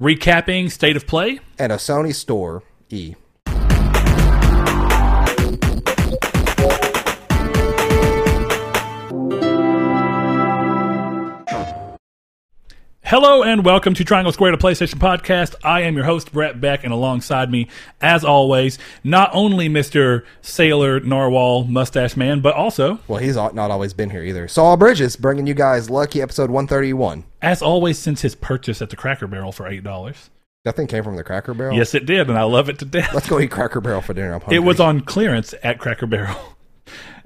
recapping State of Play. and a Sony Store E. Hello and welcome to Triangle Squared, the PlayStation podcast. I am your host, Brett Beck, and alongside me, as always, not only Mr. Sailor Narwhal Mustache Man, but also, Well, he's not not always been here either. Saul Bridges bringing you guys lucky episode 131. as always, since his purchase at the Cracker Barrel for $8. That thing came from the Cracker Barrel. Yes, it did, and I love it to death. Let's go eat Cracker Barrel for dinner. It was on clearance at Cracker Barrel.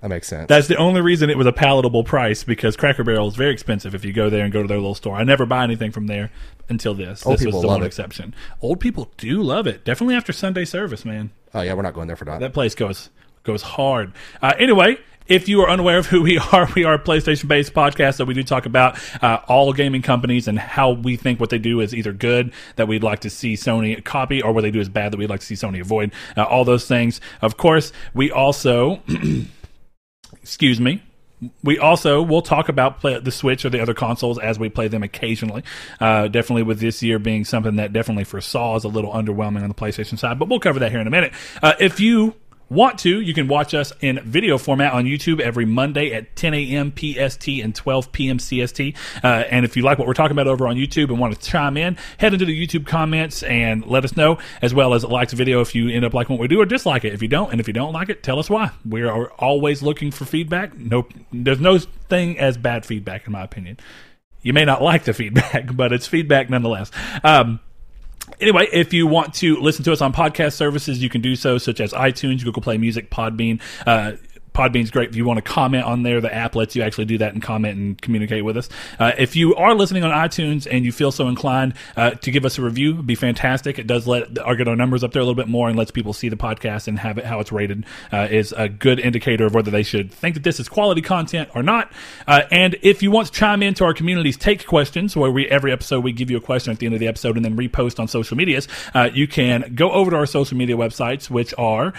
that makes sense. That's the only reason it was a palatable price because Cracker Barrel is very expensive if you go there and go to their little store. I never buy anything from there until this. Old this was people the love one it. exception. Old people do love it. Definitely after Sunday service, man. oh yeah, we're not going there for that. That place goes goes hard. Uh, anyway, if you are unaware of who we are, we are a PlayStation based podcast that we do talk about uh, all gaming companies and how we think what they do is either good that we'd like to see Sony copy or what they do is bad that we'd like to see Sony avoid. Uh, all those things. Of course, we also, excuse me. We also will talk about play, the Switch or the other consoles as we play them occasionally. Uh, definitely with this year being something that definitely for Saul is a little underwhelming on the PlayStation side, but we'll cover that here in a minute. Uh, if you want to, you can watch us in video format on YouTube every Monday at 10 a.m. PST and 12 p.m. CST. Uh, and if you like what we're talking about over on YouTube and want to chime in, head into the YouTube comments and let us know, as well as like the video if you end up liking what we do or dislike it. If you don't, and if you don't like it, tell us why. We are always looking for feedback. No, there's no thing as bad feedback, in my opinion. You may not like the feedback, but it's feedback nonetheless. Um, Anyway, if you want to listen to us on podcast services, you can do so, such as iTunes, Google Play Music, Podbean. Uh, Podbean's great if you want to comment on there. The app lets you actually do that and comment and communicate with us. Uh, if you are listening on iTunes and you feel so inclined uh, to give us a review, be fantastic. It does let our get our numbers up there a little bit more and lets people see the podcast and have it how it's rated. Uh, is a good indicator of whether they should think that this is quality content or not. Uh, and if you want to chime into our community's take questions, where we every episode we give you a question at the end of the episode and then repost on social medias, uh, you can go over to our social media websites, which are.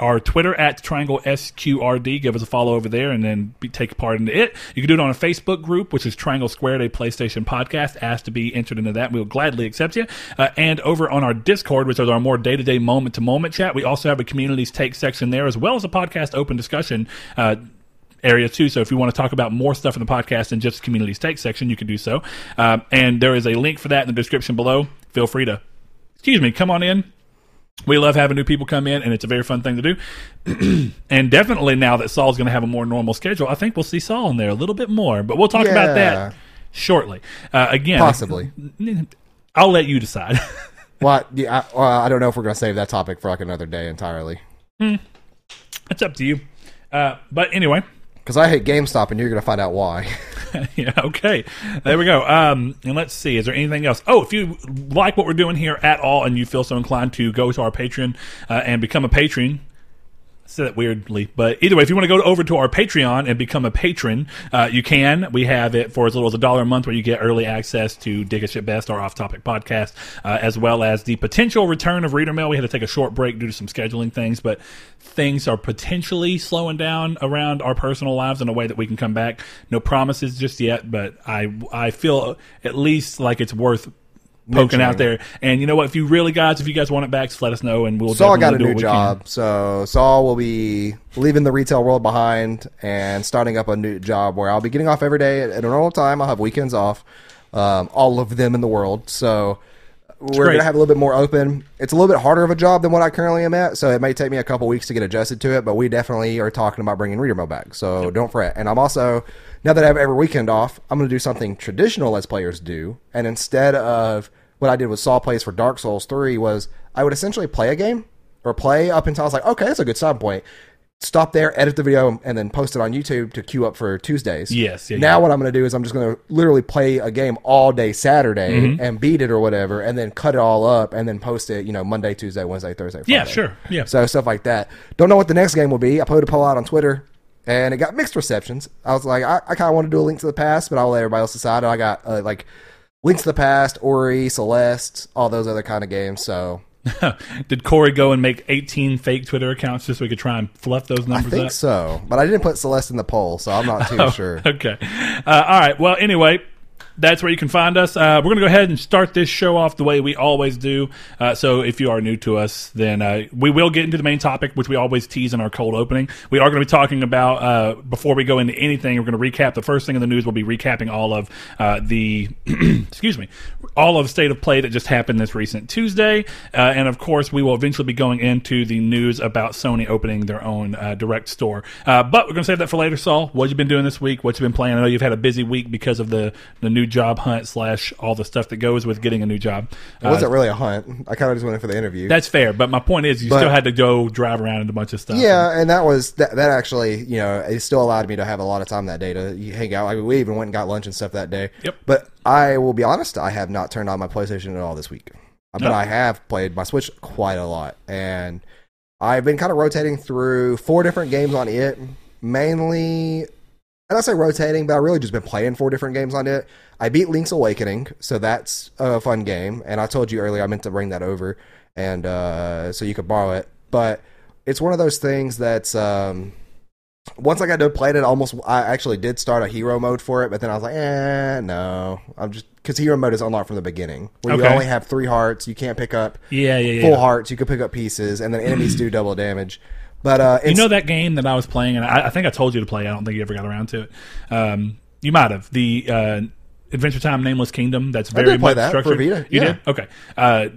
Our Twitter at Triangle SQRD. Give us a follow over there and then be, take part in it. You can do it on a Facebook group, which is Triangle Squared, a PlayStation podcast. Ask to be entered into that. We'll gladly accept you. Uh, and over on our Discord, which is our more day to day, moment to moment chat, we also have a communities take section there, as well as a podcast open discussion. Uh, area too. So if you want to talk about more stuff in the podcast than just communities take section, you can do so. Um, and there is a link for that in the description below. Feel free to, excuse me, come on in. We love having new people come in, and it's a very fun thing to do. and definitely now that Saul's going to have a more normal schedule, I think we'll see Saul in there a little bit more. But we'll talk about that shortly. Uh, again, Possibly. I'll let you decide. Well, yeah, I, well, I don't know if we're going to save that topic for like another day entirely. it's up to you. Uh, but anyway, Because I hate GameStop, and you're going to find out why. yeah, okay. There we go. Um, and let's see. Is there anything else? Oh, if you like what we're doing here at all and you feel so inclined to go to our Patreon uh, and become a patron, said that weirdly, but either way, if you want to go over to our Patreon and become a patron, uh, you can. We have it for as little as a dollar a month, where you get early access to Dig a Shit Best, our off-topic podcast, uh, as well as the potential return of Reader Mail. We had to take a short break due to some scheduling things, but things are potentially slowing down around our personal lives in a way that we can come back. No promises just yet, but I I feel at least like it's worth. Poking out there, and you know what? If you really guys, if you guys want it back, just let us know, and we'll. Saul got a new job, so Saul will be leaving the retail world behind and starting up a new job where I'll be getting off every day at, at a normal time. I'll have weekends off, um, all of them in the world. So we're great. gonna have a little bit more open. It's a little bit harder of a job than what I currently am at, so it may take me a couple weeks to get adjusted to it. But we definitely are talking about bringing reader mail back, so don't fret. And I'm also now that I have every weekend off, I'm gonna do something traditional as players do, and instead of what I did with Saul plays for Dark Souls 3 was I would essentially play a game or play up until I was like, okay, that's a good starting point. Stop there, edit the video, and then post it on YouTube to queue up for Tuesdays. Yes, yeah, now yeah. what I'm going to do is I'm just going to literally play a game all day Saturday Mm-hmm. and beat it or whatever, and then cut it all up and then post it, you know, Monday, Tuesday, Wednesday, Thursday, Friday. Yeah, sure. Yeah. So stuff like that. Don't know what the next game will be. I put a poll out on Twitter, and it got mixed receptions. I was like, I, I kind of want to do a link to the past, but I'll let everybody else decide. I got uh, like Links to the Past, Ori, Celeste, all those other kind of games. So Did Corey go and make 18 fake Twitter accounts just so we could try and fluff those numbers I think up? so, but I didn't put Celeste in the poll, so I'm not too sure. Okay. Uh, all right. Well, anyway, that's where you can find us. Uh, we're going to go ahead and start this show off the way we always do. Uh, so if you are new to us, then uh, we will get into the main topic, which we always tease in our cold opening. We are going to be talking about, uh, before we go into anything, we're going to recap. The first thing in the news We'll be recapping all of uh, the, excuse me, all of state of play that just happened this recent Tuesday. Uh, and of course, we will eventually be going into the news about Sony opening their own direct store. But we're going to save that for later, Saul. What you been doing this week? What you been playing? I know you've had a busy week because of the, the new job hunt slash all the stuff that goes with getting a new job. It wasn't uh, really a hunt. I kind of just went in for the interview. That's fair, but my point is, you But- still had to go drive around and a bunch of stuff. Yeah, and that was that. That actually, you know, it still allowed me to have a lot of time that day to hang out. I mean, we even went and got lunch and stuff that day. Yep. But I will be honest, I have not turned on my PlayStation at all this week. But No. I have played my Switch quite a lot, and I've been kind of rotating through four different games on it. Mainly, and I say rotating, but I really just been playing four different games on it. I beat Link's Awakening, so that's a fun game. And I told you earlier I meant to bring that over, and uh, so you could borrow it. But it's one of those things that's um, once I got to play it, almost I actually did start a hero mode for it, but then I was like, eh, no, I'm just because hero mode is unlocked from the beginning, where you only have three hearts, you can't pick up yeah, yeah, yeah. full hearts, you can pick up pieces, and then enemies do double damage. But uh, You know that game that I was playing, and I, I think I told you to play. I don't think you ever got around to it. Um, you might have the uh, Adventure Time Nameless Kingdom. That's very did play much that for structured. Vita, You yeah. did okay. Uh,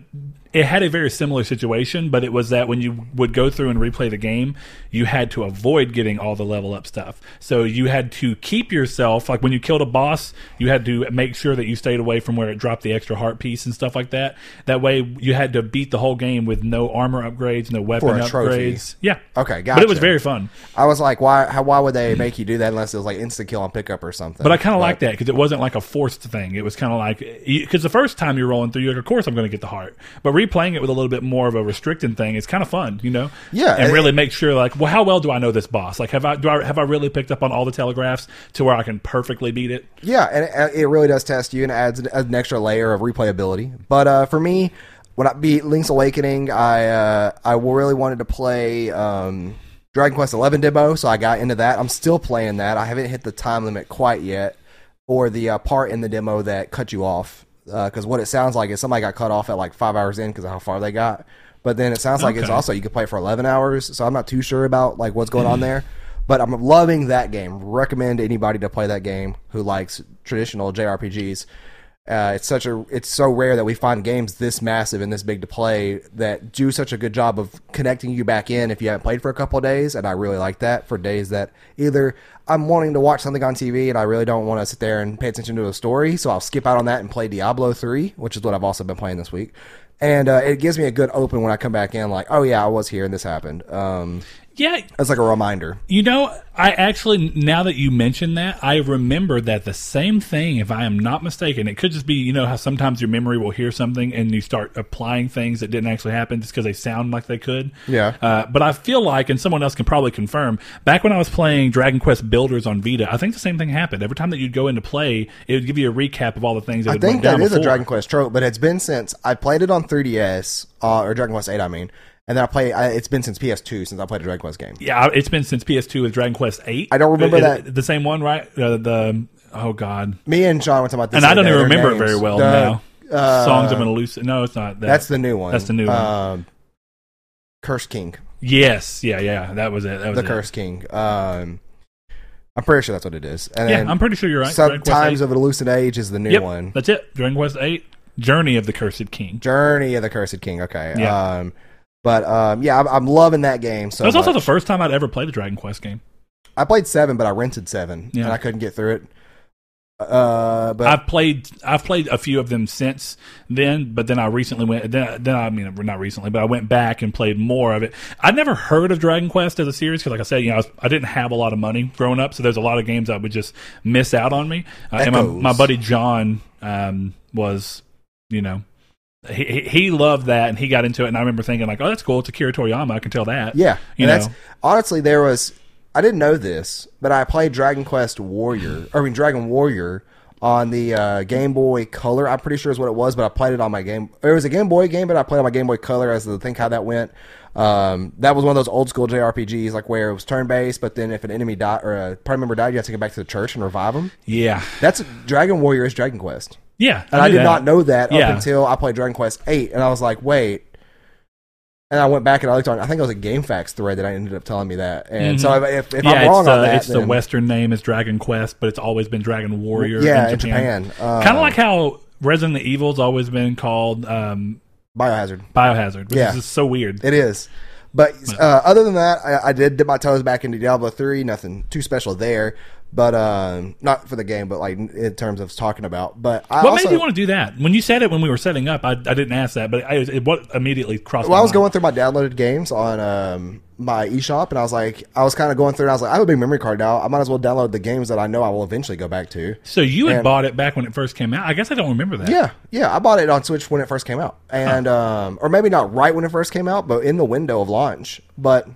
it had a very similar situation, but it was that when you would go through and replay the game, you had to avoid getting all the level up stuff. So you had to keep yourself like when you killed a boss, you had to make sure that you stayed away from where it dropped the extra heart piece and stuff like that. That way, you had to beat the whole game with no armor upgrades, no weapon a trophy. upgrades. Yeah, Okay, gotcha. But it was very fun. I was like, why? How, why would they make you do that unless it was like instant kill on pickup or something? But I kind of like that because it wasn't like a forced thing. It was kind of like because the first time you're rolling through, you're like, of course I'm going to get the heart. But replaying it with a little bit more of a restricting thing, it's kind of fun, you know. Yeah, and really make sure like, well, how well do I know this boss? Like, have I do I have I really picked up on all the telegraphs to where I can perfectly beat it? Yeah, and it, it really does test you and adds an, extra layer of replayability. But uh, for me, when I beat Link's Awakening, I uh, I really wanted to play um, Dragon Quest XI demo, so I got into that. I'm still playing that. I haven't hit the time limit quite yet, or the uh, part in the demo that cut you off. Uh, because what it sounds like is somebody got cut off at like five hours in because of how far they got. But then it sounds like it's also you could play for 11 hours. So I'm not too sure about like what's going on there. But I'm loving that game. Recommend anybody to play that game who likes traditional JRPGs. Uh, it's such a it's so rare that we find games this massive and this big to play that do such a good job of connecting you back in if you haven't played for a couple days and I really like that for days that either I'm wanting to watch something on TV and I really don't want to sit there and pay attention to a story so I'll skip out on that and play Diablo 3 which is what I've also been playing this week. And uh, it gives me a good open when I come back in like oh yeah I was here and this happened. Um, Yeah, it's like a reminder You know, I actually now that you mention that, I remember that the same thing. If I am not mistaken, it could just be you know how sometimes your memory will hear something and you start applying things that didn't actually happen just because they sound like they could. Yeah. Uh, but I feel like, and someone else can probably confirm, back when I was playing Dragon Quest Builders on Vita, I think the same thing happened. Every time that you'd go into play, it would give you a recap of all the things that I had think that is a. Dragon Quest trope, but it's been since I played it on 3DS uh, or Dragon Quest 8. I mean, and then I play. I, it's been since PS2 since I played a Dragon Quest game. Yeah, it's been since PS2 with Dragon Quest Eight. I don't remember Is that- The same one, right? Uh, the oh god. Me and John were talking about this, and I don't even remember it very well The- now. uh, Songs of an Elusive. No, it's not. That. That's the new one. That's the new one. Um, Curse King, yes, yeah, yeah. That was it. That was the it. Curse King. Um, I'm pretty sure that's what it is. And Yeah, I'm pretty sure you're right. Sometimes of an Elusive Age is the new Yep, one. that's it. Dragon Quest Eight, Journey of the Cursed King. Journey of the Cursed King. Okay. Yeah. Um, but um, yeah, I'm, I'm loving that game so that was also the first time I'd ever played a Dragon Quest game. I played seven, but I rented seven, Yeah. and I couldn't get through it. Uh, but I've played I've played a few of them since then, but then I recently went then, then I mean not recently, but I went back and played more of it. I'd never heard of Dragon Quest as a series because, like I said, you know, I, was, I didn't have a lot of money growing up, so there's a lot of games I would just miss out on me. Uh, and my, my buddy John um, was, you know. He, he loved that and he got into it and I remember thinking like oh that's cool it's Akira Toriyama I can tell that Yeah, you and know that's honestly there was. I didn't know this, but I played Dragon Quest Warrior. or I mean Dragon Warrior on the uh, Game Boy Color. I'm pretty sure is what it was, but I played it on my game. It was a Game Boy game, but I played on my Game Boy Color as to think how that went. Um, that was one of those old school JRPGs, like where it was turn based, but then if an enemy died or a party member died, you had to go back to the church and revive them. Yeah. That's Dragon Warrior is Dragon Quest. Yeah. And I, knew did that. not know that Yeah. up until I played Dragon Quest Eight, and I was like, wait. And I went back and I looked on. I think it was a GameFAQs thread that I ended up telling me that. And so if, if Mm-hmm. Yeah, I'm wrong the, on that, it's the Western name is Dragon Quest, but it's always been Dragon Warrior. Yeah, in Japan. Japan. Uh, kind of like how Resident Evil's always been called um, Biohazard. Biohazard, which Yeah. is so weird. It is. But uh, other than that, I, I did dip my toes back into Diablo three. Nothing too special there, but um, not for the game, but like in terms of talking about. But I what also, made you want to do that? When you said it when we were setting up, I, I didn't ask that, but I, it what immediately crossed. Well, I was mind. going through my downloaded games on um, my eShop, and I was like, I was kind of going through, and I was like, I have a big memory card now. I might as well download the games that I know I will eventually go back to. So you had and- bought it back when it first came out. I guess I don't remember that. Yeah, yeah, I bought it on Switch when it first came out, and um, or maybe not right when it first came out, but in the window of launch. But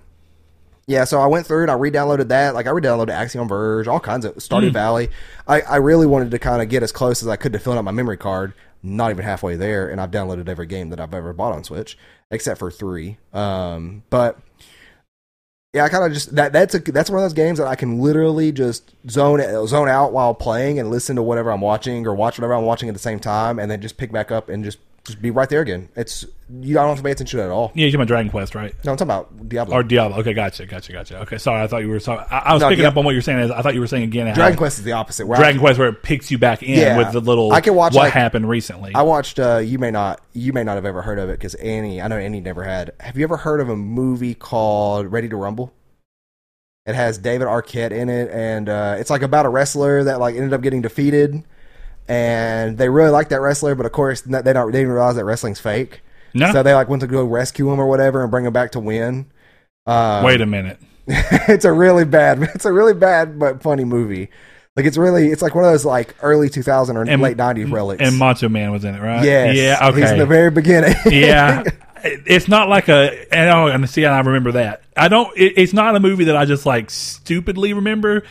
yeah, so I went through and I re-downloaded that. Like I re-downloaded Axiom Verge, all kinds of Stardew Valley. I, I really wanted to kind of get as close as I could to filling out my memory card. Not even halfway there, and I've downloaded every game that I've ever bought on Switch except for three. Um, but yeah, I kind of just that that's a that's one of those games that I can literally just zone zone out while playing and listen to whatever I'm watching or watch whatever I'm watching at the same time, and then just pick back up and just just be right there again. It's you I don't have to pay attention at all. Yeah, you're talking about Dragon Quest, right? No, I'm talking about Diablo. Or Diablo. Okay, gotcha, gotcha, gotcha. Okay, sorry, I thought you were. Sorry. I, I was No, picking up on what you're saying. Is I thought you were saying again. how Dragon Quest is the opposite. Where Dragon I, Quest, where it picks you back in Yeah. with the little. I can watch, what like- happened recently. I watched. Uh, you may not you may not have ever heard of it because Annie. I know Annie never had. Have you ever heard of a movie called Ready to Rumble? It has David Arquette in it, and uh, it's like about a wrestler that like ended up getting defeated, and they really like that wrestler, but of course they don't they didn't realize that wrestling's fake. No. So they like went to go rescue him or whatever and bring him back to win. Um, Wait a minute. it's a really bad, it's a really bad but funny movie. Like it's really, it's like one of those like early 2000 or And- late 90s relics. And Macho Man was in it, right? Yeah, Yeah. Okay. He's in the very beginning. yeah. It's not like a. And oh, and see, I remember that. I don't. It, it's not a movie that I just like stupidly remember,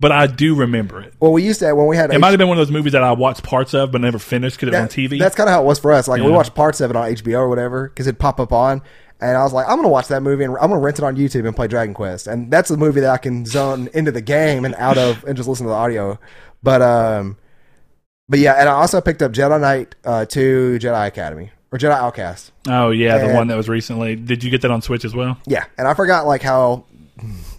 but I do remember it. well, we used to when we had It might have been one of those movies that I watched parts of but never finished because it was on TV. That's kind of how it was for us. Like we watched parts of it on HBO or whatever because it'd pop up on. And I was like, I'm gonna watch that movie and I'm gonna rent it on YouTube and play Dragon Quest. And that's the movie that I can zone into the game and out of and just listen to the audio. But um, but yeah, and I also picked up Jedi Knight uh, 2 Jedi Academy or Jedi Outcast. oh yeah, the one that was recently. Did you get that on Switch as well? Yeah, and I forgot like how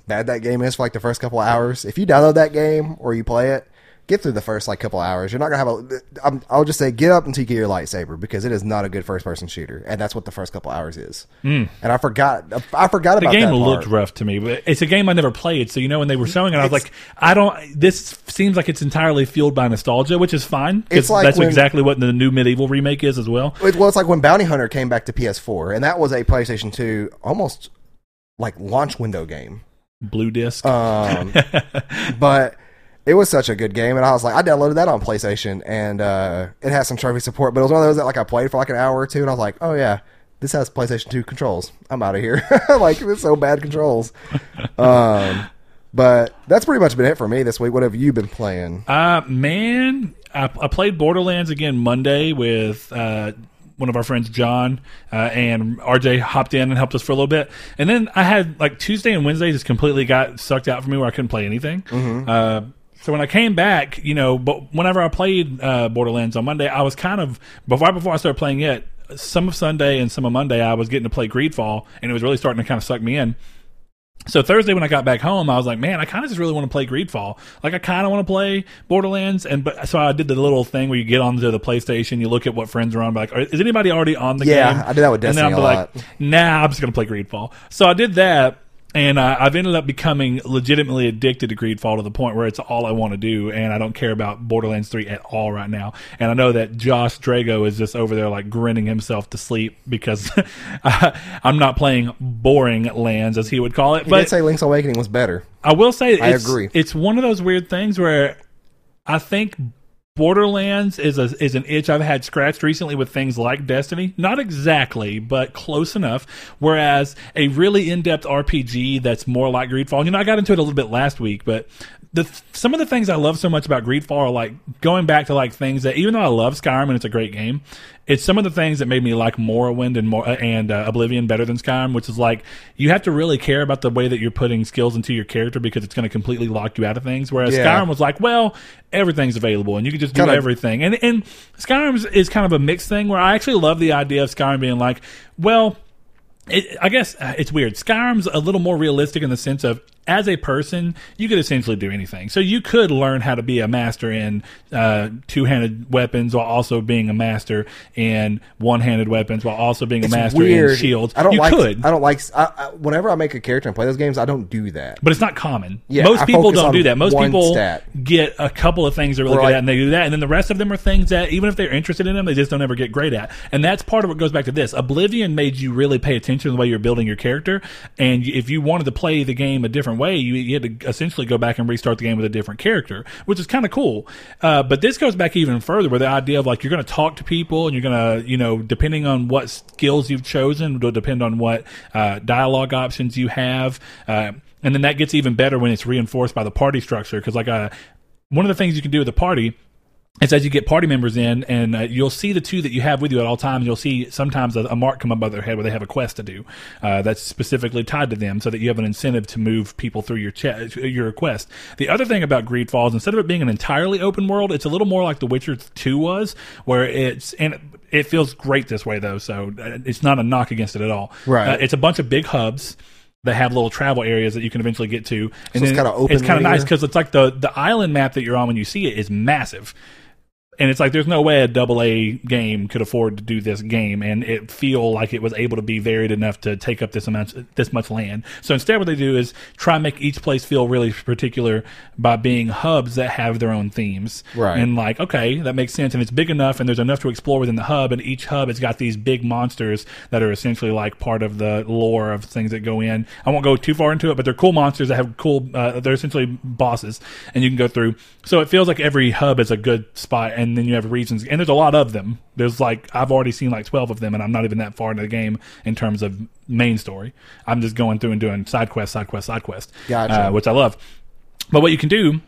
bad that game is for like the first couple hours. If you download that game or you play it, get through the first like couple hours. You're not gonna have a. I'm, I'll just say get up until you get your lightsaber because it is not a good first person shooter, and that's what the first couple hours is. Mm. And I forgot. I forgot. The about game that looked rough to me, but it's a game I never played. So you know, when they were showing it, I was It's- like, I don't. This seems like it's entirely fueled by nostalgia, which is fine It's like that's when- exactly what the new medieval remake is as well. It, well, it's like when Bounty Hunter came back to PS4, and that was a PlayStation 2 almost like launch window game. Blue disc. Um, but it was such a good game, and I was like, I downloaded that on PlayStation, and uh, it has some trophy support. But it was one of those that like I played for like an hour or two, and I was like, oh yeah, this has PlayStation Two controls. I'm out of here. like it's so bad controls. Um, but that's pretty much been it for me this week. What have you been playing? Uh, man, I, I played Borderlands again Monday with uh, one of our friends, John, uh, and RJ hopped in and helped us for a little bit. And then I had like Tuesday and Wednesday just completely got sucked out for me where I couldn't play anything. Uh, so when I came back, you know, but whenever I played uh, Borderlands on Monday, I was kind of before before I started playing it. Some of Sunday and some of Monday, I was getting to play Greedfall, and it was really starting to kind of suck me in. So Thursday when I got back home, I was like, man, I kind of just really want to play Greedfall. Like I kind of want to play Borderlands, and but so I did the little thing where you get onto the PlayStation, you look at what friends are on, be like, is anybody already on the Yeah, game? I did that with Destiny and then I'm a like, lot. nah, I'm just gonna play Greedfall. So I did that. And uh, I've ended up becoming legitimately addicted to Greedfall to the point where it's all I want to do, and I don't care about Borderlands 3 at all right now. And I know that Josh Drago is just over there like grinning himself to sleep because I'm not playing boring lands, as he would call it. He but did say Link's Awakening was better. I will say, I it's, agree. It's one of those weird things where I think Borderlands is a is an itch I've had scratched recently with things like Destiny. Not exactly, but close enough. Whereas a really in depth RPG that's more like Greedfall. You know, I got into it a little bit last week, but the some of the things I love so much about Greedfall are like going back to like things that even though I love Skyrim and it's a great game, it's some of the things that made me like Morrowind and more and uh, Oblivion better than Skyrim, which is like you have to really care about the way that you're putting skills into your character because it's going to completely lock you out of things. Whereas Yeah. Skyrim was like, well, everything's available and you can just do everything. And and Skyrim is- is kind of a mixed thing where I actually love the idea of Skyrim being like, well. It, I guess uh, it's weird. Skyrim's a little more realistic in the sense of, as a person, you could essentially do anything. So you could learn how to be a master in uh, two-handed weapons while also being a master in one-handed weapons while also being It's a master weird. in shields. I don't you like. could, I don't like. I, I, whenever I make a character and play those games, I don't do that. but it's not common. Yeah, Most I people don't do that. Most people stat. get a couple of things they're really good like- at, and they do that. And then the rest of them are things that, even if they're interested in them, they just don't ever get great at. And that's part of what goes back to this. Oblivion made you really pay attention to the way you're building your character. And if you wanted to play the game a different way, you, you had to essentially go back and restart the game with a different character, which is kind of cool. Uh, but this goes back even further, where the idea of like you're going to talk to people and you're going to, you know, depending on what skills you've chosen, will depend on what uh, dialogue options you have. Uh, and then that gets even better when it's reinforced by the party structure. Because like uh, one of the things you can do with the party is as you get party members in, and uh, you'll see the two that you have with you at all times. You'll see sometimes a, a mark come up above their head where they have a quest to do uh, that's specifically tied to them, so that you have an incentive to move people through your ch- your quest. The other thing about Greedfall's, instead of it being an entirely open world, it's a little more like The Witcher Two was, where it's and it feels great this way though. So uh, it's not a knock against it at all. Right. Uh, it's a bunch of big hubs that have little travel areas that you can eventually get to. And it's kinda open It's kind of nice because it's like the the island map that you're on when you see it is massive. And it's like there's no way a double A game could afford to do this game and it feel like it was able to be varied enough to take up this amount this much land. So instead what they do is try and make each place feel really particular by being hubs that have their own themes. Right. And like, okay, that makes sense and it's big enough and there's enough to explore within the hub and each hub has got these big monsters that are essentially like part of the lore of things that go in. I won't go too far into it, but they're cool monsters that have cool uh, they're essentially bosses and you can go through. So it feels like every hub is a good spot and then you have regions and there's a lot of them. There's like I've already seen like 12 of them and I'm not even that far into the game in terms of main story. I'm just going through and doing side quest, side quest, side quest. Gotcha. Uh, which I love. But what you can do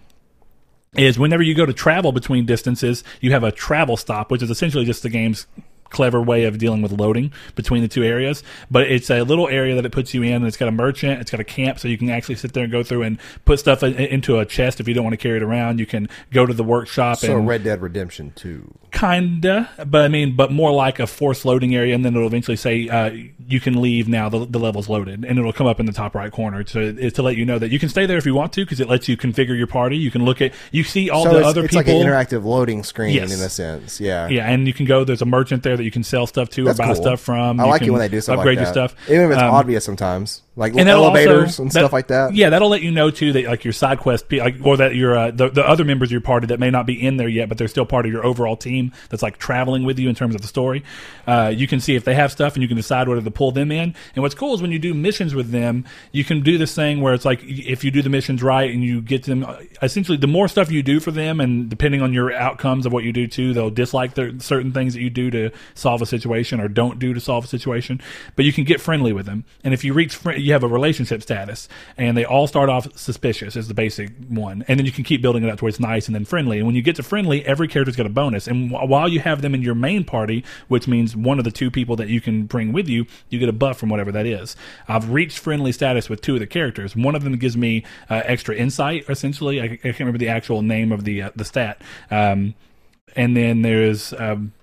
is whenever you go to travel between distances, you have a travel stop, which is essentially just the game's clever way of dealing with loading between the two areas. But it's a little area that it puts you in, and it's got a merchant, it's got a camp, so you can actually sit there and go through and put stuff in, into a chest if you don't want to carry it around. You can go to the workshop So and Red Dead Redemption Two. kinda, but I mean, but more like a forced loading area, and then it'll eventually say uh, you can leave now. The, the level's loaded, and it'll come up in the top right corner to to let you know that you can stay there if you want to, because it lets you configure your party. You can look at, you see all so the it's, other it's like an interactive loading screen Yes. in a sense. Yeah. yeah, and you can go. There's a merchant there that you can sell stuff to That's or buy cool. stuff from. I You like it can when they do stuff upgrade like your that. stuff, even if it's Um, obvious sometimes, like and elevators also- and that- stuff like that. Yeah, that'll let you know too that like your side quest, like, or that your uh, the, the other members of your party that may not be in there yet, but they're still part of your overall team that's like traveling with you in terms of the story. Uh, you can see if they have stuff, and you can decide whether to pull them in. And what's cool is when you do missions with them, you can do this thing where it's like if you do the missions right and you get them, uh, essentially the more stuff you do for them, and depending on your outcomes of what you do too, they'll dislike their, certain things that you do to solve a situation or don't do to solve a situation. But you can get friendly with them, and if you reach, you have a relationship status, and they all start off suspicious is the basic one, and then you can keep building it up towards nice and then friendly. And when you get to friendly, every character's got a bonus, and wh- while you have them in your main party, which means one of the two people that you can bring with you, you get a buff from whatever that is. I've reached friendly status with two of the characters. One of them gives me uh, extra insight, essentially. I, I can't remember the actual name of the uh, the stat. Um, and then there's um,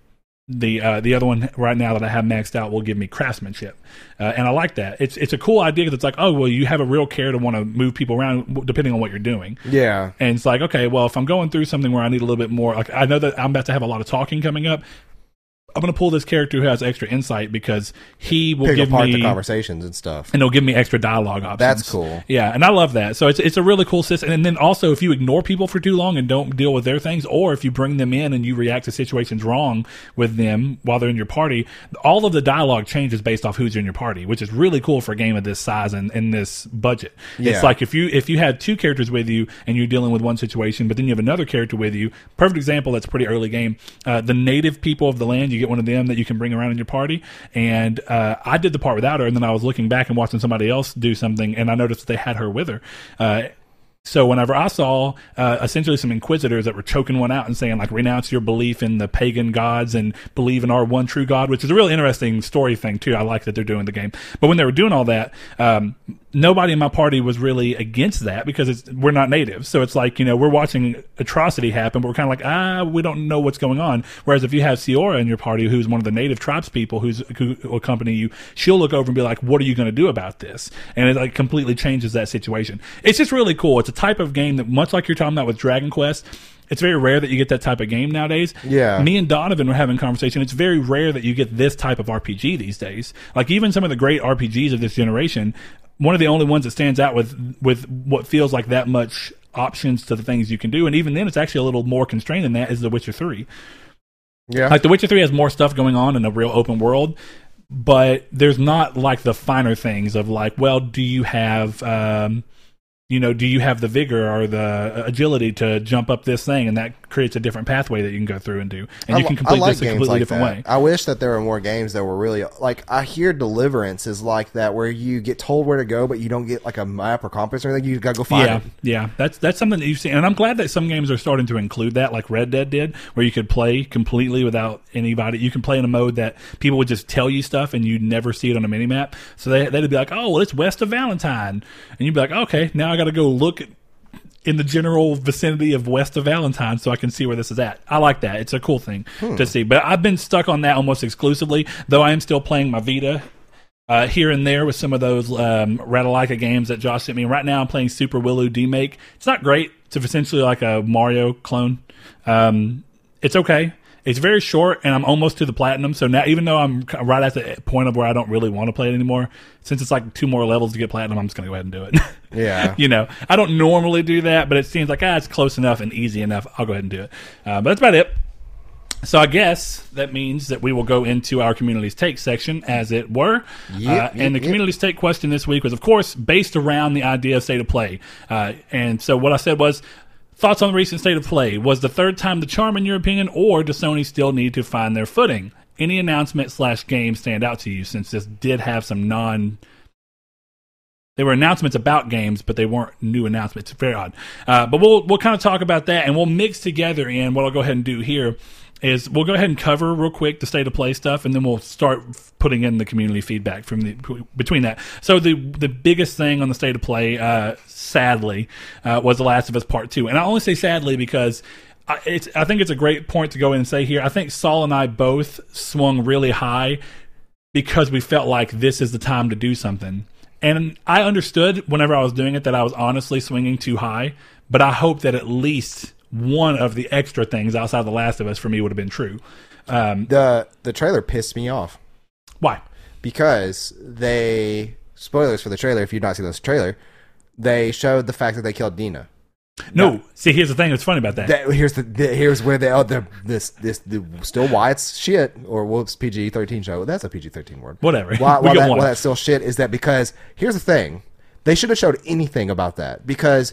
the uh, the other one right now that I have maxed out will give me craftsmanship, uh, and I like that. It's it's a cool idea because it's like, oh well, you have a real care to want to move people around depending on what you're doing. Yeah. And it's like, okay, well, if I'm going through something where I need a little bit more, like I know that I'm about to have a lot of talking coming up. I'm going to pull this character who has extra insight because he will Pick give apart me the conversations and stuff. and it'll give me extra dialogue options. That's cool. Yeah, and I love that. So it's it's a really cool system. And then also, if you ignore people for too long and don't deal with their things, or if you bring them in and you react to situations wrong with them while they're in your party, all of the dialogue changes based off who's in your party, which is really cool for a game of this size and, and this budget. Yeah. It's like if you if you had two characters with you and you're dealing with one situation, but then you have another character with you. Perfect example. That's pretty early game. Uh, the native people of the land, you get one of them that you can bring around in your party. And uh, I did the part without her, and then I was looking back and watching somebody else do something, and I noticed they had her with her. Uh, So whenever I saw uh, essentially some inquisitors that were choking one out and saying like renounce your belief in the pagan gods and believe in our one true God, which is a really interesting story thing too. I like that they're doing the game. But when they were doing all that, um, nobody in my party was really against that because it's, we're not natives. So it's like you know we're watching atrocity happen, but we're kind of like ah we don't know what's going on. Whereas if you have Siora in your party, who's one of the native tribes people who's who will accompany you, she'll look over and be like, what are you going to do about this? And it like completely changes that situation. It's just really cool. It's a type of game that much like you're talking about with Dragon Quest. It's very rare that you get that type of game nowadays. Yeah. Me and Donovan were having a conversation. It's very rare that you get this type of RPG these days. Like even some of the great RPGs of this generation, one of the only ones that stands out with with what feels like that much options to the things you can do, and even then, it's actually a little more constrained than that. Is The Witcher Three? Yeah. Like The Witcher Three has more stuff going on in a real open world, but there's not like the finer things of like, well, do you have um, you know, do you have the vigor or the agility to jump up this thing, and that creates a different pathway that you can go through and do, and I you can complete like this a completely like different that. way. I wish that there were more games that were really like I hear Deliverance is like that where you get told where to go, but you don't get like a map or compass or anything. You gotta go find Yeah, it. yeah, that's that's something that you've seen, and I'm glad that some games are starting to include that, like Red Dead did, where you could play completely without anybody. You can play in a mode that people would just tell you stuff, and you'd never see it on a mini map. So they they'd be like, "Oh, well, it's west of Valentine," and you'd be like, "Okay, now I got to go look." At, in the general vicinity of west of Valentine, so I can see where this is at. I like that; it's a cool thing to see. But I've been stuck on that almost exclusively, though I am still playing my Vita uh, here and there with some of those um, Ratalaika games that Josh sent me. Right now, I'm playing Super Wiloo Demake. It's not great. It's essentially like a Mario clone. Um, it's okay. It's very short, and I'm almost to the platinum. So now, even though I'm right at the point of where I don't really want to play it anymore, since it's like two more levels to get platinum, I'm just going to go ahead and do it. Yeah. you know, I don't normally do that, but it seems like ah, it's close enough and easy enough. I'll go ahead and do it. Uh, but that's about it. So I guess that means that we will go into our community's take section, as it were. Yep, uh, and the yep, yep. community's take question this week was, of course, based around the idea of state of play. Uh, and so what I said was, thoughts on the recent state of play? Was the third time the charm, in your opinion, or does Sony still need to find their footing? Any announcement slash game stand out to you since this did have some non they were announcements about games, but they weren't new announcements. Very odd. Uh, but we'll we'll kind of talk about that, and we'll mix together. And what I'll go ahead and do here is we'll go ahead and cover real quick the state of play stuff, and then we'll start putting in the community feedback from the between that. So the the biggest thing on the state of play, uh, sadly, uh, was The Last of Us Part Two, and I only say sadly because. I, it's, I think it's a great point to go in and say here. I think Saul and I both swung really high because we felt like this is the time to do something. And I understood whenever I was doing it that I was honestly swinging too high, but I hope that at least one of the extra things outside The Last of Us for me would have been true. Um, The the trailer pissed me off why? because they spoilers for the trailer. If you've not seen this trailer, they showed the fact that they killed Dina. No, see, here's the thing that's funny about that. That here's the, the here's where they oh the this this the, still why it's shit or whoops PG thirteen show. That's a PG thirteen word. Whatever. Why, why, that, why that's still shit is that because here's the thing, they should have showed anything about that because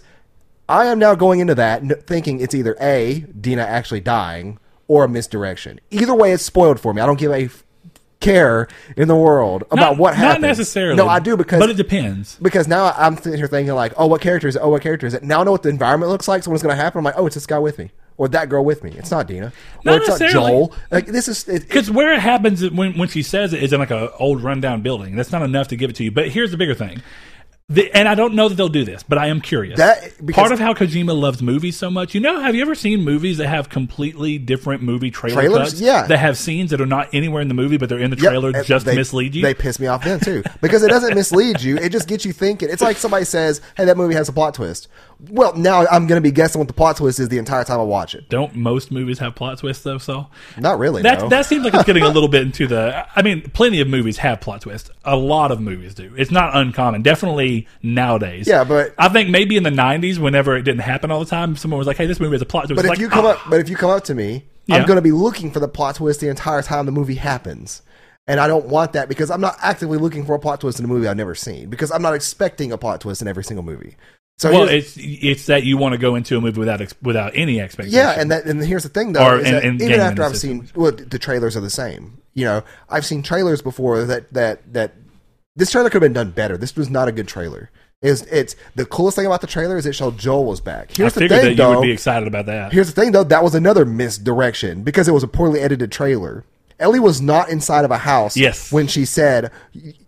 I am now going into that thinking it's either a Dina actually dying or a misdirection. Either way, it's spoiled for me. I don't give a f- care in the world about Not- what happened. Not necessarily. No, I do because but it depends. because now I'm sitting here thinking like, oh, what character is it? Oh, what character is it? Now I know what the environment looks like. So what's going to happen? I'm like, oh, it's this guy with me, or that girl with me. It's not Dina, Not or it's not. Joel. Like this is Because where it happens when when she says it is in like a old rundown building. That's not enough to give it to you. But here's the bigger thing. The, and I don't know that they'll do this, but I am curious. That- Part of how Kojima loves movies so much, you know, have you ever seen movies that have completely different movie trailer Trailers? cuts? Yeah. That have scenes that are not anywhere in the movie, but they're in the Yep, trailer just they, to mislead you? They piss me off then too because it doesn't mislead you. It just gets you thinking. It's like somebody says, "Hey, that movie has a plot twist." Well, now I'm going to be guessing what the plot twist is the entire time I watch it. don't most movies have plot twists though, so Not really. That no. that seems like it's getting a little bit into the. I mean, plenty of movies have plot twists. A lot of movies do. It's not uncommon. Definitely nowadays. Yeah, but- I think maybe in the '90s, whenever it didn't happen all the time, someone was like, "Hey, this movie has a plot twist." But It's if like, you come "Ah." up, but if you come up to me, Yeah. I'm going to be looking for the plot twist the entire time the movie happens, and I don't want that because I'm not actively looking for a plot twist in a movie I've never seen because I'm not expecting a plot twist in every single movie. So well, it's it's that you want to go into a movie without without any expectation. yeah, and that and here's the thing though, Or in- that even after I've seen, well, the trailers are the same. You know, I've seen trailers before that that that this trailer could have been done better. This was not a good trailer. Is it's the coolest thing about the trailer is it showed Joel was back. I Here's the thing, that you though. would be excited about that. Here's the thing, though. That was another misdirection because it was a poorly edited trailer. Ellie was not inside of a house. Yes. When she said,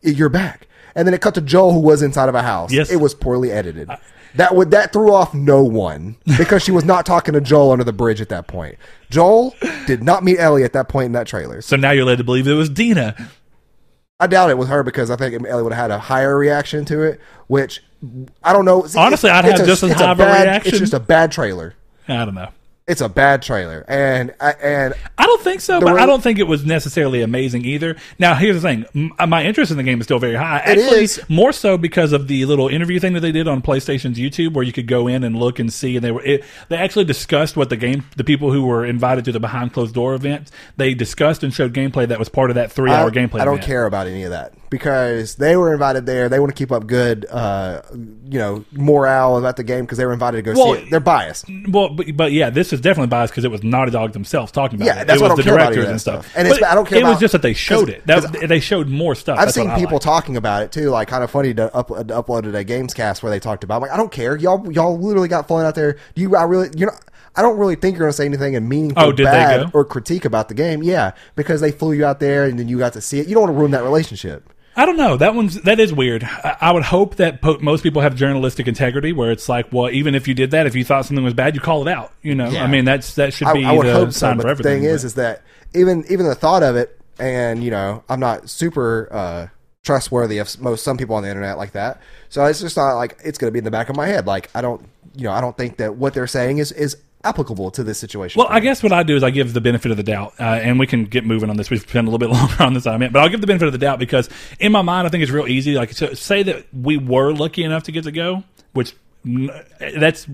"You're back," and then it cut to Joel, who was inside of a house. Yes. It was poorly edited. That would that threw off no one because she was not talking to Joel under the bridge at that point. Joel did not meet Ellie at that point in that trailer. So now you're led to believe it was Dina. I doubt it was her because I think Ellie would have had a higher reaction to it, which I don't know. Honestly, I'd have just as it's high a bad, reaction. It's just a bad trailer. I don't know. It's a bad trailer, and and I don't think so, but re- I don't think it was necessarily amazing either. Now, here's the thing: uh, my interest in the game is still very high. It Actually, is. more so because of the little interview thing that they did on PlayStation's YouTube, where you could go in and look and see, and they were it, they actually discussed what the game, the people who were invited to the behind closed door event, they discussed and showed gameplay that was part of that three hour gameplay. I don't event. care about any of that because they were invited there. They want to keep up good, uh, you know, morale about the game because they were invited to go Well, see it. They're biased. Well, but, but yeah, this is definitely biased because it was Naughty Dog themselves talking about Yeah, it. that's it why I was don't the about directors any and stuff. stuff. And it's- I don't care It was just that they showed it. That, they showed more stuff. I've That's seen people like. talking about it too, like kind of funny to up, uploaded a Gamescast where they talked about. it. I'm like, I don't care, y'all. Y'all literally got flown out there. Do you? I really, you know. I don't really think you're going to say anything in meaningful Oh, bad or critique about the game. Yeah, because they flew you out there and then you got to see it. You don't want to ruin that relationship. I don't know. That one's that is weird. I, I would hope that po- most people have journalistic integrity, where it's like, well, even if you did that, if you thought something was bad, you call it out. You know, Yeah. I mean, that's that should I, be I would the hope so. sign But for the everything. thing is, but- is that even even the thought of it, and you know, I'm not super uh, trustworthy of most some people on the internet like that. So it's just not like it's going to be in the back of my head. Like I don't, you know, I don't think that what they're saying is is applicable to this situation. Well, I guess what I do is I give the benefit of the doubt, uh, and we can get moving on this. We've spent a little bit longer on this than I meant, but I'll give the benefit of the doubt because in my mind, I think it's real easy. Like, so say that we were lucky enough to get to go, which that's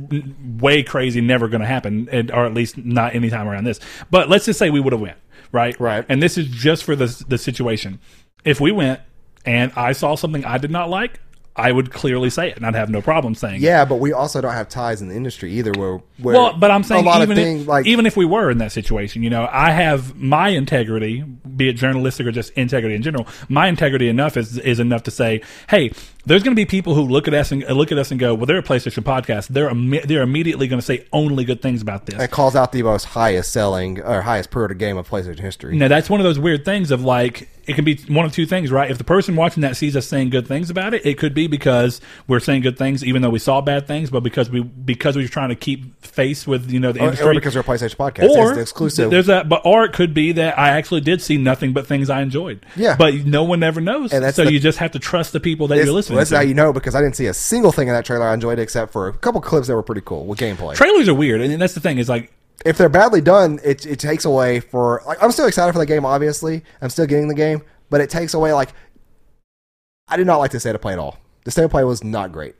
way crazy, never going to happen, or at least not anytime around this. But let's just say we would have went, right? Right. And this is just for the the situation. If we went and I saw something I did not like, I would clearly say it, and I'd have no problem saying it. Yeah, but we also don't have ties in the industry either. Where, where Well, but I'm saying a lot even of things if, like even if we were in that situation, you know, I have my integrity, be it journalistic or just integrity in general. My integrity enough is is enough to say, hey, there's going to be people who look at us and uh, look at us and go, well, they're a PlayStation podcast. They're imme- they're immediately going to say only good things about this. it calls out the most highest selling or highest per game of PlayStation history. Now that's one of those weird things of like it can be one of two things, right? If the person watching that sees us saying good things about it, it could be because we're saying good things, even though we saw bad things, but because we because we're trying to keep face with you know the Or, industry, or because we're a PlayStation podcast, or it's exclusive. There's that, but or it could be that I actually did see nothing but things I enjoyed. Yeah. but no one ever knows, And that's so the- you just have to trust the people that you're listening that's how you know because I didn't see a single thing in that trailer I enjoyed except for a couple clips that were pretty cool with gameplay. Trailers are weird, and that's the thing is like if they're badly done, it it takes away for like I'm still excited for the game. Obviously, I'm still getting the game, but it takes away like I did not like the state of play at all. The state of play was not great,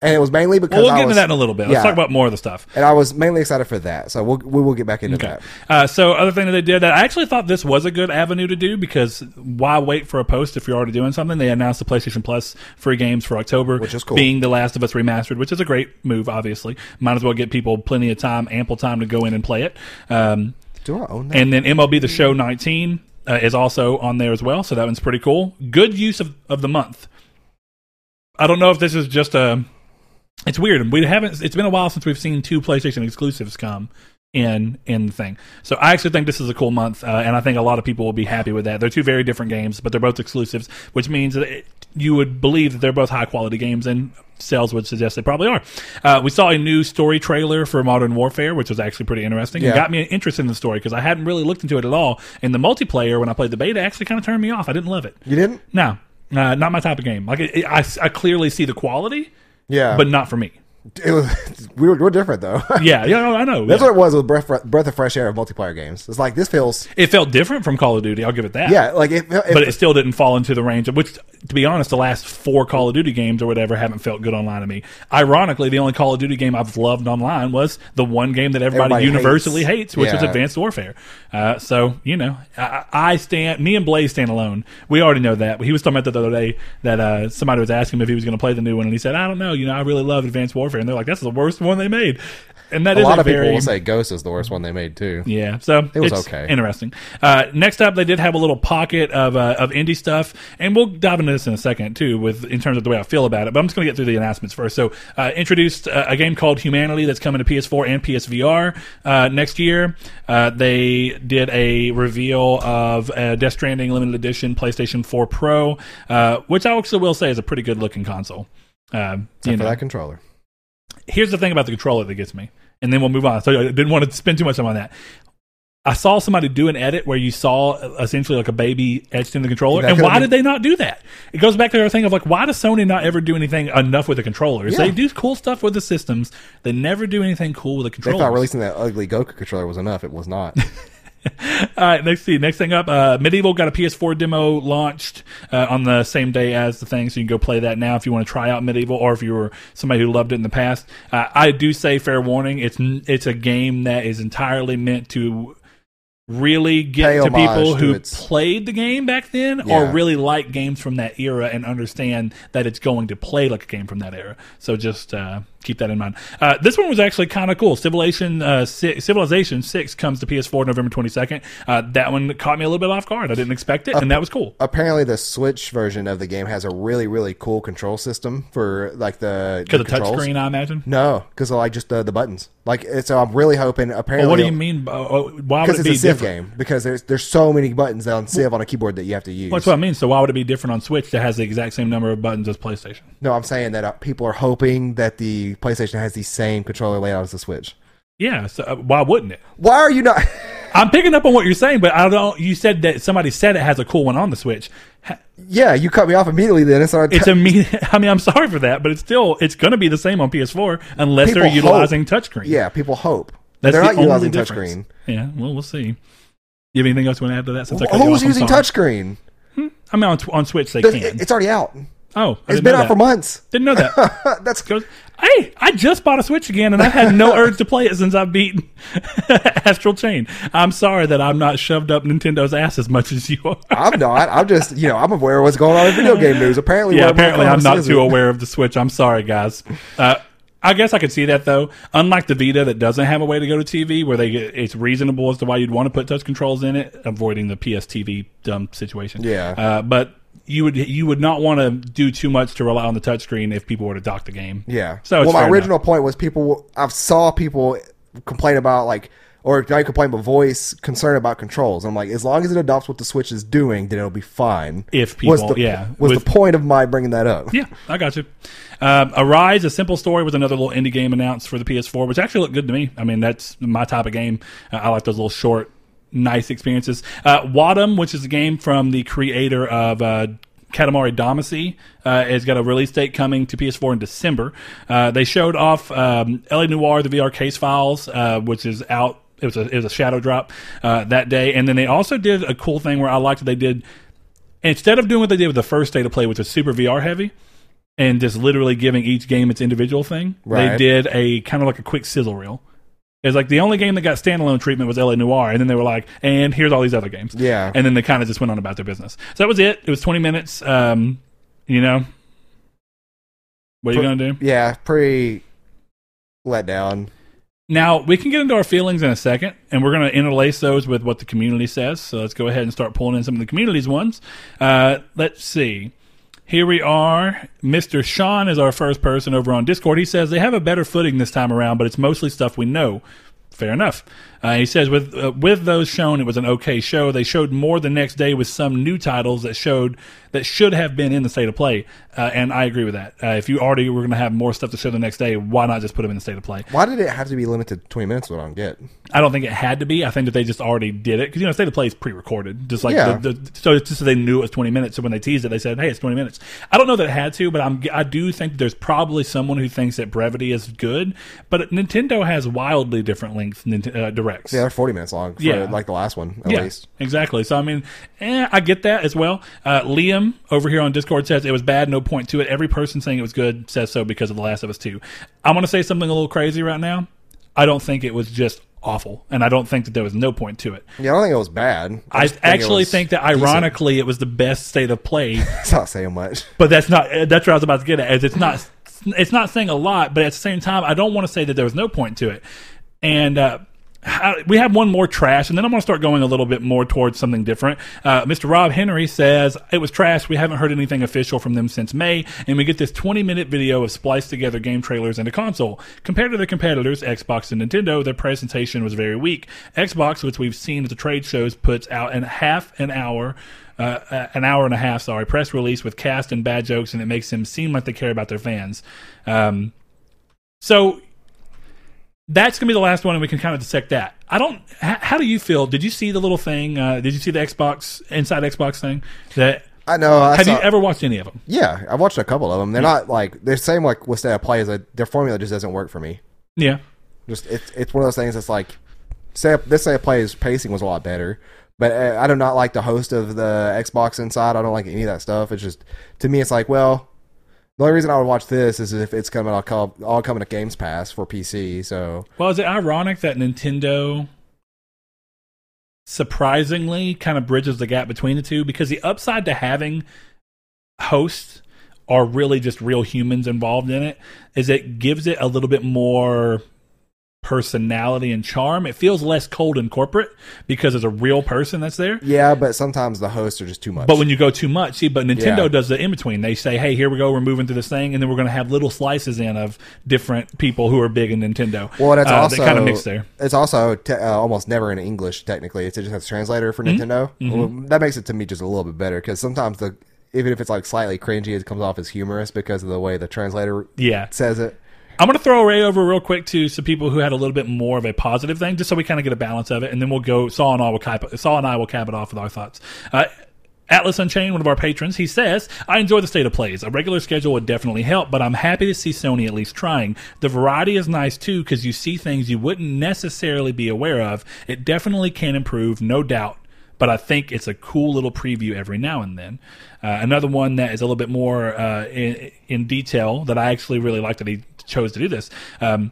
and it was mainly because well, we'll I get into that in a little bit. Let's yeah. talk about more of the stuff. and I was mainly excited for that. So we'll we will get back into Okay. that. Uh, so other thing that they did that I actually thought this was a good avenue to do because why wait for a post if you're already doing something? They announced the PlayStation Plus free games for October, Which is cool. Being The Last of Us remastered, which is a great move. Obviously, might as well get people plenty of time, ample time to go in and play it. Um, Do I own that? and then MLB The Show 19 uh, is also on there as well, so that one's pretty cool. Good use of, of the month. I don't know if this is just a. It's weird. We haven't. It's been a while since we've seen two PlayStation exclusives come in in the thing. So I actually think this is a cool month, uh, and I think a lot of people will be happy with that. They're two very different games, but they're both exclusives, which means that it, you would believe that they're both high quality games, and sales would suggest they probably are. Uh, we saw a new story trailer for Modern Warfare, which was actually pretty interesting. It got me interested in the story because I hadn't really looked into it at all. And the multiplayer, when I played the beta, actually kind of turned me off. I didn't love it. you didn't? No, uh, not my type of game. Like it, it- I, I clearly see the quality, Yeah, but not for me. It was we were, we're different though. Yeah, yeah, no, I know. That's yeah. what it was with breath breath of fresh air of multiplayer games. It's like this feels It felt different from Call of Duty. I'll give it that. yeah, like it, it, but it still didn't fall into the range of which, to be honest, the last four Call of Duty games or whatever haven't felt good online to me. Ironically, the only Call of Duty game I've loved online was the one game that everybody, Everybody universally hates, hates. which was Advanced Warfare. Uh, so you know, I, I stand. Me and Blaze stand alone. We already know that. He was talking about that the other day that uh, somebody was asking him if he was going to play the new one, and he said, "I don't know. You know, I really love Advanced Warfare," and they're like, "That's the worst one they made." and that a is lot of very, people will say Ghost is the worst one they made too. Yeah, so It was okay. Interesting. Uh, next up, they did have a little pocket of uh, of indie stuff, and we'll dive into this in a second too, with in terms of the way I feel about it. But I'm just going to get through the announcements first. So, uh, introduced uh, a game called Humanity that's coming to PS4 and PSVR uh, next year. Uh, they did a reveal of uh, Death Stranding limited edition PlayStation 4 Pro, uh, which I also will say is a pretty good looking console. Uh, you Except for that controller. Here's the thing about the controller that gets me, and then we'll move on. So I didn't want to spend too much time on that. I saw somebody do an edit where you saw uh, essentially like a baby etched in the controller, That and why been- did they not do that? It goes back to their thing of like, why does Sony not ever do anything enough with the controllers? Yeah. They do cool stuff with the systems, they never do anything cool with the They controllers. thought releasing that ugly Goku controller was enough. It was not. All right, next see. Next thing up, uh, MediEvil got a PS4 demo launched uh, on the same day as the thing, so you can go play that now if you want to try out MediEvil, or if you were somebody who loved it in the past. Uh, I do say fair warning: it's it's a game that is entirely meant to really get to people who its- played the game back then, or really like games from that era and understand that it's going to play like a game from that era. So just uh, keep that in mind. Uh, this one was actually kind of cool. Civilization uh, si- Civilization Six comes to PS4 November twenty second. Uh, that one caught me a little bit off guard. I didn't expect it, and that was cool. Apparently, the Switch version of the game has a really, really cool control system for like the Because the the touchscreen, I imagine. No, because like just the, the buttons. Like so, I'm really hoping. Apparently, Well, what do you mean? oh, why would Because it it's be a Civ different? game. Because there's there's so many buttons on Civ on a keyboard that you have to use. That's what I mean. So why would it be different on Switch that has the exact same number of buttons as PlayStation? no, I'm saying that uh, people are hoping that the PlayStation has the same controller layout as the Switch. Yeah. So uh, why wouldn't it? Why are you not? I'm picking up on what you're saying, but I don't. You said that somebody said it has a cool one on the Switch. Ha- yeah, you cut me off immediately. Then and started. It's a me. I mean, I'm sorry for that, but it's still it's going to be the same on PS4 unless People they're hope. utilizing touchtouchmean. yeah, people hope. That's They're the not utilizing difference. touchscreen. Yeah. Well, we'll see. You have anything else you want to add to that? Since I cut Who's using touchscreen? I mean, on, on Switch they There's- can. It's already out. Oh, I It's been out that. for months. Didn't know that. That's goes, hey, I just bought a Switch again, and I've had no urge to play it since I've beaten Astral Chain. I'm sorry that I'm not shoved up Nintendo's ass as much as you are. I'm not. I'm just you know I'm aware of what's going on in video game news. Apparently, yeah, one of my apparently I'm not too aware of the Switch. I'm sorry, guys. Uh, I guess I could see that though. Unlike the Vita, that doesn't have a way to go to TV, where they it's reasonable as to why you'd want to put touch controls in it, avoiding the PS TV dumb situation. Yeah. uh, but you would you would not want to do too much to rely on the touchscreen if people were to dock the game. Yeah. So it's well, my original point was people. I've saw people complain about like, or not complain, but voice concern about controls. I'm like, as long as it adopts what the Switch is doing, then it'll be fine. If was people- the, yeah, was with- the point of my bringing that up? Yeah, I got you. Um, Arise, a simple story, was another little indie game announced for the PS4, which actually looked good to me. I mean, that's my type of game. Uh, I like those little short, nice experiences. Uh, Wattam, which is a game from the creator of uh, Katamari Damacy, uh, has got a release date coming to PS4 in December. Uh, they showed off um, LA Noire, the VR case files, uh, which is out. It was a it was a shadow drop uh, that day, and then they also did a cool thing where I liked that they did instead of doing what they did with the first day to play, which was super VR heavy, and just literally giving each game its individual thing, they did a kind of like a quick sizzle reel. It's like the only game that got standalone treatment was LA Noire, and then they were like, and here's all these other games. Yeah. And then they kind of just went on about their business. So that was it. It was 20 minutes. Um, you know, what are you going to do? Yeah, pretty let down. Now, we can get into our feelings in a second, and we're going to interlace those with what the community says. So let's go ahead and start pulling in some of the community's ones. Uh, let's see. Here we are. Mr. Sean is our first person over on Discord. He says they have a better footing this time around, but it's mostly stuff we know. Fair enough. Uh, he says with uh, with those shown, it was an okay show. They showed more the next day with some new titles that showed that should have been in the state of play, uh, and I agree with that. Uh, if you already were going to have more stuff to show the next day, why not just put them in the state of play? Why did it have to be limited to 20 minutes? What I don't get. I don't think it had to be. I think that they just already did it because you know state of play is pre-recorded, just like Yeah. the, the, so it's just so they knew it was twenty minutes. So when they teased it, they said, "Hey, it's twenty minutes." I don't know that it had to, but I'm I do think there's probably someone who thinks that brevity is good, but Nintendo has wildly different length Nint- uh, directs. Yeah, they're 40 minutes long. Yeah. like the last one at Yeah, least. exactly. So I mean, eh, I get that as well. Uh, Liam over here on Discord says it was bad, no point to it. Every person saying it was good says so because of The Last of Us Two. I'm going to say something a little crazy right now. I don't think it was just awful, and I don't think that there was no point to it. Yeah, I don't think it was bad. I just think actually think that decent. ironically it was the best state of play, It's not saying much. but that's not that's what I was about to get at. Is it's not it's not saying a lot, but at the same time, I don't want to say that there was no point to it. And uh, how, we have one more trash, and then I'm going to start going a little bit more towards something different. Uh, Mr. Rob Henry says it was trash. We haven't heard anything official from them since May, and we get this 20 minute video of spliced together game trailers and a console. Compared to their competitors, Xbox and Nintendo, their presentation was very weak. Xbox, which we've seen at the trade shows, puts out in half an hour. Uh, uh, an hour and a half, sorry, press release with cast and bad jokes, and it makes them seem like they care about their fans. Um, so that's gonna be the last one, and we can kind of dissect that. I don't. H- how do you feel? Did you see the little thing? Uh, did you see the Xbox inside Xbox thing? That I know. I have saw, you ever watched any of them? Yeah, I've watched a couple of them. They're not like they're same like with state of play is like their formula just doesn't work for me. Yeah, Just it's it's one of those things that's like say this of play's pacing was a lot better, but uh, I do not like the host of the Xbox inside. I don't like any of that stuff. It's just to me, it's like well. The only reason I would watch this is if it's coming all, co- all coming to Games Pass for PC. So Well, is it ironic that Nintendo surprisingly kind of bridges the gap between the two? Because the upside to having hosts are really just real humans involved in it is it gives it a little bit more personality and charm. It feels less cold and corporate because there's a real person that's there. yeah, but sometimes the hosts are just too much. But when you go too much, see, but Nintendo Yeah. does the in between. They say, "Hey, here we go. We're moving through this thing, and then we're going to have little slices in of different people who are big in Nintendo." Well, that's Uh, also kind of mixed there. It's also te- uh, almost never in English. Technically, it's just a translator for Mm-hmm. Nintendo. Well, that makes it to me just a little bit better because sometimes the even if it's like slightly cringy, it comes off as humorous because of the way the translator Yeah, says it. I'm going to throw Ray over real quick to some people who had a little bit more of a positive thing, just so we kind of get a balance of it, and then we'll go. Saul and I will cap, and I will cap it off with our thoughts. Uh, Atlas Unchained, one of our patrons, he says, I enjoy the state of plays. A regular schedule would definitely help, but I'm happy to see Sony at least trying. The variety is nice too, because you see things you wouldn't necessarily be aware of. It definitely can improve, no doubt. But I think it's a cool little preview every now and then. Uh, another one that is a little bit more uh, in, in detail that I actually really like that he chose to do this. Um,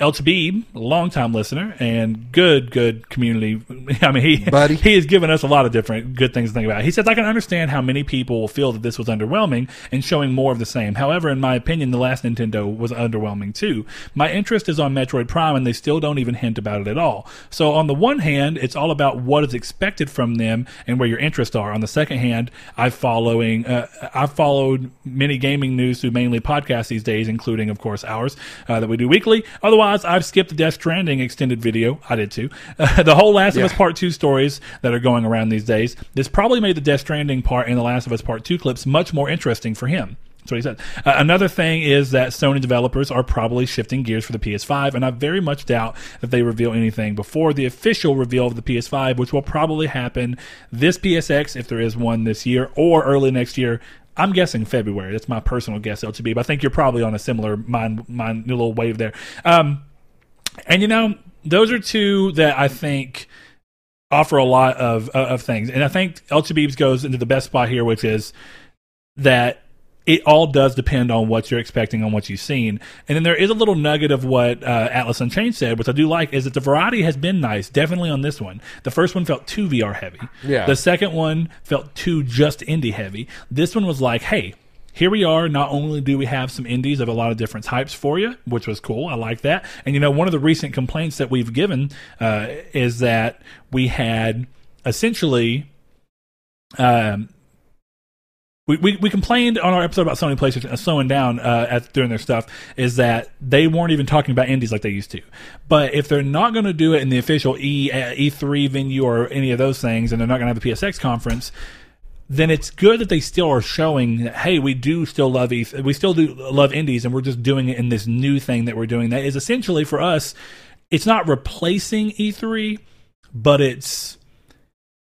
El Tabib, a longtime listener and good, good community. I mean, he Buddy. he has given us a lot of different good things to think about. He says, I can understand how many people will feel that this was underwhelming and showing more of the same. However, in my opinion, the last Nintendo was underwhelming too. My interest is on Metroid Prime and they still don't even hint about it at all. So on the one hand, it's all about what is expected from them and where your interests are. On the second hand, I've following, uh, I've followed many gaming news through mainly podcasts these days, including, of course, ours uh, that we do weekly. Otherwise, I've skipped the Death Stranding extended video. I did too. the whole Last of Us Part 2 stories that are going around these days. This probably made the Death Stranding part in the Last of Us Part 2 clips much more interesting for him. That's what he said. Uh, another thing is that Sony developers are probably shifting gears for the PS5, and I very much doubt that they reveal anything before the official reveal of the PS5, which will probably happen this PSX, if there is one this year, or early next year. I'm guessing February. That's my personal guess, LTB. But I think you're probably on a similar mind, mind little wave there. Um, and you know, those are two that I think offer a lot of of things. And I think Chabib's goes into the best spot here, which is that it all does depend on what you're expecting on what you've seen. And then there is a little nugget of what uh, Atlas Unchained said, which I do like, is that the variety has been nice, definitely on this one. The first one felt too VR heavy. Yeah. The second one felt too just indie heavy. This one was like, hey, here we are. Not only do we have some indies of a lot of different types for you, which was cool. I like that. And you know, one of the recent complaints that we've given uh, is that we had essentially um, we, we, we complained on our episode about Sony PlayStation uh, slowing down uh, at, doing their stuff is that they weren't even talking about indies like they used to. But if they're not going to do it in the official E uh, E3 venue or any of those things, and they're not going to have the PSX conference, then it's good that they still are showing that hey, we do still love E, we still do love indies, and we're just doing it in this new thing that we're doing. That is essentially for us, it's not replacing E3, but it's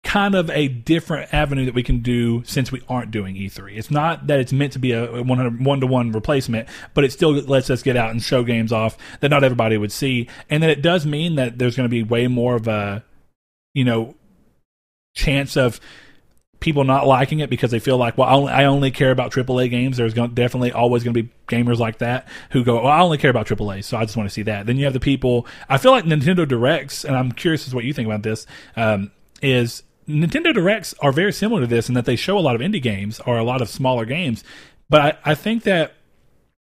kind of a different avenue that we can do since we aren't doing E3. It's not that it's meant to be a one to one replacement, but it still lets us get out and show games off that not everybody would see. And then it does mean that there's going to be way more of a, you know, chance of people not liking it because they feel like, well, I only, I only care about AAA games. There's going definitely always going to be gamers like that who go, well, I only care about AAA, so I just want to see that. Then you have the people. I feel like Nintendo Directs, and I'm curious as what you think about this. Um, is Nintendo Directs are very similar to this in that they show a lot of indie games or a lot of smaller games, but I, I think that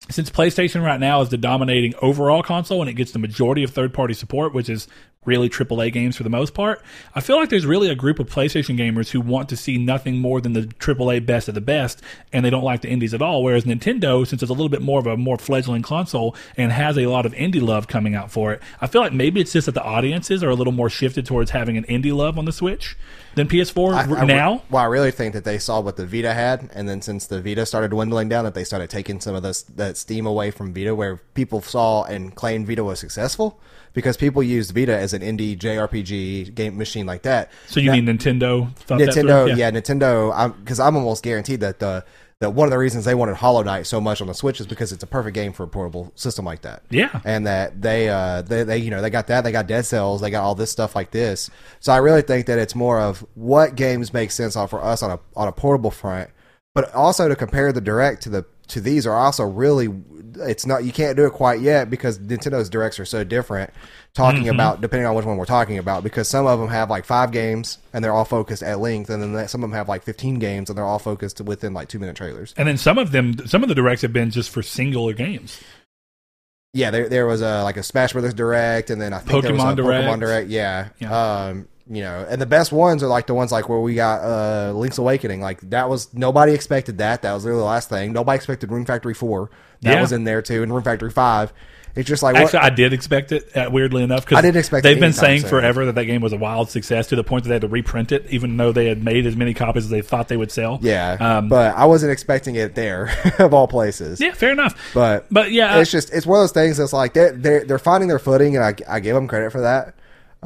since PlayStation right now is the dominating overall console and it gets the majority of third party support, which is really AAA games for the most part, I feel like there's really a group of PlayStation gamers who want to see nothing more than the AAA best of the best, and they don't like the indies at all. Whereas Nintendo, since it's a little bit more of a more fledgling console and has a lot of indie love coming out for it, I feel like maybe it's just that the audiences are a little more shifted towards having an indie love on the Switch than PS4 I- I now. well, I really think that they saw what the Vita had, and then since the Vita started dwindling down, that they started taking some of this that steam away from Vita, where people saw and claimed Vita was successful because people used Vita as an indie JRPG game machine like that. So you Now- mean Nintendo? Nintendo, through? yeah. Nintendo. Because I'm, almost guaranteed that the that one of the reasons they wanted Hollow Knight so much on the Switch is because it's a perfect game for a portable system like that. Yeah. and that they uh they, they you know they got that they got Dead Cells they got all this stuff like this. So I really think that it's more of what games make sense on for us on a on a portable front, but also to compare the direct to the to these are also really it's not you can't do it quite yet because Nintendo's directs are so different. Talking Mm-hmm. about depending on which one we're talking about because some of them have like five games and they're all focused at length, and then some of them have like fifteen games and they're all focused within like two minute trailers. And then some of them, some of the directs have been just for singular games. Yeah, there there was a like a Smash Brothers Direct, and then I think there was a Direct. Pokemon Direct. Yeah. Yeah. Um, you know, and the best ones are like the ones like where we got uh Link's Awakening. Like that was nobody expected that. That was literally the last thing. Nobody expected Rune Factory Four. That Yeah. was in there too, and Rune Factory Five. It's just like what, Actually, I did expect it. Uh, weirdly enough, because I didn't expect it they've been saying soon. forever that that game was a wild success to the point that they had to reprint it, even though they had made as many copies as they thought they would sell. yeah. um, but I wasn't expecting it there of all places. yeah, fair enough. But But yeah, it's just it's one of those things that's like they're they're, they're finding their footing, and I, I give them credit for that.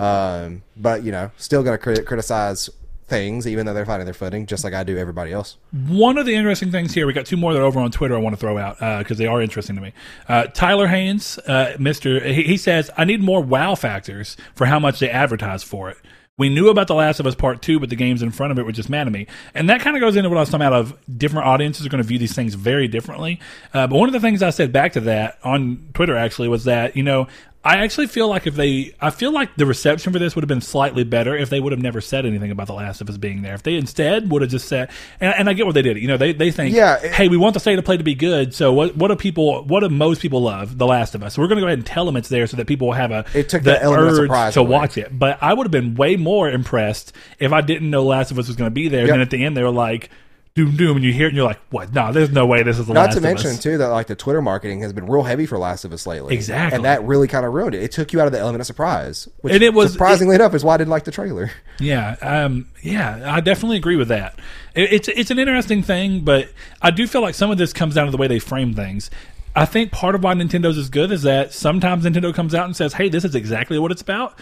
Um, but you know, still gonna crit- criticize things, even though they're finding their footing, just like I do everybody else. One of the interesting things here, we got two more that are over on Twitter I want to throw out because they are interesting to me. Uh, Tyler Haynes, uh, Mister, he, he says, "I need more wow factors for how much they advertise for it." We knew about The Last of Us Part Two, but the games in front of it were just mad at me, and that kind of goes into what I was talking about. Of different audiences are going to view these things very differently. Uh, but one of the things I said back to that on Twitter actually was that you know I actually feel like if they, I feel like the reception for this would have been slightly better if they would have never said anything about The Last of Us being there. If they instead would have just said, and, and I get what they did. You know, they they think, Yeah, it- hey, we want the state of play to be good. So what what do people, what do most people love? The Last of Us. So we're going to go ahead and tell them it's there so that people will have a It took the the element of urge surprise to away. watch it. But I would have been way more impressed if I didn't know Last of Us was going to be there. Yep. And then at the end they were like. Doom doom, and you hear it, and you're like, "What? No, there's no way this is the last of us. Not last to mention Us." too that like the Twitter marketing has been real heavy for Last of Us lately. Exactly. and that really kind of ruined it. It took you out of the element of surprise, which And it was- surprisingly enough is why I didn't like the trailer. Yeah, um, yeah, I definitely agree with that. It, it's it's an interesting thing, but I do feel like some of this comes down to the way they frame things. I think part of why Nintendo's is good is that sometimes Nintendo comes out and says, "Hey, this is exactly what it's about."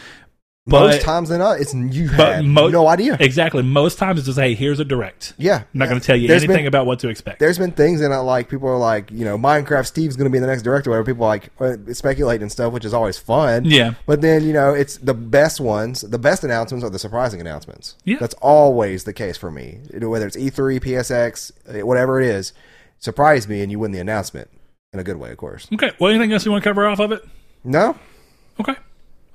Most But- times than not, it's you had mo- no idea. Exactly. Most times it's just, "Hey, here's a direct." Yeah, I'm not going to tell you There's anything been- about what to expect. There's been things in it like people are like, you know, Minecraft Steve's going to be the next director. Whatever people like uh, speculate and stuff, which is always fun. Yeah. But then you know, it's the best ones. The best announcements are the surprising announcements. Yeah. That's always the case for me. Whether it's E E3, PSX, uh, whatever it is, surprise me and you win the announcement in a good way, of course. Okay. Well, anything else you want to cover off of it? No, Okay.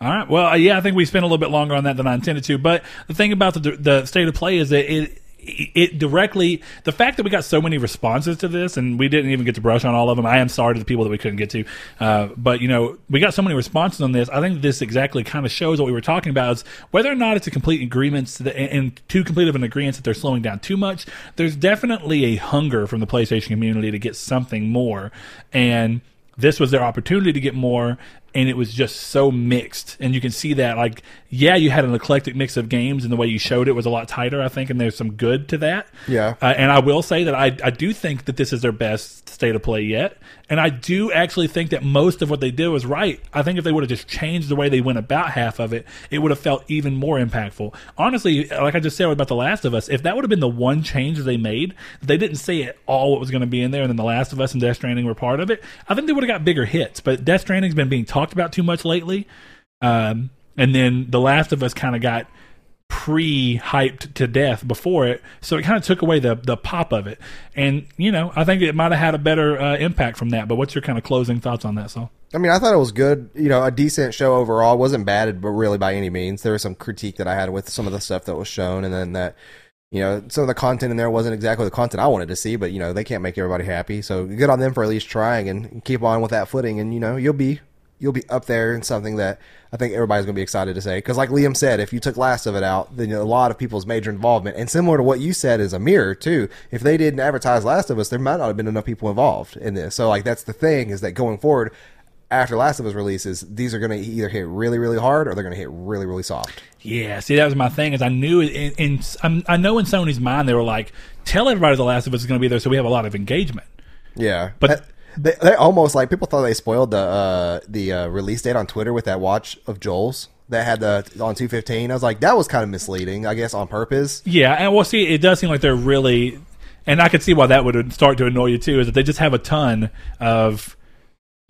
All right. Well, uh, yeah, I think we spent a little bit longer on that than I intended to. But the thing about the the state of play is that it it directly the fact that we got so many responses to this and we didn't even get to brush on all of them. I am sorry to the people that we couldn't get to, uh, but you know we got so many responses on this. I think this exactly kind of shows what we were talking about is whether or not it's a complete agreement and too complete of an agreement that they're slowing down too much. There's definitely a hunger from the PlayStation community to get something more and this was their opportunity to get more and it was just so mixed. And you can see that like yeah you had an eclectic mix of games and the way you showed it was a lot tighter i think and there's some good to that. Yeah. uh, and i will say that I, I do think that this is their best state of play yet and i do actually think that most of what they did was right. I think if they would have just changed the way they went about half of it it would have felt even more impactful. Honestly like i just said about the last of us if that would have been the one change they made they didn't say it all what was going to be in there and then the last of us and death stranding were part of it i think they would have got bigger hits. But death stranding's been being talked about too much lately. Um, and then the last of us kind of got pre-hyped to death before it so it kind of took away the the pop of it and you know i think it might have had a better uh, impact from that but what's your kind of closing thoughts on that so I mean, I thought it was good. You know, a decent show overall. It wasn't bad, but really by any means. There was some critique that I had with some of the stuff that was shown, and then that, You know, some of the content in there wasn't exactly the content I wanted to see, but you know, they can't make everybody happy. So good on them for at least trying and keep on with that footing. And you know, you'll be you'll be up there in something that I think everybody's going to be excited to say. Because like Liam said, if you took Last of It out, then a lot of people's major involvement, and similar to what you said is a mirror too. If they didn't advertise Last of Us, there might not have been enough people involved in this. So like that's the thing is that going forward. After Last of Us releases, these are going to either hit really, really hard or they're going to hit really, really soft. Yeah, see, that was my thing. Is I knew in, in I'm- know in Sony's mind they were like, tell everybody the Last of Us is going to be there, so we have a lot of engagement. Yeah, But- they, they almost like people thought they spoiled the uh, the uh, release date on Twitter with that watch of Joel's that had the on two fifteen. I was like, that was kind of misleading, I guess, on purpose. Yeah, and we'll see. It does seem like they're really, and I could see why that would start to annoy you too. Is that they just have a ton of.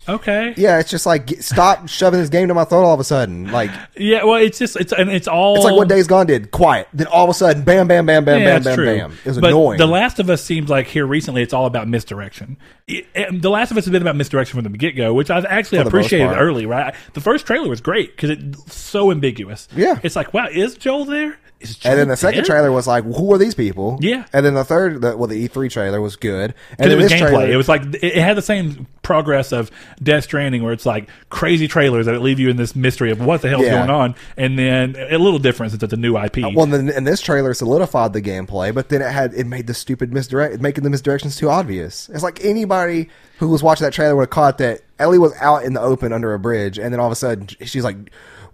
Okay. Yeah, it's just like stop shoving this game to my throat all of a sudden. Like Yeah. Well, it's just it's and it's all. it's like what Days Gone did, quiet. Then all of a sudden, bam, bam, bam, bam, Yeah, bam, bam, true. bam. It was but annoying. The Last of Us seems like here recently it's all about misdirection. It- the Last of Us has been about misdirection from the get go, which I've actually For the most appreciated early. Right, the first trailer was great because it's so ambiguous. Yeah. it's like wow, is Joel there? And then the second dead? trailer was like, who are these people? Yeah. And then the third, the, well, the E3 trailer was good. And it was gameplay. trailer, it was like it had the same progress of Death Stranding, where it's like crazy trailers that leave you in this mystery of what the hell's Yeah. going on, and then a little difference since it's a new IP. Uh, well, then, and this trailer solidified the gameplay, but then it had it made the stupid misdirect, making the misdirections too obvious. It's like anybody who was watching that trailer would have caught that Ellie was out in the open under a bridge, and then all of a sudden she's like,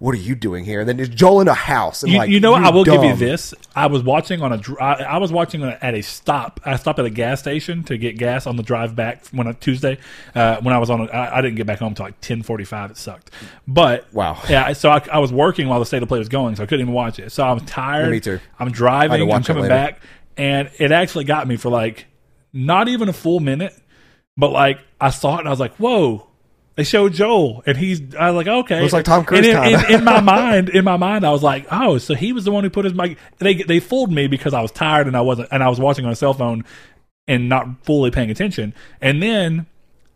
"What are you doing here?" And then there's Joel in a house, and you, like, you know what? I will give you this. I was watching on a. I, I was watching a, at a stop. I stopped at a gas station to get gas on the drive back when on Tuesday. Uh, when I was on, a, I, I didn't get back home until like ten forty five. It sucked. But Wow. yeah. So I, I was working while the state of play was going, so I couldn't even watch it. So I'm tired. Me too. I'm I had to driving. I'm coming back, and it actually got me for like not even a full minute, but like I saw it and I was like, whoa. They showed Joel, and he's. I was like, okay, Looks like Tom Cruise And in, in, in my mind, in my mind, I was like, oh, so he was the one who put his mic. They they fooled me because I was tired and I wasn't, and I was watching on a cell phone and not fully paying attention. And then,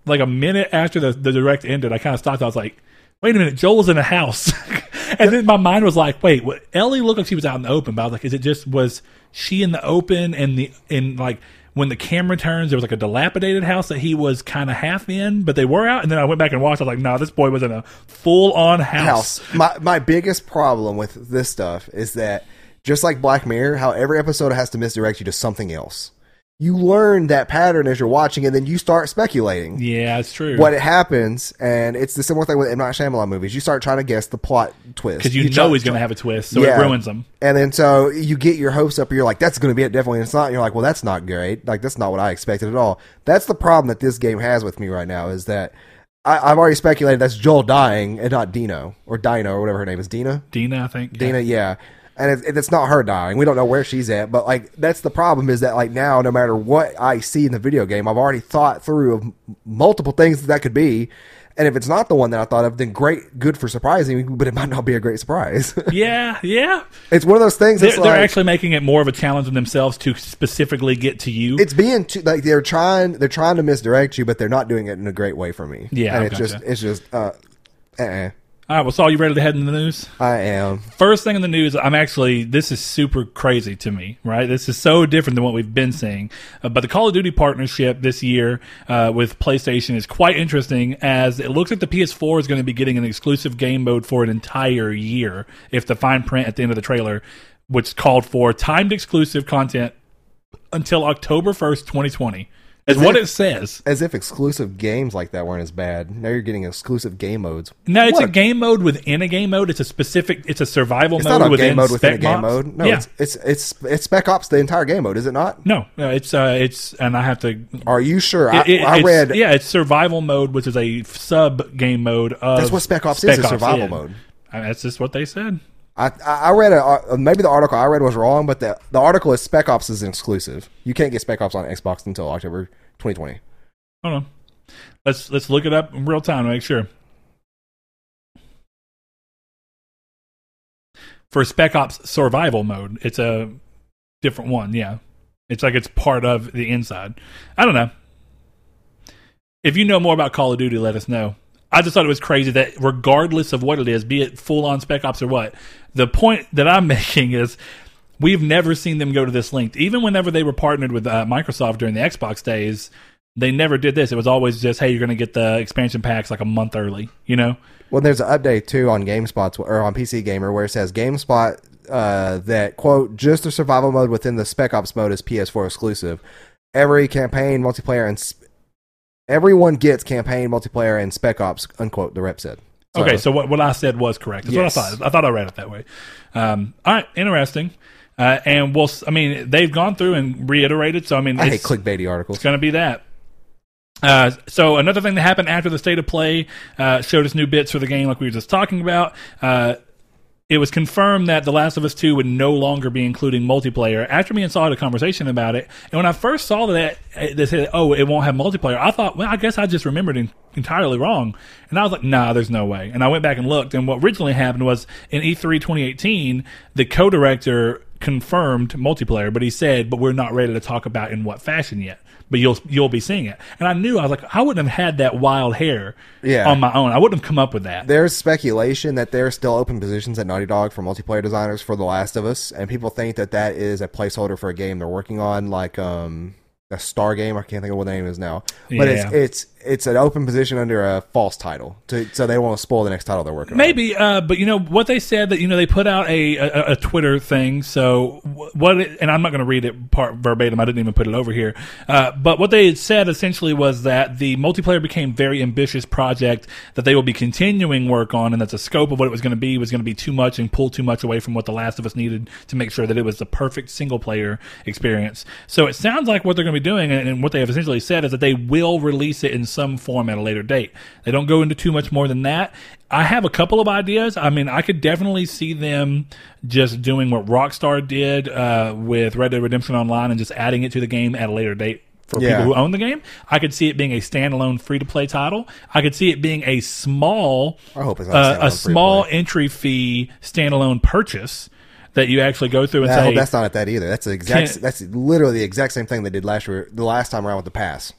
like a minute after the the direct ended, I kind of stopped. I was like, wait a minute, Joel's in a house. and then my mind was like, wait, what? Ellie looked like she was out in the open, but I was like, is it just was she in the open and the in like. When the camera turns, there was like a dilapidated house that he was kind of half in, but they were out. And then I went back and watched. I was like, "No, this boy was in a full-on house." house. My my biggest problem with this stuff is that just like Black Mirror, how every episode has to misdirect you to something else. You learn that pattern as you're watching, and then you start speculating. Yeah, it's true. what it happens, and it's the similar thing with M Night Shyamalan movies. You start trying to guess the plot twist because you, try- know he's going to have a twist, so Yeah. it ruins them. and then so you get your hopes up. And you're like, "That's going to be it, definitely." And it's not. And you're like, "Well, that's not great. Like that's not what I expected at all." That's the problem that this game has with me right now. Is that I, I've already speculated that's Joel dying and not Dino or Dino or whatever her name is. Dina. Dina, I think. Dina, yeah. And it's, it's not her dying. We don't know where she's at, but like that's the problem is that like now, no matter what I see in the video game, I've already thought through of multiple things that, that could be. And if it's not the one that I thought of, then great, good for surprising but it might not be a great surprise. Yeah, yeah. it's one of those things. They're, they're actually making it more of a challenge on themselves to specifically get to you. it's being too, like they're trying they're trying to misdirect you, but they're not doing it in a great way for me. Yeah, and I it's gotcha. just it's just uh, uh All right, well, Saul, you ready to head into the news? I am. First thing in the news, I'm actually, this is super crazy to me, right? This is so different than what we've been seeing. Uh, but the Call of Duty partnership this year uh, with PlayStation is quite interesting as it looks like the PS4 is going to be getting an exclusive game mode for an entire year if the fine print at the end of the trailer, which called for timed exclusive content until October 1st, 2020, is what it- it says. As if exclusive games like that weren't as bad. Now you're getting exclusive game modes. No, it's What a game mode within a game mode. It's a specific. It's a survival It's mode not a within game mode within a game Ops. mode. No, yeah. it's, it's it's it's Spec Ops the entire game mode, is it not? no, no, it's uh, it's, and I have to. Are you sure? I, it- it- I it's- read yeah, it's survival mode, which is a sub game mode of. That's what Spec Ops is, is survival mode. Uh, That's just what they said. I I I read a uh, maybe the article I read was wrong, but the the article is Spec Ops is exclusive. You can't get Spec Ops on Xbox until October 2020. Hold on, let's let's look it up in real time to make sure. For Spec Ops survival mode, it's a different one. Yeah, it's like it's part of the inside. I don't know. If you know more about Call of Duty, let us know. I just thought it was crazy that regardless of what it is, be it full on Spec Ops or what, the point that I'm making is We've never seen them go to this length. Even whenever they were partnered with uh, Microsoft during the Xbox days, they never did this. It was always just, hey, you're going to get the expansion packs like a month early, you know? Well, there's an update too on GameSpot or on PC Gamer where it says GameSpot uh, that quote just the survival mode within the Spec Ops mode is PS4 exclusive. Every campaign multiplayer and everyone gets campaign multiplayer and Spec Ops unquote. The rep said. So- Okay, so what, what I said was correct. That's Yes. what I thought. I thought I read it that way. Um, all right, interesting. Uh, and we'll, I mean, they've gone through and reiterated. So I mean, I hate clickbaity articles. it's going to be that. Uh, so another thing that happened after the state of play uh, showed us new bits for the game, like we were just talking about. Uh, it was confirmed that The Last of Us 2 would no longer be including multiplayer. After me and Saul had a conversation about it, and when I first saw that uh, they said, "Oh, it won't have multiplayer," I thought, "Well, I guess I just remembered entirely wrong." And I was like, "Nah, there's no way." And I went back and looked, and what originally happened was in E E3 2018, the co-director confirmed multiplayer, but he said, "But we're not ready to talk about in what fashion yet." But you'll you'll be seeing it, and I knew I was like, I wouldn't have had that wild hair Yeah. on my own. I wouldn't have come up with that. There's speculation that there are still open positions at Naughty Dog for multiplayer designers for The Last of Us, and people think that that is a placeholder for a game they're working on, like um, a Star game. I can't think of what the name is now, but Yeah. it's it's it's an open position under a false title, to, so they won't spoil the next title they're working on. Maybe, uh, but you know what they said that you know they put out a a, a Twitter thing. So what? It, and I'm not going to read it part verbatim. I didn't even put it over here. Uh, but what they had said essentially was that the multiplayer became very ambitious project that they will be continuing work on, and that the scope of what it was going to be was going to be too much and pull too much away from what The Last of Us needed to make sure that it was the perfect single player experience. So it sounds like what they're going to be doing, and, and what they have essentially said is that they will release it in some form at a later date. They don't go into too much more than that. I have a couple of ideas. I mean, I could definitely see them just doing what Rockstar did uh, with Red Dead Redemption Online and just adding it to the game at a later date for Yeah. people who own the game. I could see it being a standalone free to play title. I could see it being a small, I hope it's uh, a free-to-play. small entry fee standalone purchase that you actually go through and I say, that's not at that either. That's the exact. Can't- That's literally the exact same thing they did last year. The last time around with the pass,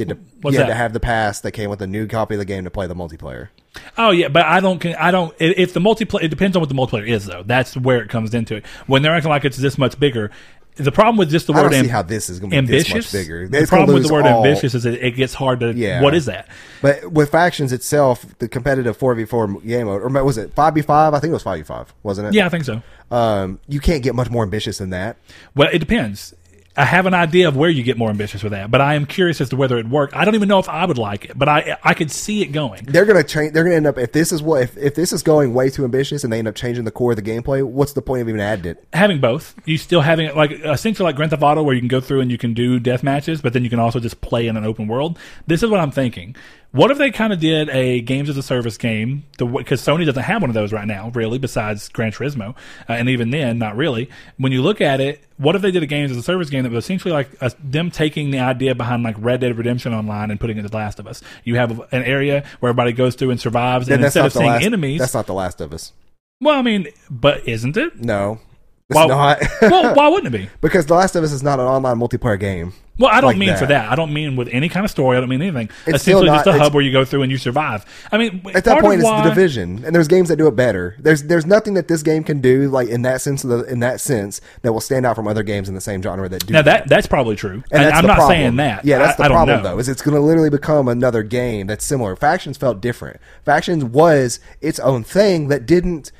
you had to, What's you had that? to have the pass that came with a new copy of the game to play the multiplayer. Oh yeah, but I don't. I don't. If the multiplayer, it depends on what the multiplayer is, though. That's where it comes into it. When they're acting like it's this much bigger, the problem with just the I word don't see how this is going to be ambitious. this much bigger. The It's gonna problem with the lose word all- ambitious is that it gets hard to. Yeah. What is that? But with factions itself, the competitive four v four game mode, or was it five v five? I think it was five v five, wasn't it? Yeah, I think so. Um, you can't get much more ambitious than that. Well, it depends. I have an idea of where you get more ambitious with that, but I am curious as to whether it worked. I don't even know if I would like it, but I I could see it going. They're gonna change. They're gonna end up if this is what if, if this is going way too ambitious and they end up changing the core of the gameplay. What's the point of even adding it? having both. You still having it like essentially like Grand Theft Auto, where you can go through and you can do death matches, but then you can also just play in an open world. This is what I'm thinking. What if they kind of did a games as a service game? Because Sony doesn't have one of those right now, really, besides Gran Turismo, uh, and even then, not really. When you look at it, what if they did a games as a service game that was essentially like a, them taking the idea behind like Red Dead Redemption Online and putting it in The Last of Us? You have an area where everybody goes through and survives, Then and instead of seeing last. enemies, That's not the Last of Us. well, I mean, but isn't it? No, it's Why- not. well, why wouldn't it be? because the Last of Us is not an online multiplayer game. Well, I don't like mean for that. that. I don't mean with any kind of story. I don't mean anything. It's still Essentially, not- just a hub where you go through and you survive. I mean, At that point, it's why, the division, and there's games that do it better. There's there's nothing that this game can do like in that sense of the, in that sense that will stand out from other games in the same genre that do. Now that that's probably true. And I, that's I'm not problem. saying that. Yeah, that's the I problem though. Is it's going to literally become another game that's similar. Factions felt different. Factions was its own thing that didn't.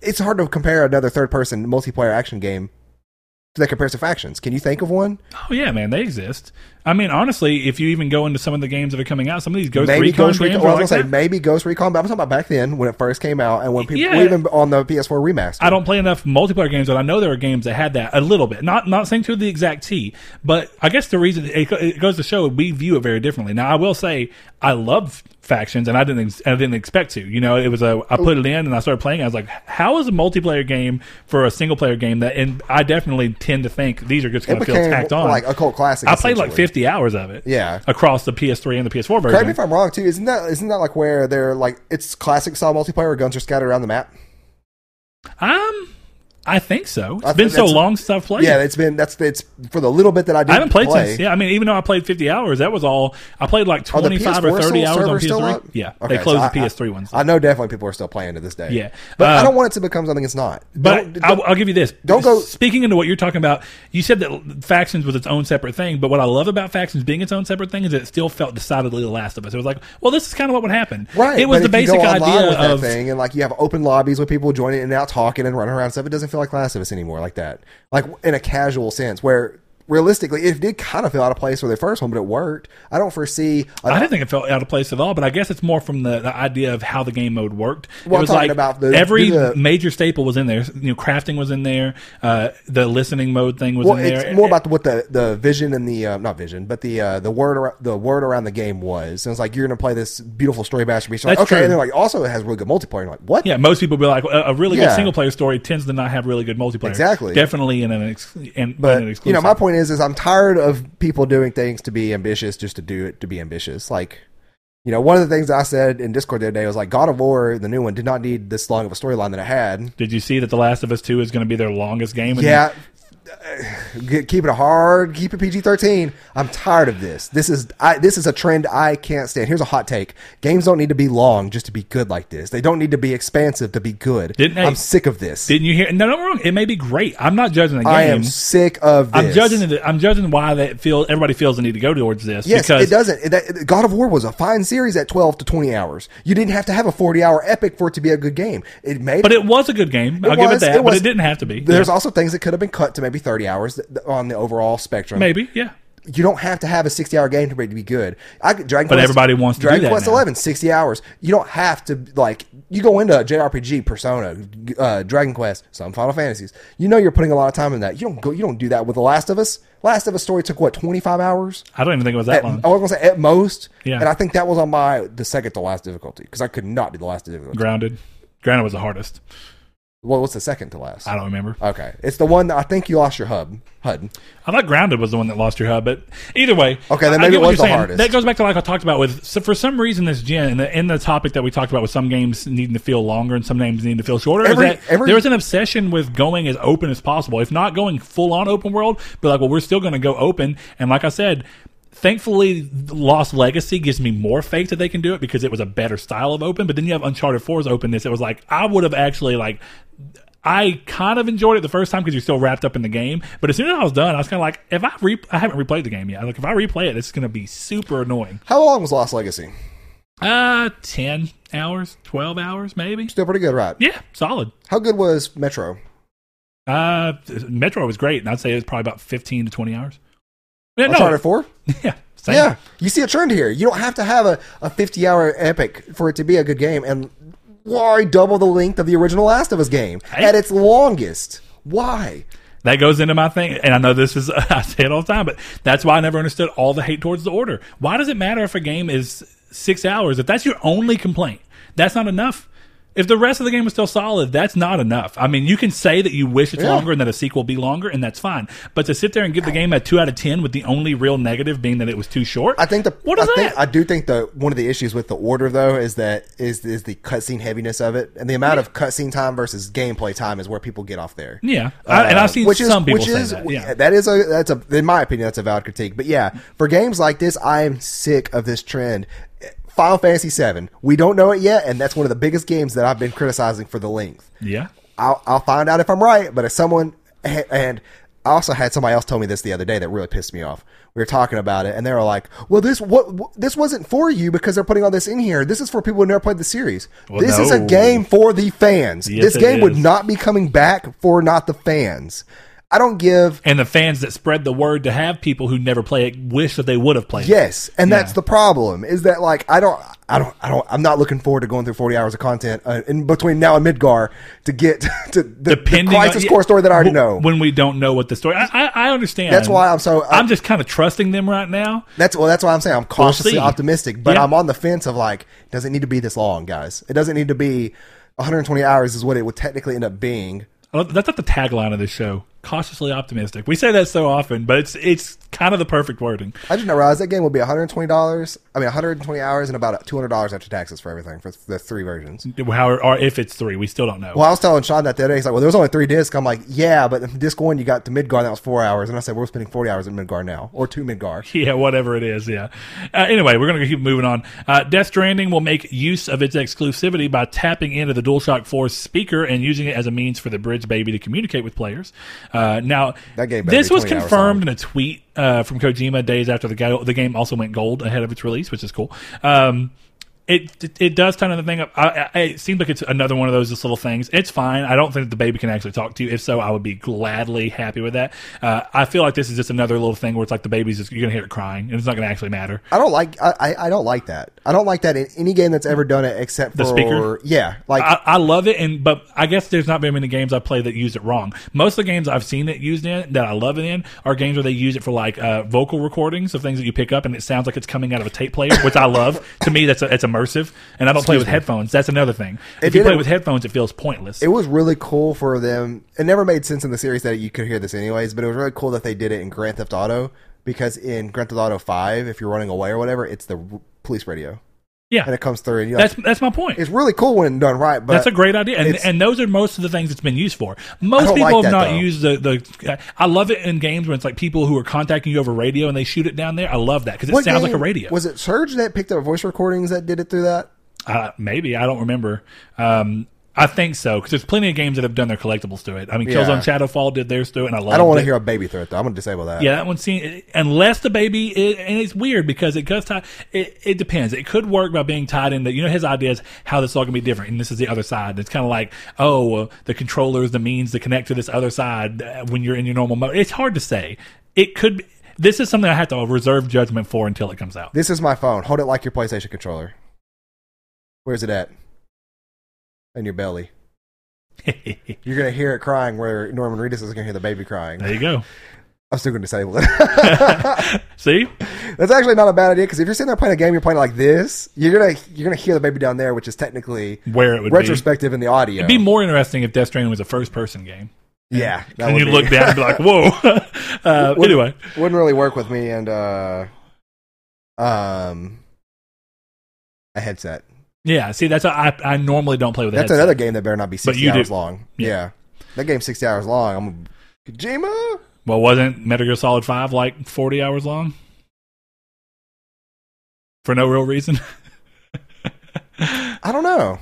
It's hard to compare another third-person multiplayer action game that compares to factions. Can you think of one? Oh yeah, man, they exist. I mean, honestly, if you even go into some of the games that are coming out, some of these Ghost maybe Recon Ghost games Recon. Well, I like was gonna say maybe Ghost Recon, but I'm talking about back then when it first came out and when people Yeah. even on the PS4 remaster. I don't play enough multiplayer games, but I know there are games that had that a little bit. Not not saying to the exact T, but I guess the reason it, it goes to show we view it very differently. Now, I will say I love factions, and I didn't ex- I didn't expect to. You know, it was a I put it in and I started playing. I was like, how is a multiplayer game for a single player game that? And I definitely tend to think these are just going to feel tacked on. like a cult classic. I played like essentially. 50 hours of it. Yeah. across the PS3 and the PS4 version. Correct me if I'm wrong too. Isn't that isn't that like where they're like it's classic style multiplayer where guns are scattered around the map? Um, I think so. It's I been so long since I've played. Yeah, it's been that's it's for the little bit that I did. I haven't played play, since. Yeah, I mean, even though I played 50 hours, that was all. I played like 25 or 30 hours on PS3. up? Yeah, Okay, they closed so the I- PS3 ones. I know definitely people are still playing to this day. Yeah. but Uh, I don't want it to become something it's not. But Don't- I'll, I'll give you this. don't go- Speaking into what you're talking about, you said that factions was its own separate thing. But what I love about factions being its own separate thing is that it still felt decidedly The Last of Us. It was like, well, this is kind of what would happen. Right, It was the basic idea of thing, and like you have open lobbies with people joining in and out, talking and running around and stuff. It doesn't feel like Last of Us anymore, like that, like in a casual sense. Where realistically, it did kind of feel out of place for the first one, but it worked. I don't foresee. I didn't think it felt out of place at all, but I guess it's more from the, the idea of how the game mode worked. Well, it was talking like about the- every the- major staple was in there. You know, crafting was in there. Uh, the listening mode thing was well, in there. it's more about what the, the vision and the uh, not vision, but the uh, the word ar- the word around the game was. And it's like you're going to play this beautiful story beach. Like, okay, true. and then like also it has really good multiplayer. And you're like what? Yeah, most people be like, a, a really good single player story tends to not have really good multiplayer. Exactly. Definitely in an, ex- in, in But an exclusive. you know, my point is, is I'm tired of people doing things to be ambitious just to do it to be ambitious. Like, you know, one of the things I said in Discord the other day was like, God of War, the new one, did not need this long of a storyline that it had. Did you see that The Last of Us 2 is going to be their longest game? Yeah. Keep it hard. Keep it PG thirteen. I'm tired of this. This is I, this is a trend I can't stand. Here's a hot take: games don't need to be long just to be good like this. They don't need to be expansive to be good. Didn't I'm sick of this. Didn't you hear? No, no, wrong. It may be great. I'm not judging the game. I am sick of this. I'm judging. The, I'm judging why they feel everybody feels the need to go towards this. Yes, because it doesn't. It- that- God of War was a fine series at 12 to 20 hours. You didn't have to have a 40 hour epic for it to be a good game. It made But it was a good game. I'll give it that. but was- it didn't have to be. There's Yeah. also things that could have been cut to maybe 30 hours on the overall spectrum. maybe, yeah. You don't have to have a 60 hour game to be good. I, Dragon But Quest, everybody wants to do Dragon that Quest now. 11, 60 hours. You don't have to, like, you go into a JRPG, Persona, uh, Dragon Quest, some Final Fantasies. You know you're putting a lot of time in that. You don't go, you don't do that with The Last of Us. Last of Us story took, what, 25 hours? I don't even think it was that At, long. I was gonna say at most, Yeah. and I think that was on my the second to last difficulty because I could not do the last difficulty. Grounded. Grounded was the hardest. Well, what's the second to last? I don't remember. Okay, it's the one that I think you lost your hub HUD. I thought Grounded was the one that lost your hub, but either way, Okay, then maybe it what was the saying. hardest. That goes back to like I talked about with. So for some reason, this gen in the, in the topic that we talked about with some games needing to feel longer and some games needing to feel shorter, Every- is that every- there was an obsession with going as open as possible. If not going full on open world, but like, well, we're still going to go open. And like I said. Thankfully, Lost Legacy gives me more faith that they can do it because it was a better style of open. But then you have Uncharted 4's openness. It was like I would have actually like I kind of enjoyed it the first time because you're still wrapped up in the game. But as soon as I was done, I was kind of like, if I re- I haven't replayed the game yet. Like if I replay it, it's going to be super annoying. How long was Lost Legacy? Uh, ten hours, twelve hours, maybe. Still pretty good, right? Yeah, solid. How good was Metro? Uh, Metro was great, and I'd say it's probably about fifteen to twenty hours. Yeah, no, Uncharted Four. yeah, same. Yeah, you see a trend here. You don't have to have a, a 50 hour epic for it to be a good game. And why double the length of the original Last of Us game Hey. at its longest? Why? That goes into my thing, and I know this is I say it all the time, but that's why I never understood all the hate towards the order. Why does it matter if a game is six hours? If that's your only complaint, that's not enough. If the rest of the game is still solid, that's not enough. I mean, you can say that you wish it's Yeah. longer and that a sequel be longer, and that's fine. But to sit there and give the game a two out of ten with the only real negative being that it was too short, I think the what is I that? think I do think the one of the issues with the order though is that is is the cutscene heaviness of it and the amount of cutscene time versus gameplay time is where people get off there. yeah, I, and I've seen Uh, which is, people which say is, that. Yeah, that is a that's a in my opinion that's a valid critique. But yeah, for games like this, I am sick of this trend. Final Fantasy VII, we don't know it yet, and that's one of the biggest games that I've been criticizing for the length. yeah. I'll, I'll find out if I'm right, but if someone and I also had somebody else tell me this the other day that really pissed me off. We were talking about it, and they were like, "Well, this what, this wasn't for you because they're putting all this in here. This is for people who never played the series. Well, this is a game for the fans. Yes, this game would not be coming back for not the fans. I don't give And the fans that spread the word to have people who never play it wish that they would have played. it. Yes, and that's Yeah. the problem. Is that like I don't, I don't, I don't. I'm not looking forward to going through 40 hours of content uh, in between now and Midgar to get to the, the Depending Crisis on, Core story that I already know. when we don't know what the story. I, I, I understand. That's why I'm so- I'm just kind of trusting them right now. That's well. That's why I'm saying I'm cautiously see. optimistic, but Yeah. I'm on the fence of like, doesn't need to be this long, guys. It doesn't need to be 120 hours is what it would technically end up being. That's not the tagline of this show. Cautiously optimistic. We say that so often, but it's it's kind of the perfect wording. I did not realize that game will be one hundred twenty dollars. I mean, one hundred and twenty hours and about two hundred dollars after taxes for everything for the three versions. How or if it's three, we still don't know. Well, I was telling Sean that the other day. He's like, "Well, there was only three discs." I'm like, "Yeah, but disc one, you got to Midgar, and that was four hours." And I said, "We're spending forty hours in Midgar now, or two Midgar." Yeah, whatever it is. Yeah. Uh, anyway, we're going to keep moving on. Uh, Death Stranding will make use of its exclusivity by tapping into the DualShock 4 speaker and using it as a means for the Bridge Baby to communicate with players. Uh, now, this was confirmed in a tweet uh, from Kojima days after the, ga- the game also went gold ahead of its release, which is cool. Um, it, it it does turn the thing up. I, I, it seems like it's another one of those just little things. It's fine. I don't think that the baby can actually talk to you. If so, I would be gladly happy with that. Uh, I feel like this is just another little thing where it's like the baby's just you're gonna hear it crying and it's not gonna actually matter. I don't like. I, I I don't like that. I don't like that in any game that's ever done it, except The for speaker? Yeah, like I, I love it, and but I guess there's not very many games I've played that use it wrong. Most of the games I've seen it used in that I love it in are games where they use it for like uh, vocal recordings of things that you pick up, and it sounds like it's coming out of a tape player, which I love. to me, that's a, it's immersive, and I don't play with headphones. That's another thing. If you play with headphones, it feels pointless. it was really cool for them. It never made sense in the series that you could hear this anyways, but it was really cool that they did it in Grand Theft Auto because in Grand Theft Auto Five, if you're running away or whatever, it's the police radio yeah, and it comes through, and you're that's like, that's my point. it's really cool when done right. But That's a great idea, and, and those are most of the things it's been used for. Most people like have not though. used the the. I love it in games when it's like people who are contacting you over radio and they shoot it down there. I love that because it what sounds like a radio. Was it Surge that picked up voice recordings that did it through that? Uh, maybe I don't remember. Um, I think so because there's plenty of games that have done their collectibles to it. I mean, Yeah. Killzone Shadowfall did theirs to it, and I love. I don't want to hear a baby it though. I'm gonna disable that. Yeah, that one scene, unless the baby, and it's weird because it does tie. It, it depends. It could work by being tied into. You know, his idea is how this all can be different, and this is the other side. It's kind of like, oh, uh, the controller is the means to connect to this other side uh, when you're in your normal mode. It's hard to say. It could. Be, this is something I have to reserve judgment for until it comes out. This is my phone. Hold it like your PlayStation controller. Where's it at? In your belly. You're gonna hear it crying where Norman Reedus is gonna hear the baby crying. there you go. I'm still gonna disable it. See, That's actually not a bad idea because if you're sitting there playing a game, you're playing it like this. You're gonna you're gonna hear the baby down there, which is technically where it would be. retrospective in the audio. It'd be more interesting if Death Stranding was a first person game. yeah, that and you be- look down and be like, whoa. uh, Would- anyway, wouldn't really work with me and uh, um, a headset. Yeah, see, that's I I normally don't play with That's another game that better not be 60 you do. hours long. Yeah. Yeah. that game's 60 hours long. I'm Kojima. Well, wasn't Metal Gear Solid 5 like 40 hours long? For no real reason? I don't know.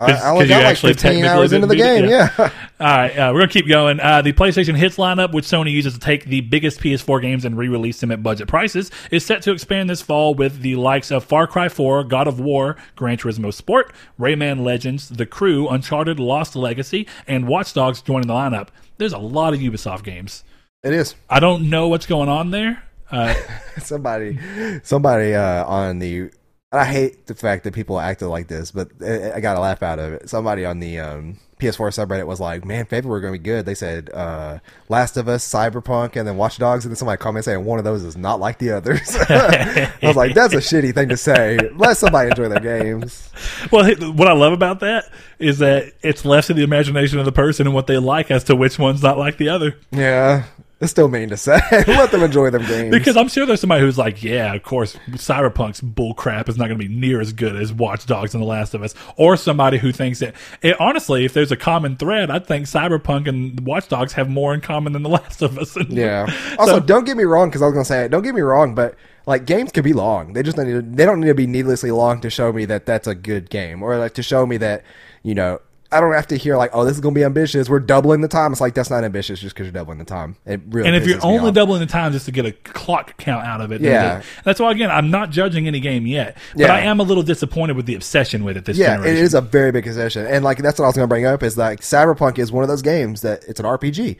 I, 'Cause- I only got like actually 15 technically hours into the game. it? Yeah. All right, uh, we're going to keep going. Uh, the PlayStation Hits lineup, which Sony uses to take the biggest PS4 games and re release them at budget prices, is set to expand this fall with the likes of Far Cry 4, God of War, Gran Turismo Sport, Rayman Legends, The Crew, Uncharted Lost Legacy, and Watch Dogs joining the lineup. There's a lot of Ubisoft games. it is. I don't know what's going on there. Uh, somebody, somebody uh, on the. I hate the fact that people acted like this, but I, I got a laugh out of it. Somebody on the um, PS4 subreddit was like, "Man, February going to be good." They said, uh, "Last of Us, Cyberpunk, and then Watch Dogs," and then somebody commented saying one of those is not like the others. I was like, "That's a shitty thing to say." Let somebody enjoy their games. Well, what I love about that is that it's left to the imagination of the person and what they like as to which one's not like the other. Yeah, it's still mean to say. Let them enjoy their games. Because I'm sure there's somebody who's like, yeah, of course, Cyberpunk's bullcrap is not going to be near as good as Watch Dogs and The Last of Us. Or somebody who thinks that, it, honestly, if there's a common thread, I think Cyberpunk and Watch Dogs have more in common than The Last of Us. Yeah. Also, don't get me wrong, because I was gonna say it. Don't get me wrong, but like games can be long. They just need to, they don't need to be needlessly long to show me that that's a good game, or like to show me that you know I don't have to hear like, oh, this is gonna be ambitious. We're doubling the time. It's like that's not ambitious just because you're doubling the time. It really. And if you're only doubling the time just to get a clock count out of it, Yeah. that's why again I'm not judging any game yet, but Yeah. I am a little disappointed with the obsession with it this yeah, generation. it is a very big concession, and like that's what I was gonna bring up is like Cyberpunk is one of those games that it's an RPG.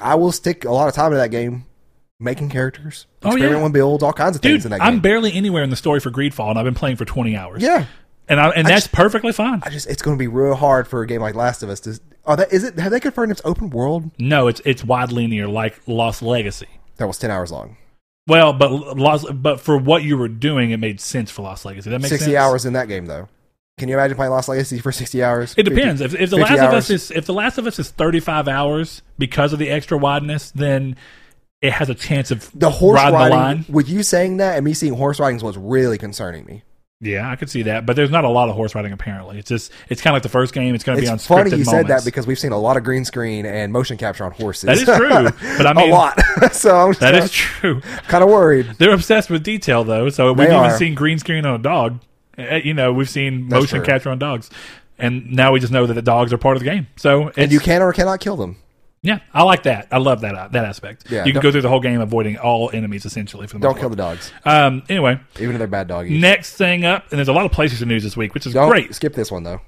I will stick a lot of time into that game, making characters, Oh, yeah. with builds, all kinds of things in that game. I'm barely anywhere in the story for Greedfall, and I've been playing for 20 hours. yeah. And I, and that's just- perfectly fine. I just it's going to be real hard for a game like Last of Us to. Oh, that is it. Have they confirmed it's open world? no, it's it's wide linear like Lost Legacy. That was ten hours long. Well, but Lost, but for what you were doing, it made sense for Lost Legacy. That makes Sixty sense. hours in that game though. Can you imagine playing Lost Legacy for sixty hours? It depends. If, if the 50 Last of? Us is if the Last of Us is thirty five hours because of the extra wideness, then it has a chance of the horse riding riding. the line. With you saying that and me seeing horse riding is what's really concerning me. Yeah, I could see that, but there's not a lot of horse riding apparently. It's just it's kind of like the first game. It's going to be on It's funny you said that because we've seen a lot of green screen and motion capture on horses. That is true, but I mean a lot. so I'm that is true. kind of worried. They're obsessed with detail though. So we've even seen green screen on a dog. Uh, You know, we've seen That's motion true. capture on dogs, and now we just know that the dogs are part of the game. So it's, And you can or cannot kill them. Yeah, I like that. I love that uh, that aspect. Yeah, you can go through the whole game avoiding all enemies essentially for the Don't most kill the dogs, Um, anyway, even if they're bad doggies. next thing up, and there's a lot of PlayStation news this week, which is Don't great. skip this one though.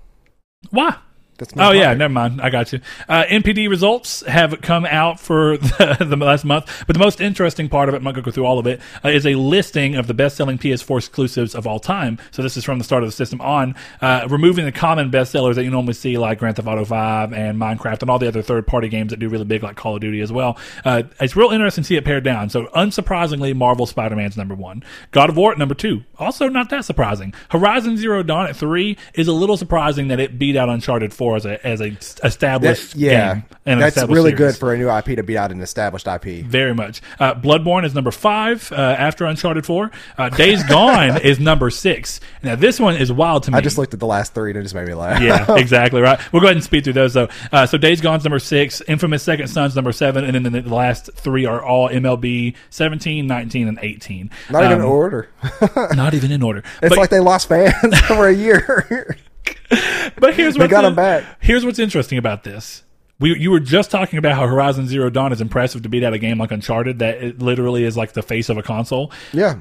Why? That's Oh yeah, never mind. I got you. Uh, NPD results have come out for the, the last month, but the most interesting part of it, I'm not going to go through all of it, uh, is a listing of the best-selling PS4 exclusives of all time. So this is from the start of the system on, uh, removing the common bestsellers that you normally see, like Grand Theft Auto 5 and Minecraft, and all the other third-party games that do really big, like Call of Duty as well. Uh, it's real interesting to see it pared down. So unsurprisingly, Marvel Spider-Man's number one, God of War at number two. Also, not that surprising. Horizon Zero Dawn at three is a little surprising that it beat out Uncharted 4 as a as a established That- yeah, game. and that's really series. good for a new IP to beat out an established IP. Very much. Uh, Bloodborne is number five uh, after Uncharted 4. Uh, Days Gone is number six. Now, this one is wild to me. I just looked at the last three and it just made me laugh. yeah, exactly right. We'll go ahead and speed through those though. Uh, so Days Gone's number six, Infamous Second Son's number seven, and then the last three are all MLB 17, 19, and 18. Not even in Um, order. Not even in order. It's But- like they lost fans for a year. But here's what's got 'em back. Here's what's interesting about this. We, you were just talking about how Horizon Zero Dawn is impressive to beat out a game like Uncharted that it literally is like the face of a console. yeah.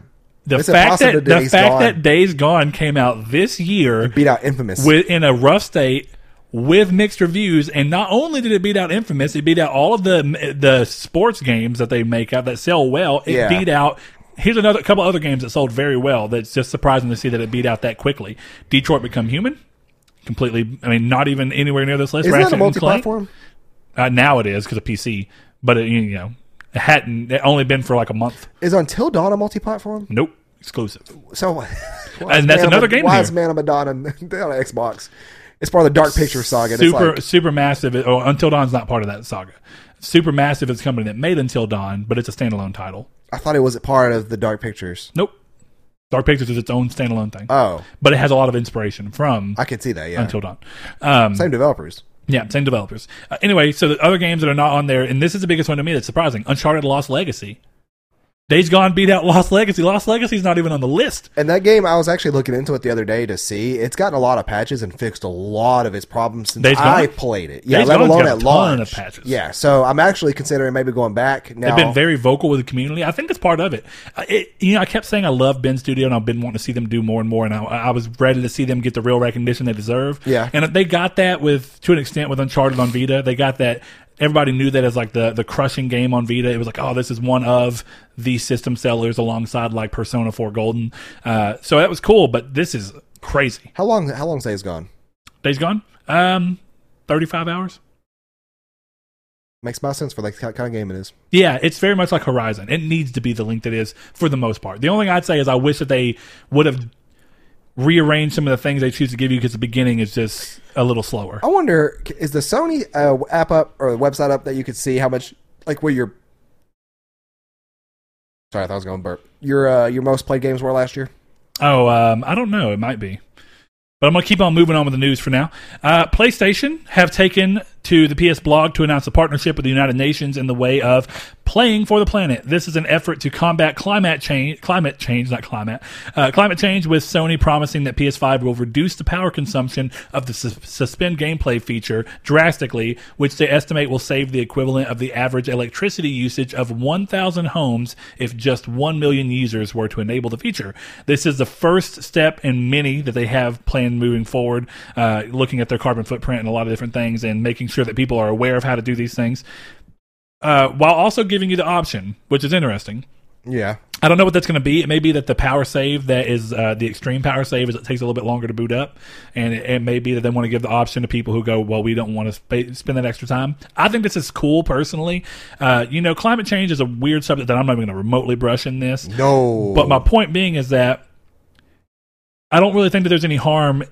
The It's fact that the Days fact Gone. that Days Gone came out this year Beat out Infamous. with in a rough state with mixed reviews, and not only did it beat out Infamous, it beat out all of the the sports games that they make out that sell well. It Yeah. beat out. Here's another couple other games that sold very well. That's just surprising to see that it beat out that quickly. Detroit Become Human, completely. I mean, not even anywhere near this list. Isn't that a Ratchet and Clank- multi-platform? Uh, now it is because of PC, but it, you know, it hadn't. It only been for like a month. Is Until Dawn a multi-platform? Nope, exclusive. So, And that's of another game Why here. Man of Medan on Xbox? It's part of the Dark Picture saga. super like- Supermassive. Oh, Until Dawn's not part of that saga. Supermassive is a company that made Until Dawn, but it's a standalone title. I thought it was a part of the Dark Pictures. Nope. Dark Pictures is its own standalone thing, Oh, but it has a lot of inspiration from I could see that. Yeah, Until Dawn. Um, same developers. yeah, same developers. Uh, anyway, so the other games that are not on there, and this is the biggest one to me that's surprising: Uncharted Lost Legacy. Days Gone beat out Lost Legacy. Lost Legacy's not even on the list. And that game, I was actually looking into it the other day to see. It's gotten a lot of patches and fixed a lot of its problems since Days Gone? I played it. Yeah, Days let Gone's alone got a at ton launch. of patches. Yeah, so I'm actually considering maybe going back now. They've been very vocal with the community. I think that's part of it. Uh, it. You know, I kept saying I love Bend Studio, and I've been wanting to see them do more and more. And I, I was ready to see them get the real recognition they deserve. Yeah. and they got that with to an extent with Uncharted on Vita. They got that. Everybody knew that as like the the crushing game on Vita. It was like, oh, this is one of the system sellers alongside like Persona 4 Golden. Uh, so that was cool. But this is crazy. how long? How long Days Gone? Days Gone. Um, thirty five hours. Makes my sense for like the kind of game it is. Yeah, it's very much like Horizon. It needs to be the length it is for the most part. The only thing I'd say is I wish that they would have rearranged some of the things they choose to give you because the beginning is just a little slower. I wonder, is the Sony uh, app up or the website up that you could see how much, like, where your sorry, I thought I was going burp. Your uh, your most played games were last year. Oh, um, I don't know. It might be. But I'm going to keep on moving on with the news for now. Uh, PlayStation have taken to the PS blog to announce a partnership with the United Nations in the way of playing for the planet. This is an effort to combat climate change, climate change, not climate, uh, climate change with Sony promising that PS5 will reduce the power consumption of the sus- suspend gameplay feature drastically, which they estimate will save the equivalent of the average electricity usage of 1,000 homes if just 1 million users were to enable the feature. This is the first step in many that they have planned moving forward, uh, looking at their carbon footprint and a lot of different things and making sure that people are aware of how to do these things. Uh, while also giving you the option, which is interesting. Yeah, I don't know what that's going to be. It may be that the power save that is uh, the extreme power save is it takes a little bit longer to boot up, and it, it may be that they want to give the option to people who go, well, we don't want to sp- spend that extra time. I think this is cool personally. Uh, you know, climate change is a weird subject that I'm not even going to remotely brush in this. no, But my point being is that I don't really think that there's any harm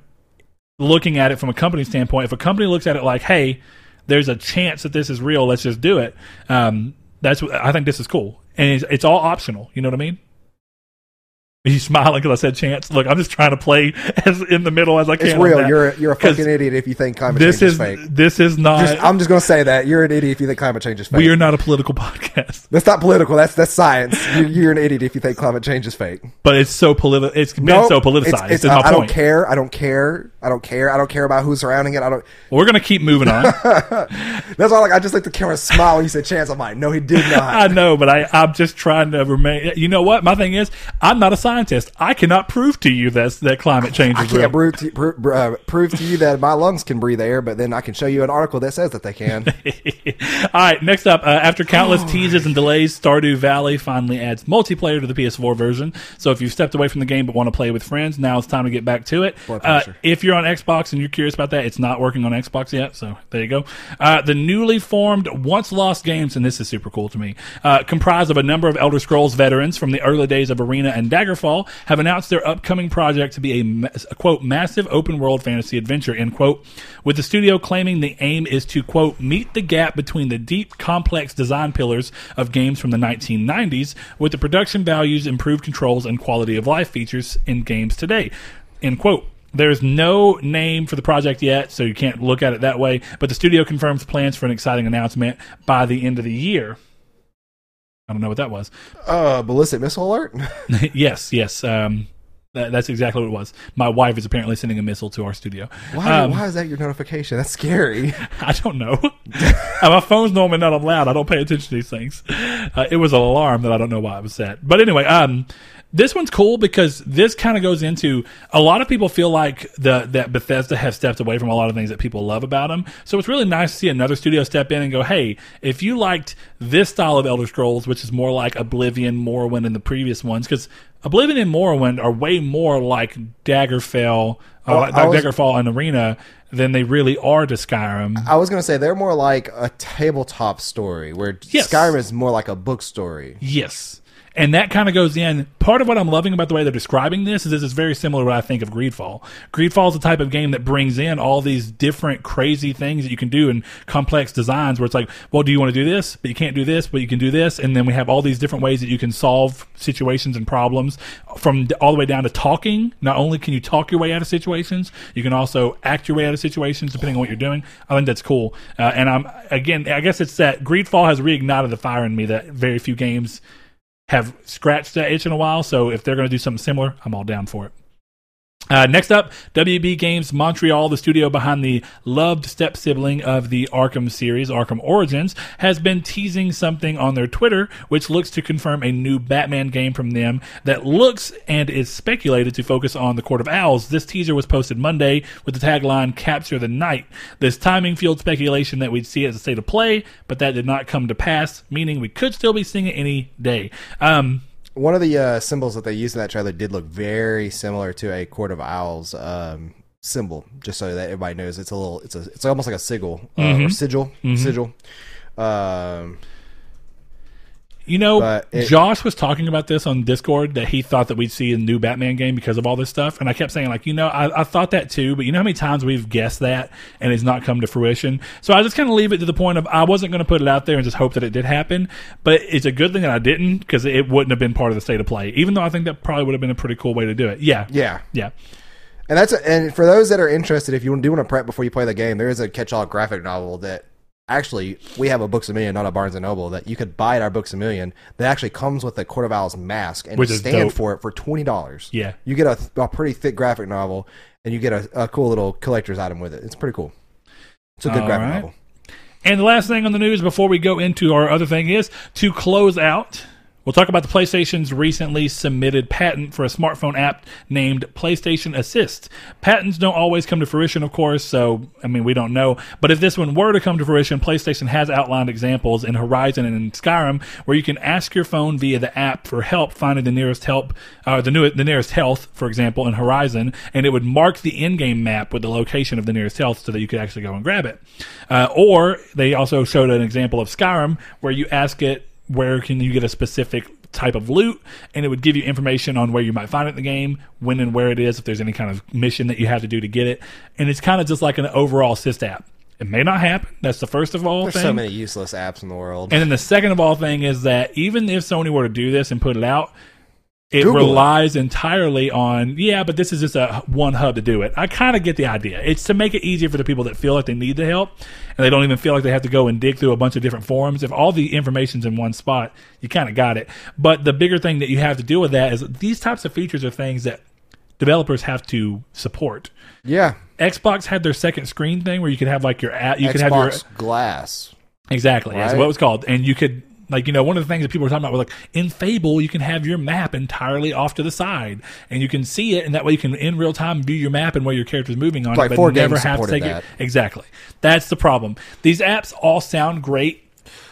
looking at it from a company standpoint. If a company looks at it like, "Hey, there's a chance that this is real. Let's just do it." Um, that's I think. This is cool, and it's, it's all optional. You know what I mean? You smiling because I said chance? Look, I'm just trying to play as in the middle as I can. It's real. You're you're a fucking idiot if you think climate This change is is fake. this is not. Just- I'm just gonna say that you're an idiot if you think climate change is fake. we are not a political podcast, that's not political. That's that's science. You're, you're an idiot if you think climate change is fake. but it's so politi- It's been No, so politicized. It's, it's, my I, I don't care. I don't care. I don't care. I don't care about who's surrounding it. I don't. We're gonna keep moving on. That's why like I just like the camera smile when you said chance. I'm like, no, he did not. I know, but I, I'm just trying to remain. You know what? My thing is, I'm not a scientist. I cannot prove to you that that climate change I is real. can't prove to, prove, uh, prove to you that my lungs can breathe air, but then I can show you an article that says that they can. All right, next up, uh, after countless teases and delays, Stardew Valley finally adds multiplayer to the PS4 version. So if you've stepped away from the game but want to play with friends, now it's time to get back to it. Uh, if you're on Xbox and you're curious about that, it's not working on Xbox yet. So there you go. Uh, the newly formed Once Lost Games, and this is super cool to me, uh, comprised of a number of Elder Scrolls veterans from the early days of Arena and Daggerfall, have announced their upcoming project to be a, a quote massive open world fantasy adventure end quote. With the studio claiming the aim is to quote meet the gap between the deep, complex design pillars of games from the 1990s with the production values, improved controls, and quality of life features in games today. End quote. There's no name for the project yet, so you can't look at it that way. But the studio confirms plans for an exciting announcement by the end of the year. I don't know what that was. uh, ballistic missile alert. yes, yes. Um, that, that's exactly what it was. My wife is apparently sending a missile to our studio. Why? Um, why is that your notification? That's scary. I don't know. Uh, my phone's normally not on loud. I don't pay attention to these things. Uh, it was an alarm that I don't know why it was set. But anyway, um, this one's cool because this kind of goes into a lot of people feel like the that Bethesda has stepped away from a lot of things that people love about them. So it's really nice to see another studio step in and go, "Hey, if you liked this style of Elder Scrolls, which is more like Oblivion, Morrowind, and the previous ones, because Oblivion and Morrowind are way more like Daggerfall, uh, Oh, like was- Daggerfall and Arena than they really are to Skyrim." I was gonna say they're more like a tabletop story, where Yes. Skyrim is more like a book story. Yes. And that kind of goes in. Part of what I'm loving about the way they're describing this is this is very similar to what I think of Greedfall. Greedfall is the type of game that brings in all these different crazy things that you can do in complex designs where it's like, well, do you want to do this? But you can't do this, but you can do this. And then we have all these different ways that you can solve situations and problems from all the way down to talking. Not only can you talk your way out of situations, you can also act your way out of situations depending on what you're doing. I think that's cool. Uh, and I'm, again, I guess it's that Greedfall has reignited the fire in me that very few games have scratched that itch in a while. So if they're going to do something similar, I'm all down for it. Uh, next up, WB Games Montreal, the studio behind the loved step sibling of the Arkham series, Arkham Origins, has been teasing something on their Twitter, which looks to confirm a new Batman game from them that looks and is speculated to focus on the Court of Owls. This teaser was posted Monday with the tagline "Capture the Night." This timing fueled speculation that we'd see it as a state of play, but that did not come to pass, meaning we could still be seeing it any day. Um, One of the uh, symbols that they used in that trailer did look very similar to a Court of Owls um, symbol. Just so that everybody knows, it's a little, it's a, it's almost like a sigil uh, Mm-hmm. or sigil, sigil. Um, You know, it- Josh was talking about this on Discord that he thought that we'd see a new Batman game because of all this stuff, and I kept saying like, you know, I, I thought that too, but you know how many times we've guessed that and it's not come to fruition. So I just kind of leave it to the point of I wasn't going to put it out there and just hope that it did happen, but it's a good thing that I didn't because it wouldn't have been part of the state of play. Even though I think that probably would have been a pretty cool way to do it. Yeah, yeah, yeah. and that's a, and for those that are interested, if you do want to prep before you play the game, there is a catch-all graphic novel that actually we have a Books a Million, not a Barnes and Noble, that you could buy at our Books a Million. That actually comes with a Court of Owls mask and Which is stand dope. for it for twenty dollars. Yeah. you get a, a pretty thick graphic novel, and you get a, a cool little collector's item with it. It's pretty cool. It's a good All graphic right. novel. And the last thing on the news before we go into our other thing is to close out. We'll talk about the PlayStation's recently submitted patent for a smartphone app named PlayStation Assist. Patents don't always come to fruition, of course, so I mean we don't know. But if this one were to come to fruition, PlayStation has outlined examples in Horizon and in Skyrim where you can ask your phone via the app for help finding the nearest help, uh, the new the nearest health, for example, in Horizon, and it would mark the in-game map with the location of the nearest health so that you could actually go and grab it. Uh, or they also showed an example of Skyrim where you ask it where can you get a specific type of loot, and it would give you information on where you might find it in the game, when and where it is, if there's any kind of mission that you have to do to get it, and it's kind of just like an overall sys app. It may not happen. That's the first of all There's thing. so many useless apps in the world. And then the second of all thing is that even if Sony were to do this and put it out, it Google it. relies entirely on yeah, but this is just a one hub to do it. I kind of get the idea. It's to make it easier for the people that feel like they need the help and they don't even feel like they have to go and dig through a bunch of different forums. If all the information's in one spot, you kind of got it. But the bigger thing that you have to deal with that is these types of features are things that developers have to support. yeah, Xbox had their second screen thing where you could have like your app, you could have your Xbox Glass. Exactly. That's what it was called. And you could like you know one of the things that people were talking about was like in Fable you can have your map entirely off to the side and you can see it and that way you can in real time view your map and where your character's moving on Like it, four but never games have to take that. it. Exactly. That's the problem. These apps all sound great.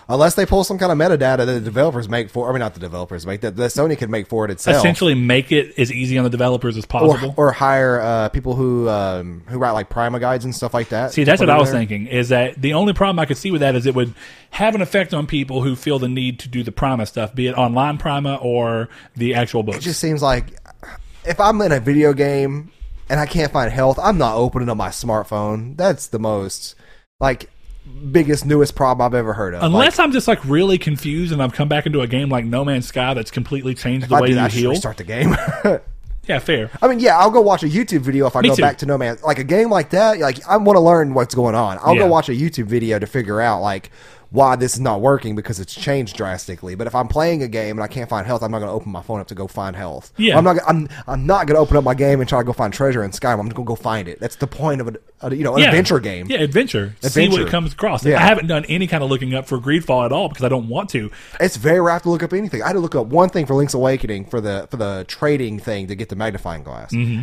Unless they pull some kind of metadata that the developers make for, I mean, not the developers make that, that Sony could make for it itself. Essentially make it as easy on the developers as possible. or hire uh, people who um, who write like Prima guides and stuff like that. See, that's what I was there. thinking. Is that the only problem I could see with that is it would have an effect on people who feel the need to do the Prima stuff, be it online Prima or the actual books. It just seems like if I'm in a video game and I can't find health, I'm not opening up my smartphone. That's the most like biggest newest problem I've ever heard of. Unless like, I'm just like really confused and I've come back into a game like No Man's Sky that's completely changed the I way do you that, I heal. restart the game. Yeah, fair. I mean, yeah, I'll go watch a YouTube video if I Me go too. back to No Man's like a game like that. Like I want to learn what's going on. I'll Yeah. go watch a YouTube video to figure out like why this is not working because it's changed drastically. But if I'm playing a game and I can't find health, I'm not going to open my phone up to go find health. Yeah. I'm not. I'm. I'm not going to open up my game and try to go find treasure in Skyrim. I'm going to go find it. That's the point of a, a you know an yeah. adventure game. Yeah, adventure. adventure. See what it comes across. Yeah. I haven't done any kind of looking up for Greedfall at all because I don't want to. It's very rare to look up anything. I had to look up one thing for Link's Awakening for the for the trading thing to get the magnifying glass. hmm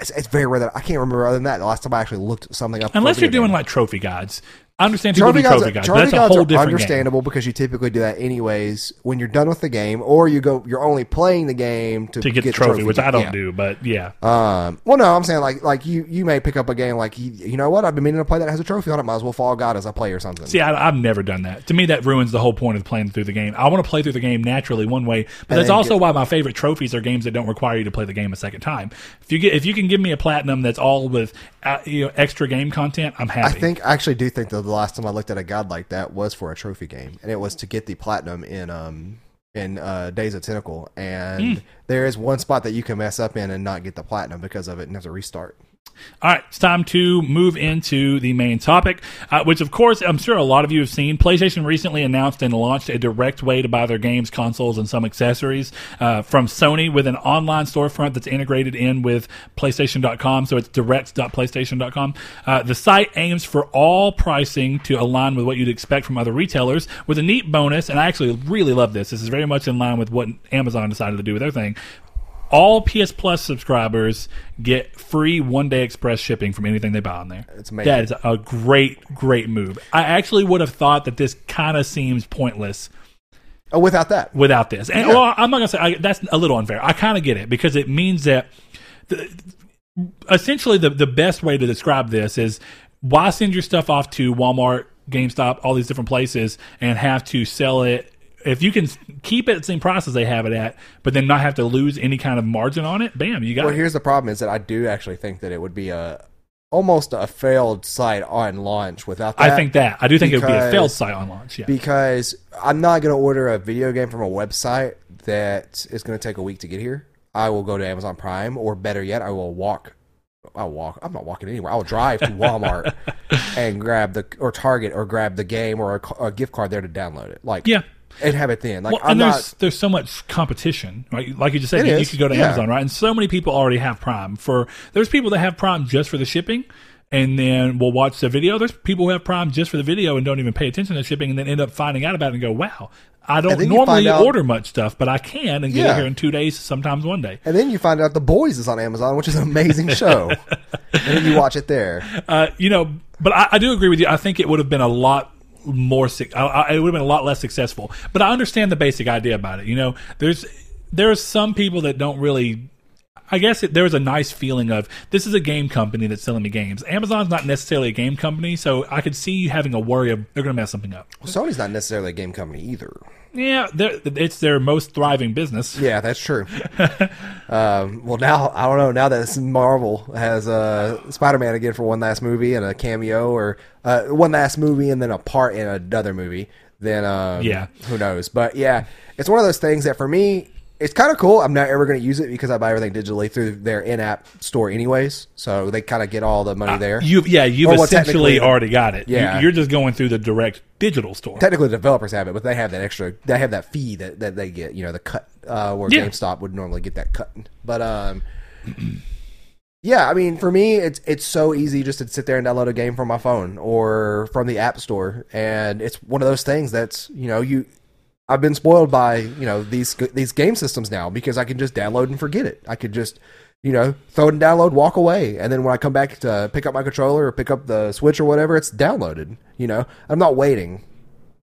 It's, it's very rare that I can't remember other than that. The last time I actually looked something up. Unless you're doing game. like trophy guides. I understand people Trophy do trophy guides. but that's a guides whole are different game. understandable because you typically do that anyways when you're done with the game, or you go you're only playing the game to, To get, the trophy, which I don't do, but yeah. Um, well, no, I'm saying like like you you may pick up a game like you, you know what I've been meaning to play that has a trophy on it. Might as well follow God as I play or something. See, I, I've never done that. To me, that ruins the whole point of playing through the game. I want to play through the game naturally one way, but And that's also get- why my favorite trophies are games that don't require you to play the game a second time. If you get, if you can give me a platinum that's all with uh, you know extra game content, I'm happy. I think I actually do think that the last time I looked at a guide like that was for a trophy game, and it was to get the platinum in um in uh, Days of Tentacle, and Hmm. there is one spot that you can mess up in and not get the platinum because of it, and have to restart. All right, it's time to move into the main topic, uh, which, of course, I'm sure a lot of you have seen. PlayStation recently announced and launched a direct way to buy their games, consoles, and some accessories uh, from Sony with an online storefront that's integrated in with PlayStation.com. So it's direct.playstation.com. Uh, the site aims for all pricing to align with what you'd expect from other retailers, with a neat bonus. And I actually really love this. This is very much in line with what Amazon decided to do with their thing all PS Plus subscribers get free one day express shipping from anything they buy on there. It's amazing. That is a great, great move. I actually would have thought that this kind of seems pointless Oh, without that, without this. And Yeah. well, I'm not gonna say I, that's a little unfair. I kind of get it because it means that the, essentially the the best way to describe this is why send your stuff off to Walmart, GameStop, all these different places, and have to sell it. If you can keep it at the same price as they have it at, but then not have to lose any kind of margin on it, bam, you got Well, it. here's the problem: is that I do actually think that it would be a almost a failed site on launch without that. I think that I do think it would be a failed site on launch. Yeah, because I'm not going to order a video game from a website that is going to take a week to get here. I will go to Amazon Prime, or better yet, I will walk. I'll walk. I'm not walking anywhere. I'll drive to Walmart and grab the or Target or grab the game or a, a gift card there to download it. Like yeah. And have it then. Like Well, I'm and there's not. there's so much competition, right? Like you just said, you, you could go to yeah. Amazon, right? And so many people already have Prime. For there's people that have Prime just for the shipping, and then we'll watch the video. There's people who have Prime just for the video and don't even pay attention to shipping, and then end up finding out about it and go, "Wow, I don't And then you normally out- order much stuff, but I can and get it here in two days, sometimes one day." And then you find out The Boys is on Amazon, which is an amazing show. and then you watch it there. Uh, you know, but I, I do agree with you. I think it would have been a lot more. I, I, it would have been a lot less successful. But I understand the basic idea about it. You know, there's there's some people that don't really. I guess it, there was a nice feeling of this is a game company that's selling me games. Amazon's not necessarily a game company, so I could see you having a worry of they're going to mess something up. Sony's not necessarily a game company either. Yeah, it's their most thriving business. Yeah, that's true. um, well, now I don't know. Now that Marvel has uh, Spider-Man again for one last movie and a cameo, or uh, one last movie and then a part in another movie, then um, Yeah. who knows? But yeah, it's one of those things that for me, it's kind of cool. I'm not ever going to use it because I buy everything digitally through their in-app store, anyways. So they kind of get all the money there. You've yeah, you've well, essentially already got it. Yeah. you're just going through the direct digital store. Technically, the developers have it, but they have that extra. They have that fee that, that they get. You know, the cut uh, where Yeah. GameStop would normally get that cut. But um, yeah, I mean, for me, it's it's so easy just to sit there and download a game from my phone or from the App Store, and it's one of those things that's you know you. I've been spoiled by you know these these game systems now because I can just download and forget it. I could just you know throw it and download, walk away, and then when I come back to pick up my controller or pick up the Switch or whatever, it's downloaded. You know, I'm not waiting.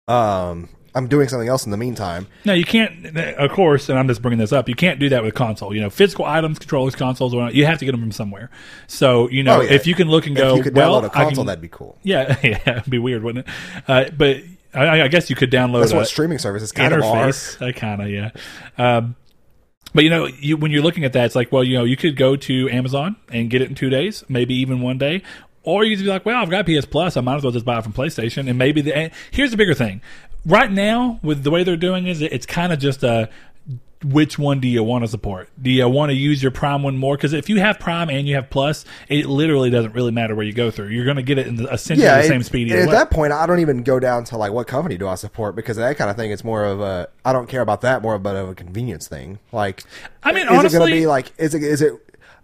Um, I'm doing something else in the meantime. No, you can't. Of course, and I'm just bringing this up. You can't do that with console. You know, physical items, controllers, consoles. or- You have to get them from somewhere. So you know, Oh, yeah. if you can look and go, if you could well, download a console, can- that'd be cool. yeah, yeah, it'd be weird, wouldn't it? Uh, but I, I guess you could download That's a what streaming services kind of are. interface. I kind of yeah. Um, but you know, you when you're looking at that, it's like, well, you know, you could go to Amazon and get it in two days, maybe even one day. Or you could be like, well, I've got PS Plus, I might as well just buy it from PlayStation. And maybe the and here's the bigger thing. Right now, with the way they're doing is it's kind of just a which one do you want to support? Do you want to use your Prime one more? Because if you have Prime and you have Plus, it literally doesn't really matter where you go through. You're going to get it in the, essentially Yeah, the it- same speed. At way. that point, I don't even go down to like what company do I support because that kind of thing. It's more of a I don't care about that more but of a convenience thing. Like, I mean, is it going to be like is it is it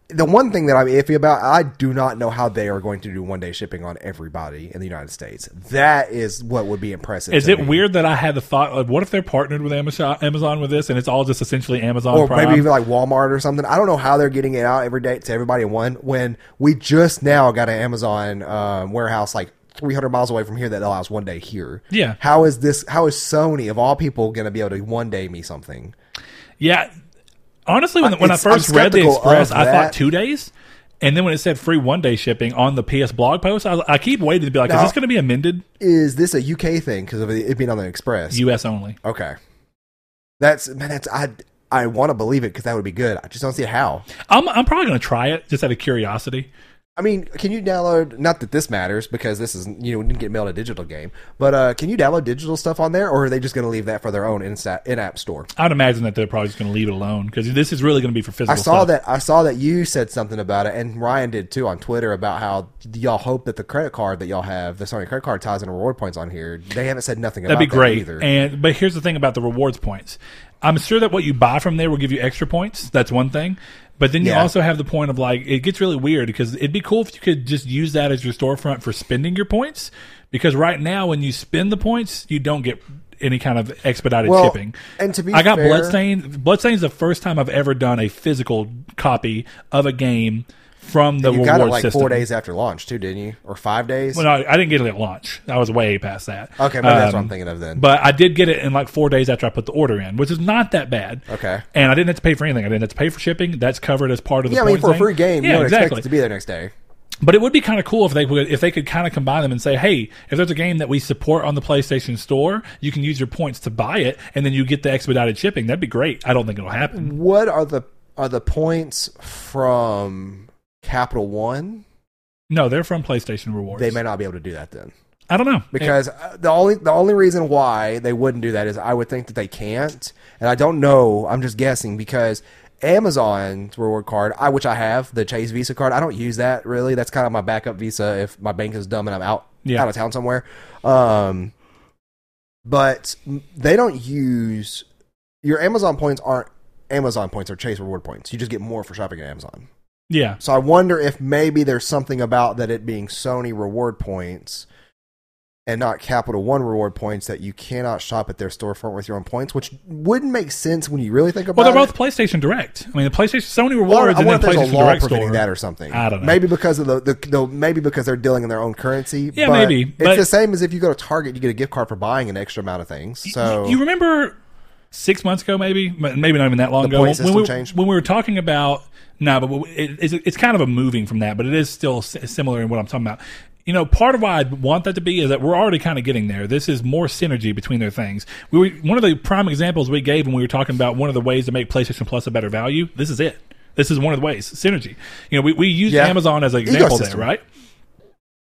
the one thing that I'm iffy about? I do not know how they are going to do one day shipping on everybody in the United States. That is what would be impressive. Is it me. weird that I had the thought, like, what if they're partnered with Amazon, Amazon with this, and it's all just essentially Amazon or Prime? maybe even like Walmart or something. I don't know how they're getting it out every day to everybody in one. When we just now got an Amazon um, warehouse like 300 miles away from here that allows one day here. Yeah. How is this? How is Sony of all people going to be able to one day me something? yeah. Honestly, when, when I it's- I'm first read the Express, I thought two days. And then when it said free one day shipping on the PS blog post, I, I keep waiting to be like, is this going to be amended? Is this a UK thing because of it being on the Express? US only. okay. That's man. That's I. I want to believe it because that would be good. I just don't see how. I'm, I'm probably going to try it just out of curiosity. I mean, can you download? Not that this matters because this is you know we didn't get mailed a digital game, but uh, can you download digital stuff on there, or are they just going to leave that for their own in-app, in-app store? I'd imagine that they're probably just going to leave it alone because this is really going to be for physical I saw stuff. that. I saw that you said something about it, and Ryan did too on Twitter about how y'all hope that the credit card that y'all have, the Sony credit card, ties in reward points on here. They haven't said nothing. That'd be that great. either. And but here's the thing about the rewards points. I'm sure that what you buy from there will give you extra points. That's one thing. But then you Yeah. also have the point of like it gets really weird because it'd be cool if you could just use that as your storefront for spending your points. Because right now, when you spend the points, you don't get any kind of expedited Well, shipping. and to be I got fair- Bloodstained. Bloodstained is the first time I've ever done a physical copy of a game from the you reward got it like system. four days after launch too, didn't you? Or five days? Well, no, I didn't get it at launch. I was way past that. okay, maybe that's what Um, I'm thinking of then. but I did get it in like four days after I put the order in, which is not that bad. Okay. And I didn't have to pay for anything. I didn't have to pay for shipping. That's covered as part of the yeah, I mean for a free game, yeah, you don't exactly. expect it to be there next day. But it would be kind of cool if they would, if they could kind of combine them and say, hey, if there's a game that we support on the PlayStation Store, you can use your points to buy it, and then you get the expedited shipping. That'd be great. I don't think it'll happen. What are the are the points from Capital One? No, they're from PlayStation Rewards. They may not be able to do that then. I don't know because uh, the only the only reason why they wouldn't do that is I would think that they can't, and I don't know. I'm just guessing because Amazon's reward card, I which I have the Chase Visa card. I don't use that really. That's kind of my backup Visa if my bank is dumb and I'm out Yeah. out of town somewhere. Um, but they don't use your Amazon points aren't Amazon points or Chase reward points. You just get more for shopping at Amazon. Yeah, So I wonder if maybe there's something about that it being Sony reward points and not Capital One reward points that you cannot shop at their storefront with your own points, which wouldn't make sense when you really think about it. well, they're it. both PlayStation Direct. I mean, the PlayStation Sony Well, Rewards I and then there's PlayStation a law Direct preventing store. that or something. I don't know. Maybe because of the, the, the maybe because they're dealing in their own currency. Yeah, but maybe, It's but- the same as if you go to Target, you get a gift card for buying an extra amount of things. So you remember six months ago, maybe, maybe not even that long The ago, point when we, when we were talking about no, but it, it's, it's kind of a moving from that, but it is still s- similar in what I'm talking about. you know, part of why I want that to be is that we're already kind of getting there. This is more synergy between their things. We were, one of the prime examples we gave when we were talking about one of the ways to make PlayStation Plus a better value. This is it. This is one of the ways synergy. You know, we we use Yeah. Amazon as an example Ecosystem. there, right?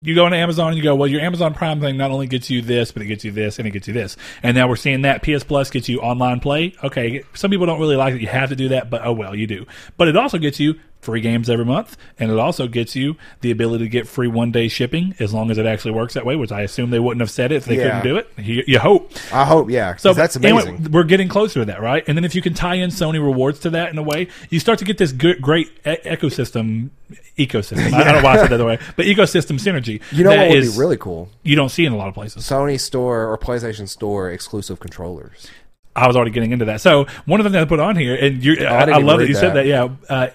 You go into Amazon and you go, well, your Amazon Prime thing not only gets you this, but it gets you this and it gets you this. And now we're seeing that PS Plus gets you online play. Okay, some people don't really like that you have to do that, but oh well, you do. But it also gets you free games every month, and it also gets you the ability to get free one day shipping as long as it actually works that way, which I assume they wouldn't have said it if they Yeah. couldn't do it. You, you hope. I hope, yeah. So that's anyway, amazing. we're getting closer to that, right? And then if you can tie in Sony rewards to that in a way, you start to get this good, great e- ecosystem. Ecosystem. I don't know why I said that the way, but ecosystem synergy. you know what would is- be really cool? you don't see in a lot of places. Sony Store or PlayStation Store exclusive controllers. I was already getting into that. So one of the things I put on here, and you, I, Oh, didn't I love that you said that. that. Yeah. Uh,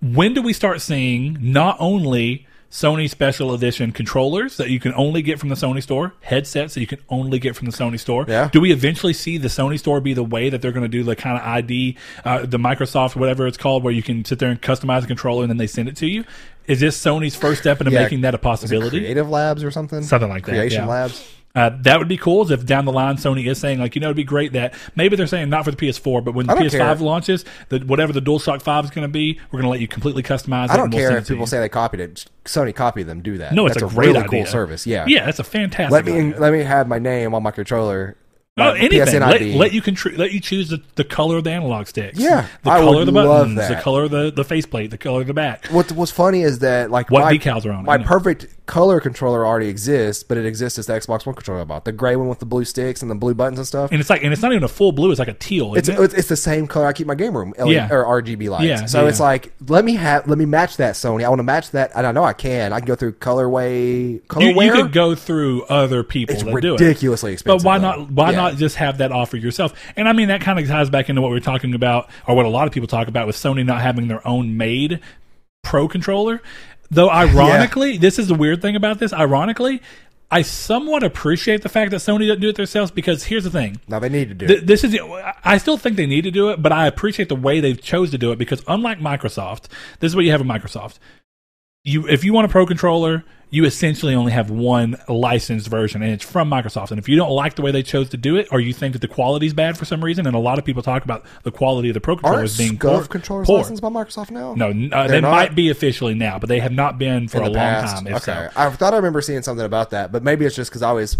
when do we start seeing not only Sony Special Edition controllers that you can only get from the Sony store, headsets that you can only get from the Sony store? Yeah. Do we eventually see the Sony store be the way that they're going to do the kind of ID, uh, the Microsoft, whatever it's called, where you can sit there and customize a controller and then they send it to you? Is this Sony's first step into Yeah. making that a possibility? Creative Labs or something? Something like that, Creation yeah. Labs. Uh, that would be cool if down the line Sony is saying like you know it'd be great that maybe they're saying not for the PS4 but when the PS5 care. launches that whatever the DualShock 5 is going to be we're going to let you completely customize it I don't we'll care if people say they copied it. Sony copied them. Do that. no it's That's a great really idea. cool service. Yeah. yeah that's a fantastic Let me idea. let me have my name on my controller. Oh, my anything. Let, let you contr- let you choose the, the color of the analog sticks. Yeah, the I color would of the buttons, the color of the, the faceplate, the color of the back. What what's funny is that like What my, decals are on My know. perfect color controller already exists, but it exists as the Xbox One controller I bought. The gray one with the blue sticks and the blue buttons and stuff. And it's like and it's not even a full blue; it's like a teal. It's, it? it's the same color I keep my game room LED, Yeah. or RGB lights. Yeah, so yeah, it's like let me have let me match that Sony. I want to match that, and I know I can. I can go through colorway you, colorway. you could go through other people It's do it. ridiculously expensive. But why though. not? Why Yeah. not just have that offer yourself? And I mean, that kind of ties back into what we're talking about, or what a lot of people talk about with Sony not having their own made Pro controller. Though, ironically, this is the weird thing about this. Ironically, I somewhat appreciate the fact that Sony doesn't do it themselves because here's the thing. Now they need to do Th- it. this is I still think they need to do it, but I appreciate the way they've chose to do it because unlike Microsoft, this is what you have in Microsoft. You if you want a pro controller, you essentially only have one licensed version and it's from Microsoft. And if you don't like the way they chose to do it or you think that the quality's bad for some reason and a lot of people talk about the quality of the pro Aren't controllers being Scuf poor, controllers poor. licensed by Microsoft now? No, uh, They're not? might be officially now, but they have not been for a the long time. Okay, so. I thought I remember seeing something about that, but maybe it's just because I always,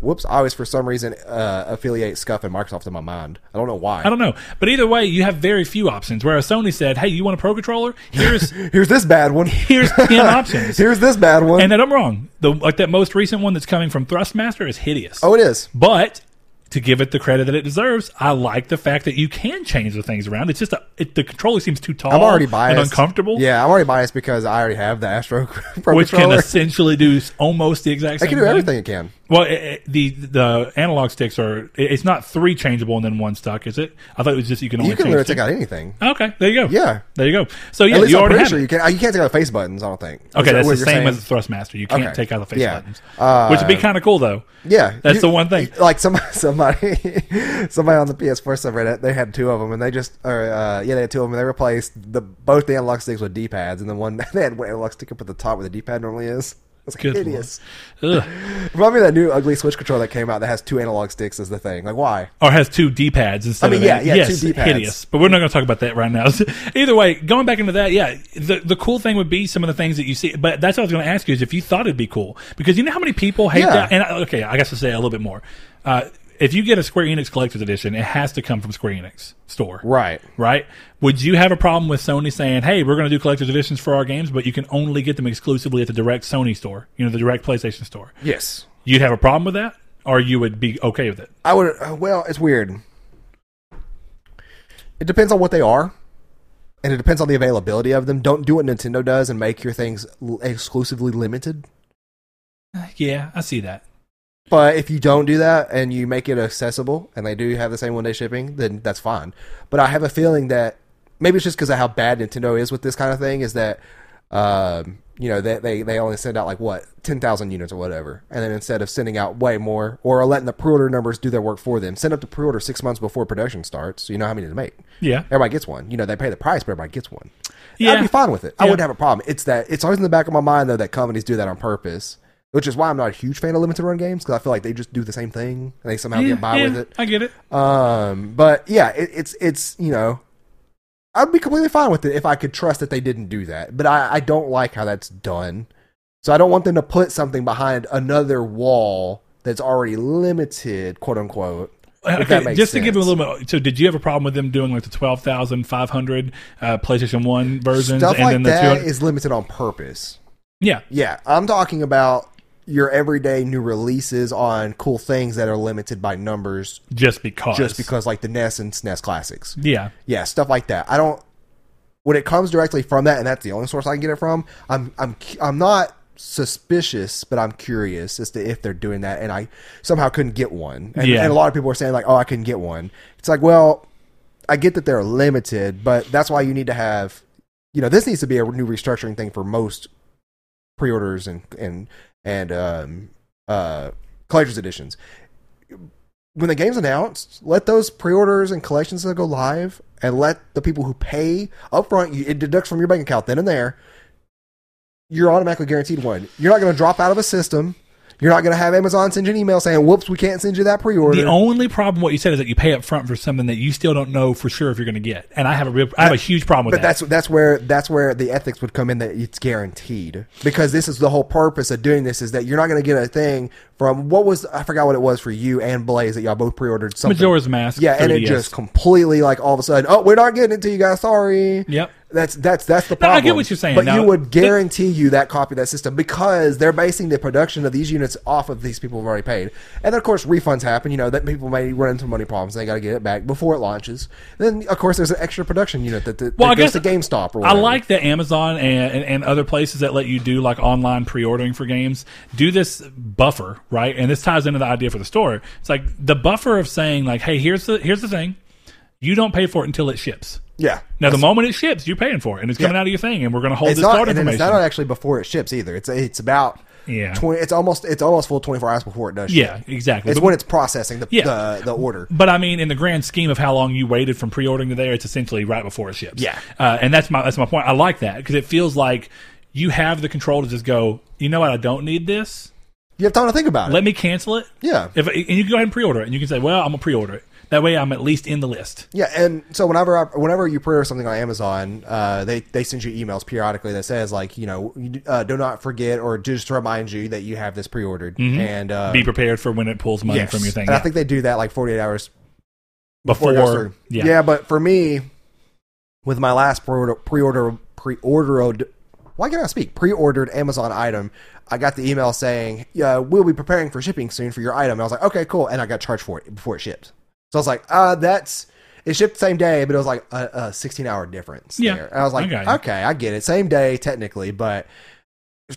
whoops, I always for some reason uh, affiliate Scuf and Microsoft in my mind. I don't know why. I don't know. But either way, you have very few options. Whereas Sony said, hey, you want a pro controller? Here's Here's this bad one. here's 10 options. Here's this bad one. And that I'm wrong. The like that most recent one that's coming from Thrustmaster is hideous. oh, it is. But to give it the credit that it deserves, I like the fact that you can change the things around. It's just a, it, the controller seems too tall. I'm already biased. and uncomfortable. Yeah, I'm already biased because I already have the Astro Pro which can essentially do almost the exact same thing. I can do thing. everything it can. Well, it, it- the the analog sticks are. it- It's not three changeable and then one stuck, is it? I thought it was just you can only You can change literally two. take out anything. Okay, there you go. Yeah. there you go. So yeah, At least you I'm already pretty have sure you can. uh, You can't take out the face buttons. I don't think. Okay, that that's the same saying? as the Thrustmaster. You can't Okay. take out the face Yeah. buttons, Uh, which would be kind of cool though. Yeah, That's You- the one thing. Like somebody, somebody, somebody on the PS4 subreddit, they had two of them, and they just, or uh, yeah, they had two of them, and they replaced the both the analog sticks with D pads, and then one they had one analog stick up at the top where the D pad normally is. It's Good hideous. Remind me of that new ugly Switch controller that came out that has two analog sticks as the thing. Like why? or has two D pads instead I mean, of yeah, yeah, yes, two D-pads. hideous. But we're not going to talk about that right now. Either way, going back into that, yeah, the the cool thing would be some of the things that you see. But that's what I was going to ask you is if you thought it'd be cool because you know how many people hate Yeah. that. And I- okay, I guess to say a little bit more. Uh, if you get a Square Enix Collector's Edition, it has to come from Square Enix store. Right. Right? Would you have a problem with Sony saying, "Hey, we're going to do collector's editions for our games, but you can only get them exclusively at the direct Sony store, you know, the direct PlayStation store"? Yes. You'd have a problem with that, or you would be okay with it? I would. Uh, well, it's weird. It depends on what they are, and it depends on the availability of them. Don't do what Nintendo does and make your things l- exclusively limited. Yeah, I see that. But if you don't do that and you make it accessible, and they do have the same one day shipping, then that's fine. But I have a feeling that maybe it's just because of how bad Nintendo is with this kind of thing. Is that um, you know they, they they only send out like what ten thousand units or whatever, and then instead of sending out way more or letting the pre-order numbers do their work for them, send up the pre-order six months before production starts, so you know how many to make. Yeah. Everybody gets one. You know they pay the price, but everybody gets one. Yeah. I'd be fine with it. I Yeah. wouldn't have a problem. It's that it's always in the back of my mind though that companies do that on purpose which is why I'm not a huge fan of limited run games because I feel like they just do the same thing and they somehow Yeah, get by yeah, with it. I get it. Um, but yeah, it, it's it's you know, I'd be completely fine with it if I could trust that they didn't do that. But I, I don't like how that's done. So I don't want them to put something behind another wall that's already limited, quote unquote. If that Okay, makes just to give them a little bit. So, did you have a problem with them doing like the twelve thousand five hundred uh, PlayStation One versions Stuff and like then the that 200? is limited on purpose. yeah, Yeah, I'm talking about your everyday new releases on cool things that are limited by numbers, just because. just because like the NES and SNES classics. Yeah, yeah, stuff like that. I don't. When it comes directly from that, and that's the only source I can get it from, I'm I'm I'm not suspicious, but I'm curious as to if they're doing that. And I somehow couldn't get one. And, Yeah. and a lot of people are saying like, "Oh, I couldn't get one." It's like, well, I get that they're limited, but that's why you need to have. You know, this needs to be a new restructuring thing for most pre-orders and and and um, uh, collector's editions when the game's announced, let those pre-orders and collections go live, and let the people who pay upfront, it deducts from your bank account then and there. You're automatically guaranteed one. You're not going to drop out of a system. You're not going to have Amazon send you an email saying, "Whoops, we can't send you that pre-order." the only problem what you said is that you pay up front for something that you still don't know for sure if you're going to get, and I have a real, I have a huge problem with but that. But that's that's where that's where the ethics would come in that it's guaranteed because this is the whole purpose of doing this is that you're not going to get a thing from what was I forgot what it was for you and Blaze that y'all both pre-ordered something. Majora's Mask. Yeah, and it 3DS. just completely like all of a sudden, oh, we're not getting it to you guys. Sorry. Yep. That's that's that's the No, I get what you're saying. but Now, you would the- guarantee you that copy of that system because they're basing the production of these units off of these people who've already paid. And then of course refunds happen. You know that people may run into money problems. They got to get it back before it launches. Then of course there's an extra production unit that, that, Well, that I goes guess to GameStop or I like that Amazon and, and, and other places that let you do like online pre-ordering for games do this buffer, right? And this ties into the idea for the store. It's like the buffer of saying like, hey, here's the here's the thing, you don't pay for it until it ships. yeah. Now, the moment it ships, you're paying for it, and it's coming Yeah. out of your thing, and we're going to hold It's this not, card information. it's not actually before it ships either. It's it's about Yeah. 20, It's almost it's almost full twenty four hours before it does. yeah, ship. exactly. It's But- when it's processing the Yeah. the, the order. But I mean, in the grand scheme of how long you waited from pre-ordering to there, it's essentially right before it ships. Yeah. uh, and that's my that's my point. I like that because it feels like you have the control to just go. You know what? I don't need this. You have time to think about it. Let me cancel it. yeah. If and you can go ahead and pre-order it, and you can say, "Well, I'm gonna pre-order it." That way, I'm at least in the list. Yeah, and so whenever I, whenever you pre-order something on Amazon, uh, they they send you emails periodically that says like you know uh, do not forget or just to remind you that you have this pre-ordered and uh, Be prepared for when it pulls money yes. from your thing. And I think they do that like forty eight hours before, through. yeah. yeah, but for me, with my last pre-order pre-order pre-ordered, why can't I speak? Pre-ordered Amazon item, I got the email saying, "Yeah, we'll be preparing for shipping soon for your item." And I was like, "Okay, cool," and I got charged for it before it shipped. So I was like, "Uh, that's." It shipped the same day, but it was like a, a 16 hour difference. Yeah, there. And I was like, I okay, I get it. Same day, technically, but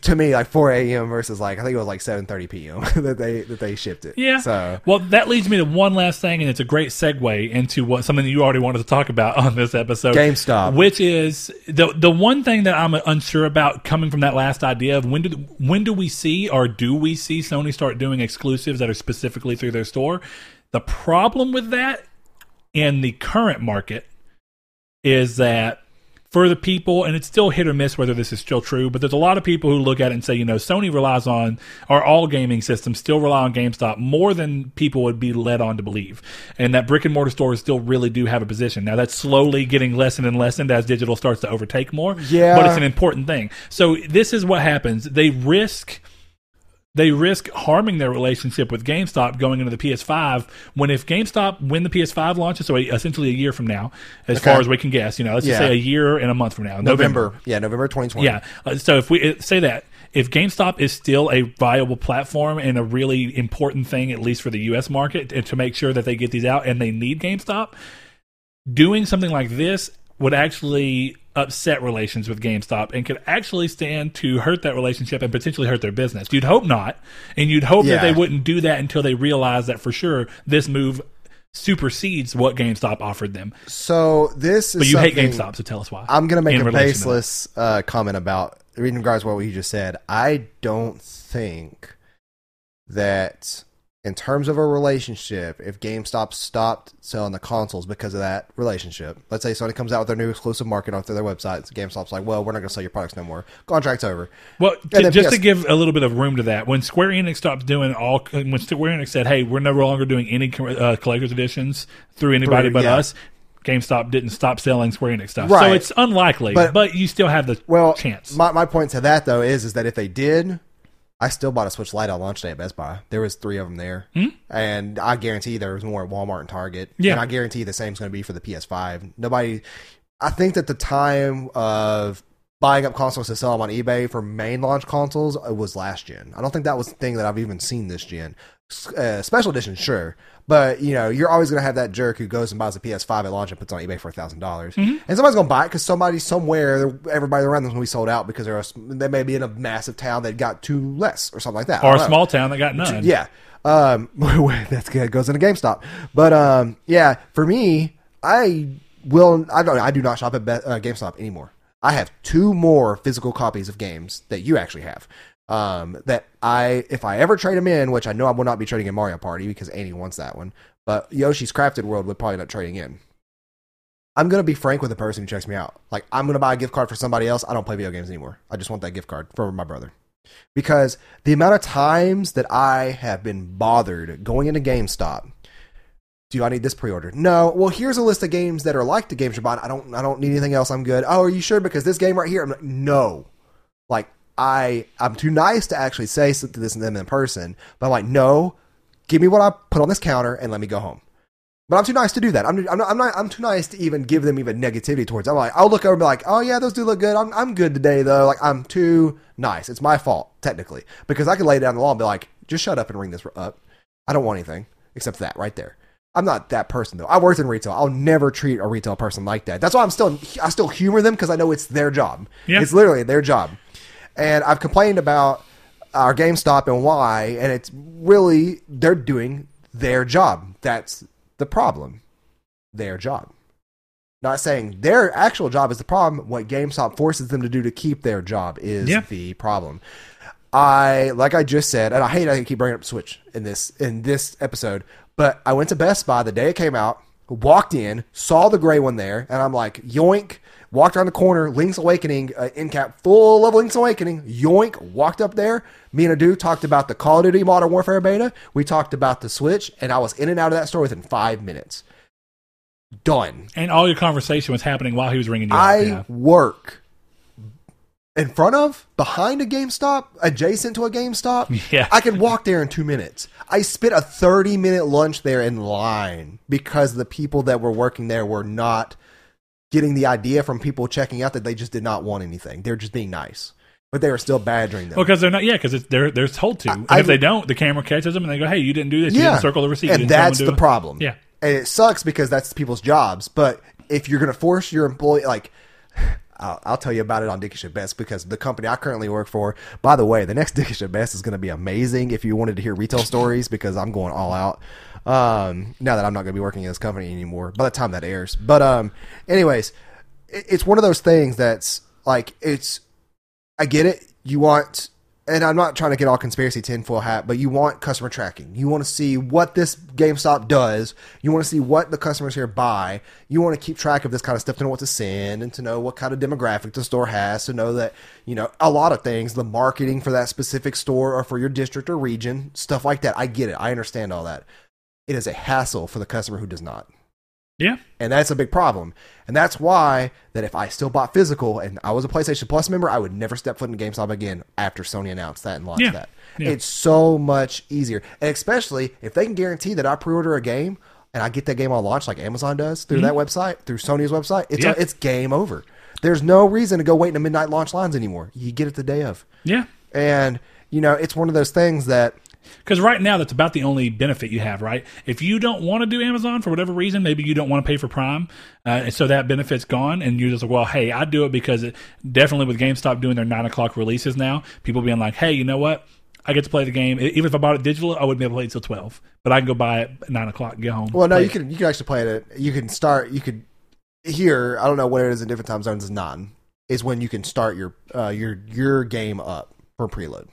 to me, like 4 a.m. versus like, I think it was like 7.30 p.m. that they that they shipped it. Yeah. So, Well, that leads me to one last thing, and it's a great segue into what something that you already wanted to talk about on this episode. GameStop. which is the the one thing that I'm unsure about coming from that last idea of when do when do we see or do we see Sony start doing exclusives that are specifically through their store? The problem with that in the current market is that for the people, and it's still hit or miss whether this is still true, but there's a lot of people who look at it and say, you know, Sony relies on, or all gaming systems still rely on GameStop more than people would be led on to believe. And that brick and mortar stores still really do have a position. Now, that's slowly getting lessened and lessened as digital starts to overtake more. Yeah. But it's an important thing. So this is what happens. They risk they risk harming their relationship with GameStop going into the PS5 when if GameStop when the PS5 launches, so essentially a year from now, as Okay. far as we can guess, you know, let's just say a year and a month from now, November. Yeah, November 2020. Yeah. Uh, So if we uh, say that if GameStop is still a viable platform and a really important thing, at least for the U.S. market, to make sure that they get these out, and they need GameStop, doing something like this would actually upset relations with GameStop and could actually stand to hurt that relationship and potentially hurt their business. You'd hope not, and you'd hope that they wouldn't do that until they realize that for sure this move supersedes what GameStop offered them. So this is But you hate GameStop, so tell us why. I'm going to make a baseless uh, comment about in regards to what you just said. I don't think that in terms of a relationship, if GameStop stopped selling the consoles because of that relationship, let's say Sony comes out with their new exclusive market onto their website, GameStop's like, well, we're not going to sell your products no more. Contract's over. Well, And t- then just PS to give a little bit of room to that, when Square Enix stopped doing all, when Square Enix said, "Hey, we're no longer doing any uh, collector's editions through anybody Through- but yeah. us," GameStop didn't stop selling Square Enix stuff. So it's unlikely, but, But- you still have the Well, chance. My, my point to that though is is that if they did, I still bought a Switch Lite on launch day at Best Buy. There was three of them there, and I guarantee there was more at Walmart and Target. Hmm? Yeah. and I guarantee the same is going to be for the PS5. Nobody, I think that the time of buying up consoles to sell them on eBay for main launch consoles was last gen. I don't think that was the thing that I've even seen this gen. Uh, special edition, sure. But you know, you're always going to have that jerk who goes and buys a PS5 at launch and puts it on eBay for thousand dollars, Mm-hmm. and somebody's going to buy it because somebody somewhere, everybody around them's going to be sold out because they're a, they may be in a massive town that got two less or something like that. Or a know. small town that got none. Yeah. Um, that's good. Goes into GameStop. But um, yeah, for me, I will. I don't. I do not shop at Be- uh, GameStop anymore. I have two more physical copies of games that you actually have. Um, that I, if I ever trade them in, which I know I will not be trading in Mario Party because Annie wants that one, but Yoshi's Crafted World would probably not trading in. I'm gonna be frank with the person who checks me out. Like I'm gonna buy a gift card for somebody else. I don't play video games anymore. I just want that gift card for my brother because the amount of times that I have been bothered going into GameStop. Do I need this pre-order? No. Well, here's a list of games that are like the games you're buying. I don't. I don't need anything else. I'm good. Oh, are you sure? Because this game right here. I'm like, no. Like I, I'm too nice to actually say something to this to them in person. But I'm like, no. Give me what I put on this counter and let me go home. But I'm too nice to do that. I'm, I'm, not, I'm not. I'm too nice to even give them even negativity towards. It. I'm like, I'll look over and be like, oh yeah, those do look good. I'm, I'm good today though. Like I'm too nice. It's my fault technically because I could lay down the law and be like, just shut up and ring this up. I don't want anything except that right there. I'm not that person though. I worked in retail. I'll never treat a retail person like that. That's why I'm still I still humor them because I know it's their job. Yeah. It's literally their job. And I've complained about our GameStop and why, and it's really they're doing their job. That's the problem. Their job. Not saying their actual job is the problem. What GameStop forces them to do to keep their job is Yeah. the problem. I like I just said, and I hate I keep bringing up Switch in this in this episode, but I went to Best Buy the day it came out, walked in, saw the gray one there, and I'm like, yoink. Walked around the corner, Link's Awakening, uh, in cap, full of Link's Awakening, yoink. Walked up there. Me and a dude talked about the Call of Duty Modern Warfare beta. We talked about the Switch, and I was in and out of that store within five minutes. Done. And all your conversation was happening while he was ringing you. I up. Yeah. work in front of, behind a GameStop, adjacent to a GameStop. Yeah. I could walk there in two minutes. I spent a 30 minute lunch there in line because the people that were working there were not getting the idea from people checking out that they just did not want anything. They're just being nice. But they were still badgering them. Well, because they're not. Yeah, because they're they're told to. And I- if they don't, the camera catches them and they go, "Hey, you didn't do this. You didn't circle the receipt." And didn't tell them that's the it." problem. Yeah. And it sucks because that's people's jobs. But if you're going to force your employee, like, I'll, I'll tell you about it on Dickish at Best because the company I currently work for, by the way, the next Dickish at Best is going to be amazing if you wanted to hear retail stories because I'm going all out. Um, now that I'm not going to be working in this company anymore by the time that airs. But, um, anyways, it, it's one of those things that's like, it's, I get it. You want, and I'm not trying to get all conspiracy tinfoil hat, but you want customer tracking. You want to see what this GameStop does. You want to see what the customers here buy. You want to keep track of this kind of stuff to know what to send and to know what kind of demographic the store has, to know that, you know, a lot of things, the marketing for that specific store or for your district or region, stuff like that. I get it. I understand all that. It is a hassle for the customer who does not. Yeah. And that's a big problem. And that's why that if I still bought physical and I was a PlayStation Plus member, I would never step foot in GameStop again after Sony announced that and launched Yeah. that. Yeah. It's so much easier. And especially if they can guarantee that I pre-order a game and I get that game on launch like Amazon does through that website, through Sony's website, it's Mm-hmm. Yeah. it's game over. There's no reason to go wait in the midnight launch lines anymore. You get it the day of. Yeah. And you know, it's one of those things that Because right now, that's about the only benefit you have, right? If you don't want to do Amazon for whatever reason, maybe you don't want to pay for Prime, uh, and so that benefit's gone, and you're just like, well, hey, I do it because it, definitely with GameStop doing their nine o'clock releases now, people being like, hey, you know what? I get to play the game. Even if I bought it digital, I wouldn't be able to play it until twelve, but I can go buy it at nine o'clock, get home. Well, no, you it. can you can actually play it. At, you can start. You could here. I don't know what it is in different time zones. Is nine is when you can start your uh, your your game up for preload.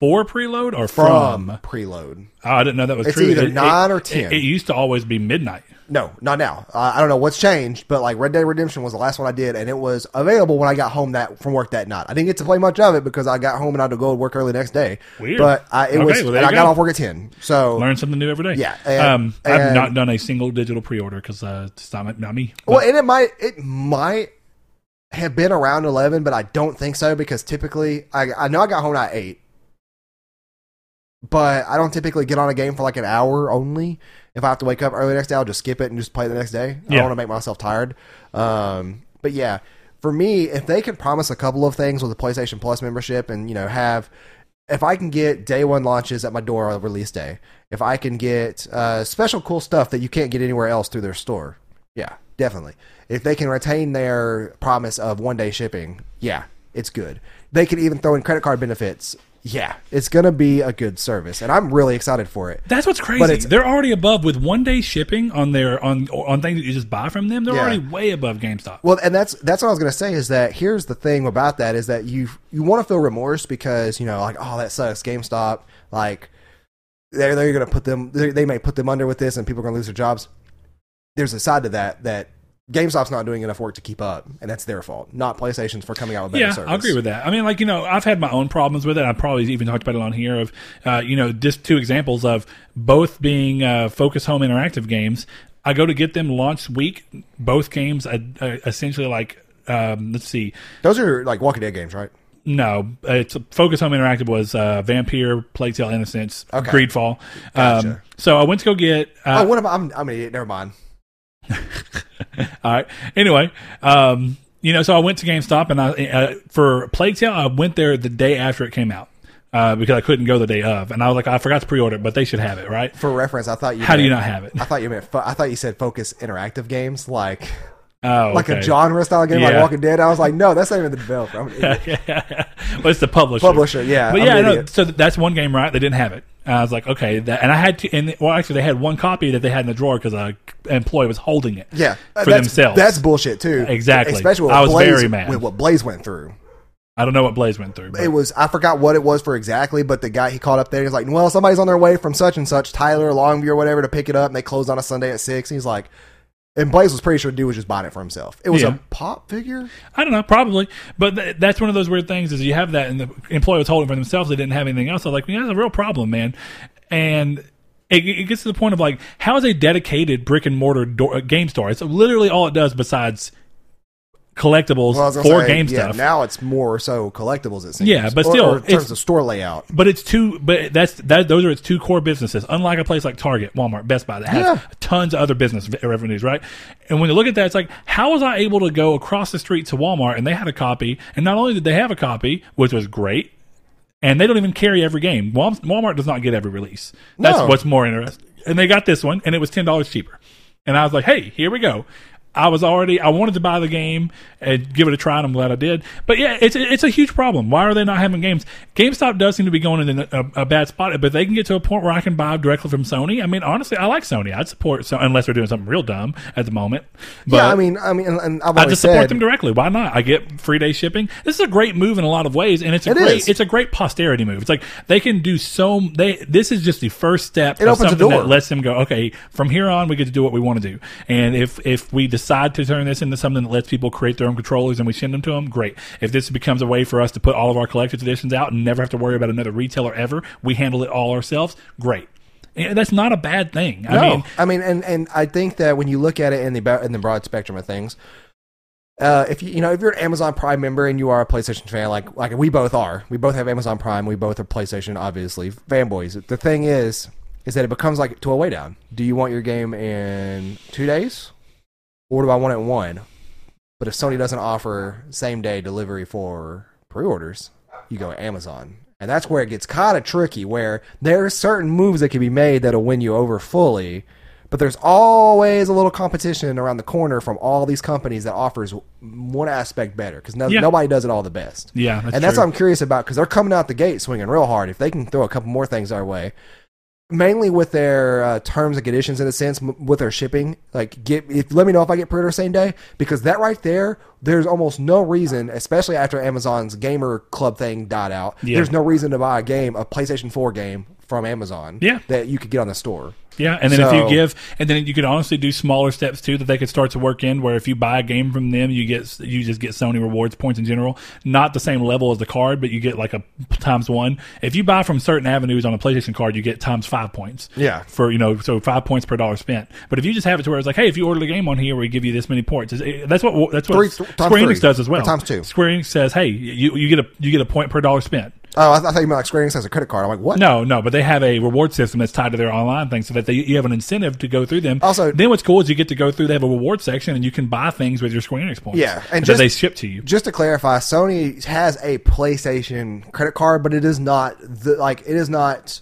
For preload or from, from? preload. Oh, I didn't know that was It's true. either It- it- 9 or 10. It, used to always be midnight. No, not now. Uh, I don't know what's changed, but like Red Dead Redemption was the last one I did, and it was available when I got home that from work that night. I didn't get to play much of it because I got home and I had to go to work early the next day. Weird. But I, it Okay, was, well, and I got go. off work at ten. So Learn something new every day. Yeah, and- um, I've and- not done a single digital pre-order because uh, it's not, not me. Well, and it might it might have been around eleven, but I don't think so because typically I I know I got home at eight, but I don't typically get on a game for like an hour only. If I have to wake up early the next day, I'll just skip it and just play the next day. I don't want to make myself tired. Um, but yeah, for me, if they can promise a couple of things with the PlayStation Plus membership, and you know have if I can get day one launches at my door on release day, if I can get uh, special cool stuff that you can't get anywhere else through their store, yeah, definitely. If they can retain their promise of one day shipping, yeah, it's good. They can even throw in credit card benefits. Yeah, it's gonna be a good service, and I'm really excited for it. That's what's crazy. But it's- They're already above with one day shipping on their on on things that you just buy from them. They're Yeah. already way above GameStop. Well, and that's that's what I was gonna say is that here's the thing about that is that you you want to feel remorse because you know like oh that sucks GameStop like they're they're gonna put them they, they may put them under with this and people are gonna lose their jobs. There's a side to that that GameStop's not doing enough work to keep up, and that's their fault, not PlayStation's for coming out with better Yeah, service. I agree with that. I mean, like you know, I've had my own problems with it. I've probably even talked about it on here. Of uh, you know, just two examples of both being uh, Focus Home interactive games. I go to get them launch week. Both games, uh, uh, essentially like um, let's see, Those are like Walking Dead games, right? no, it's Focus Home Interactive was uh, Vampyr, Plague Tale Innocence, Okay. Greedfall. Gotcha. Um, so I went to go get. Uh, oh, what am I? I'm, I'm an idiot. Never mind. All right. Anyway, um, you know, so I went to GameStop and I uh, for Plague Tale, I went there the day after it came out uh, because I couldn't go the day of, and I was like, I forgot to pre-order it, but they should have it, right? For reference, I thought you. How do you not have it? I thought you meant. Fo- I thought you said Focus Interactive games, like Oh, like okay. a genre style game, like Walking Dead. I was like, no, that's not even the developer. I'm an idiot. well, it's the publisher. Publisher, yeah, But I'm yeah, no, so that's one game, right? They didn't have it. I was like, okay, that, and I had to, and well, actually, they had one copy that they had in the drawer because a employee was holding it. Yeah, for that's, themselves. That's bullshit too. Exactly. Especially with I was Blaze, very mad. with what Blaze went through. I don't know what Blaze went through. But It was I forgot what it was for exactly, but the guy he called up there, he was like, "Well, somebody's on their way from such and such, Tyler, Longview, or whatever, to pick it up, and they closed on a Sunday at 6. He's like, and Blaze was pretty sure dude was just buying it for himself. It was Yeah. a pop figure. I don't know, probably, but th- that's one of those weird things. Is you have that, and the employee was holding for themselves. They didn't have anything else. I was like, that's a real problem, man. And it, it gets to the point of like, how is a dedicated brick and mortar door, uh, game store? It's literally all it does besides collectibles Well, I was gonna for say, game yeah, stuff. Now it's more so collectibles. It seems. Yeah, but Or- still, or in terms it's- of store layout. but it's two. But that's that. Those are its two core businesses. Unlike a place like Target, Walmart, Best Buy that has Yeah. tons of other business revenues, right? And when you look at that, it's like, how was I able to go across the street to Walmart and they had a copy, and not only did they have a copy, which was great, and they don't even carry every game. Walmart does not get every release. That's No. what's more interesting. And they got this one, and it was ten dollars cheaper. And I was like, hey, here we go. I was already I wanted to buy the game and give it a try, and I'm glad I did. But yeah, it's it's a huge problem. Why are they not having games? GameStop does seem to be going in a, a, bad spot, but they can get to a point where I can buy directly from Sony. I mean, honestly, I like Sony. I'd support so unless they're doing something real dumb at the moment. But yeah, I mean, I mean, and, I've I just support said, them directly. Why not? I get free day shipping. This is a great move in a lot of ways, and it's a It great is. it's a great posterity move. It's like they can do so. They this is just the first step. It of opens the door. that lets them go. Okay, from here on, we get to do what we want to do. And if if we decide to turn this into something that lets people create their own controllers and we send them to them, great. If this becomes a way for us to put all of our collector's editions out and never have to worry about another retailer ever, we handle it all ourselves. Great. And that's not a bad thing. I no, mean, I mean, and and I think that when you look at it in the in the broad spectrum of things, uh, if you you know if you're an Amazon Prime member and you are a PlayStation fan, like like we both are, we both have Amazon Prime, we both are PlayStation, obviously fanboys. The thing is, is that it becomes like to a way down. Do you want your game in two days, or do I want it in one? But if Sony doesn't offer same day delivery for pre-orders, you go Amazon. And that's where it gets kind of tricky, where there are certain moves that can be made that'll win you over fully, but there's always a little competition around the corner from all these companies that offers one aspect better because no, Yeah. nobody does it all the best. yeah, that's and that's true. what I'm curious about because they're coming out the gate swinging real hard. If they can throw a couple more things our way, mainly with their uh, terms and conditions in a sense m- with their shipping like get if let me know if i get pre-order same day because that right there there's almost no reason especially after amazon's gamer club thing died out Yeah. there's no reason to buy a game a playstation 4 game from amazon Yeah. that you could get on the store Yeah, and then if you give, and then you could honestly do smaller steps too that they could start to work in. Where if you buy a game from them, you get you just get Sony rewards points in general, not the same level as the card, but you get like a times one. If you buy from certain avenues on a PlayStation card, you get times five points. Yeah. for you know, so five points per dollar spent. But if you just have it to where it's like, hey, if you order the game on here, we give you this many points. It's- eh, That's what that's what Three- Square Enix does as well. Times two. Square Enix says, hey, you you get a you get a point per dollar spent. oh i, th- I thought you meant like square enix has a credit card i'm like what No, no, but they have a reward system that's tied to their online thing, so that they, you have an incentive to go through them. Also- then what's cool is you get to go through. They have a reward section, and you can buy things with your Square Enix points. Yeah, and just- they ship to you. just to clarify, Sony has a PlayStation credit card, but it is not the like it is not.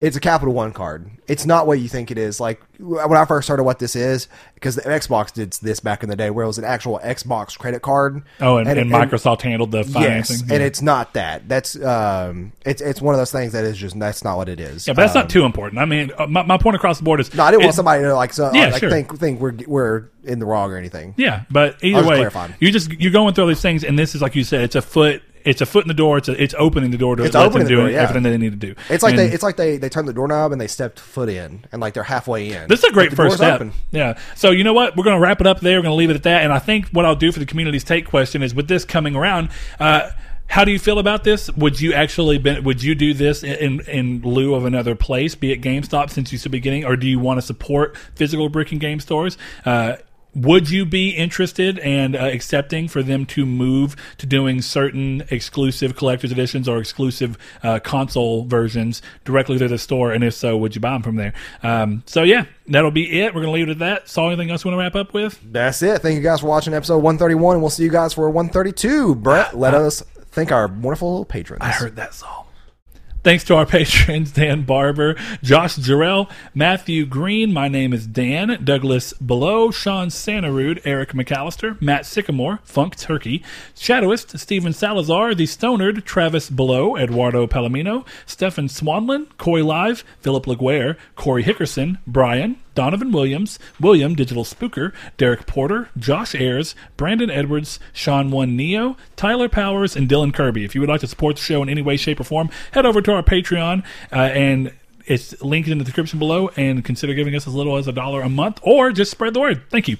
It's a Capital One card. It's not what you think it is. Like when I first started, what this is because the Xbox did this back in the day, where it was an actual Xbox credit card. Oh, and, and, and- Microsoft handled the financing. Yes, yeah. and it's not that. That's um, it's it's one of those things that is just that's not what it is. yeah, but that's Um, not too important. I mean, uh, my, my point across the board is No, I didn't want somebody to like so Yeah, like sure. think think we're we're in the wrong or anything. Yeah, but either way, clarifying. you just you're going through all these things, and this is like you said, it's a foot. It's a foot in the door. It's a, it's opening the door to It's let them the do door, yeah. everything they need to do. It's like And- they it's like they they turned the doorknob and they stepped foot in and like they're halfway in. This is a great first step. open. Yeah. So you know what? We're going to wrap it up there. We're going to leave it at that. And I think what I'll do for the community's take question is with this coming around. Uh, how do you feel about this? Would you actually been, would you do this in in lieu of another place, be it GameStop since you said beginning, or do you want to support physical brick and game stores? Uh, would you be interested and uh, accepting for them to move to doing certain exclusive collector's editions or exclusive uh, console versions directly to the store? And if so, would you buy them from there? Um, so yeah, that'll be it. We're gonna leave it at that. Saul anything else you want to wrap up with? That's it. Thank you guys for watching episode 131, and we'll see you guys for 132. Brett, let us thank our wonderful patrons. I heard that song. Thanks to our patrons, Dan Barber, Josh Jarrell, Matthew Green, my name is Dan, Douglas Below, Sean Santarud, Eric McAllister, Matt Sycamore, Funk Turkey, Shadowist, Stephen Salazar, The Stonard, Travis Below, Eduardo Palomino, Stefan Swanlin, Coy Live, Philip Laguerre, Corey Hickerson, Brian, Donovan Williams, William Digital Spooker, Derek Porter, Josh Ayers, Brandon Edwards, Sean One Neo, Tyler Powers, and Dylan Kirby. If you would like to support the show in any way, shape, or form, head over to our Patreon uh, and it's linked in the description below and consider giving us as little as a dollar a month or just spread the word. Thank you.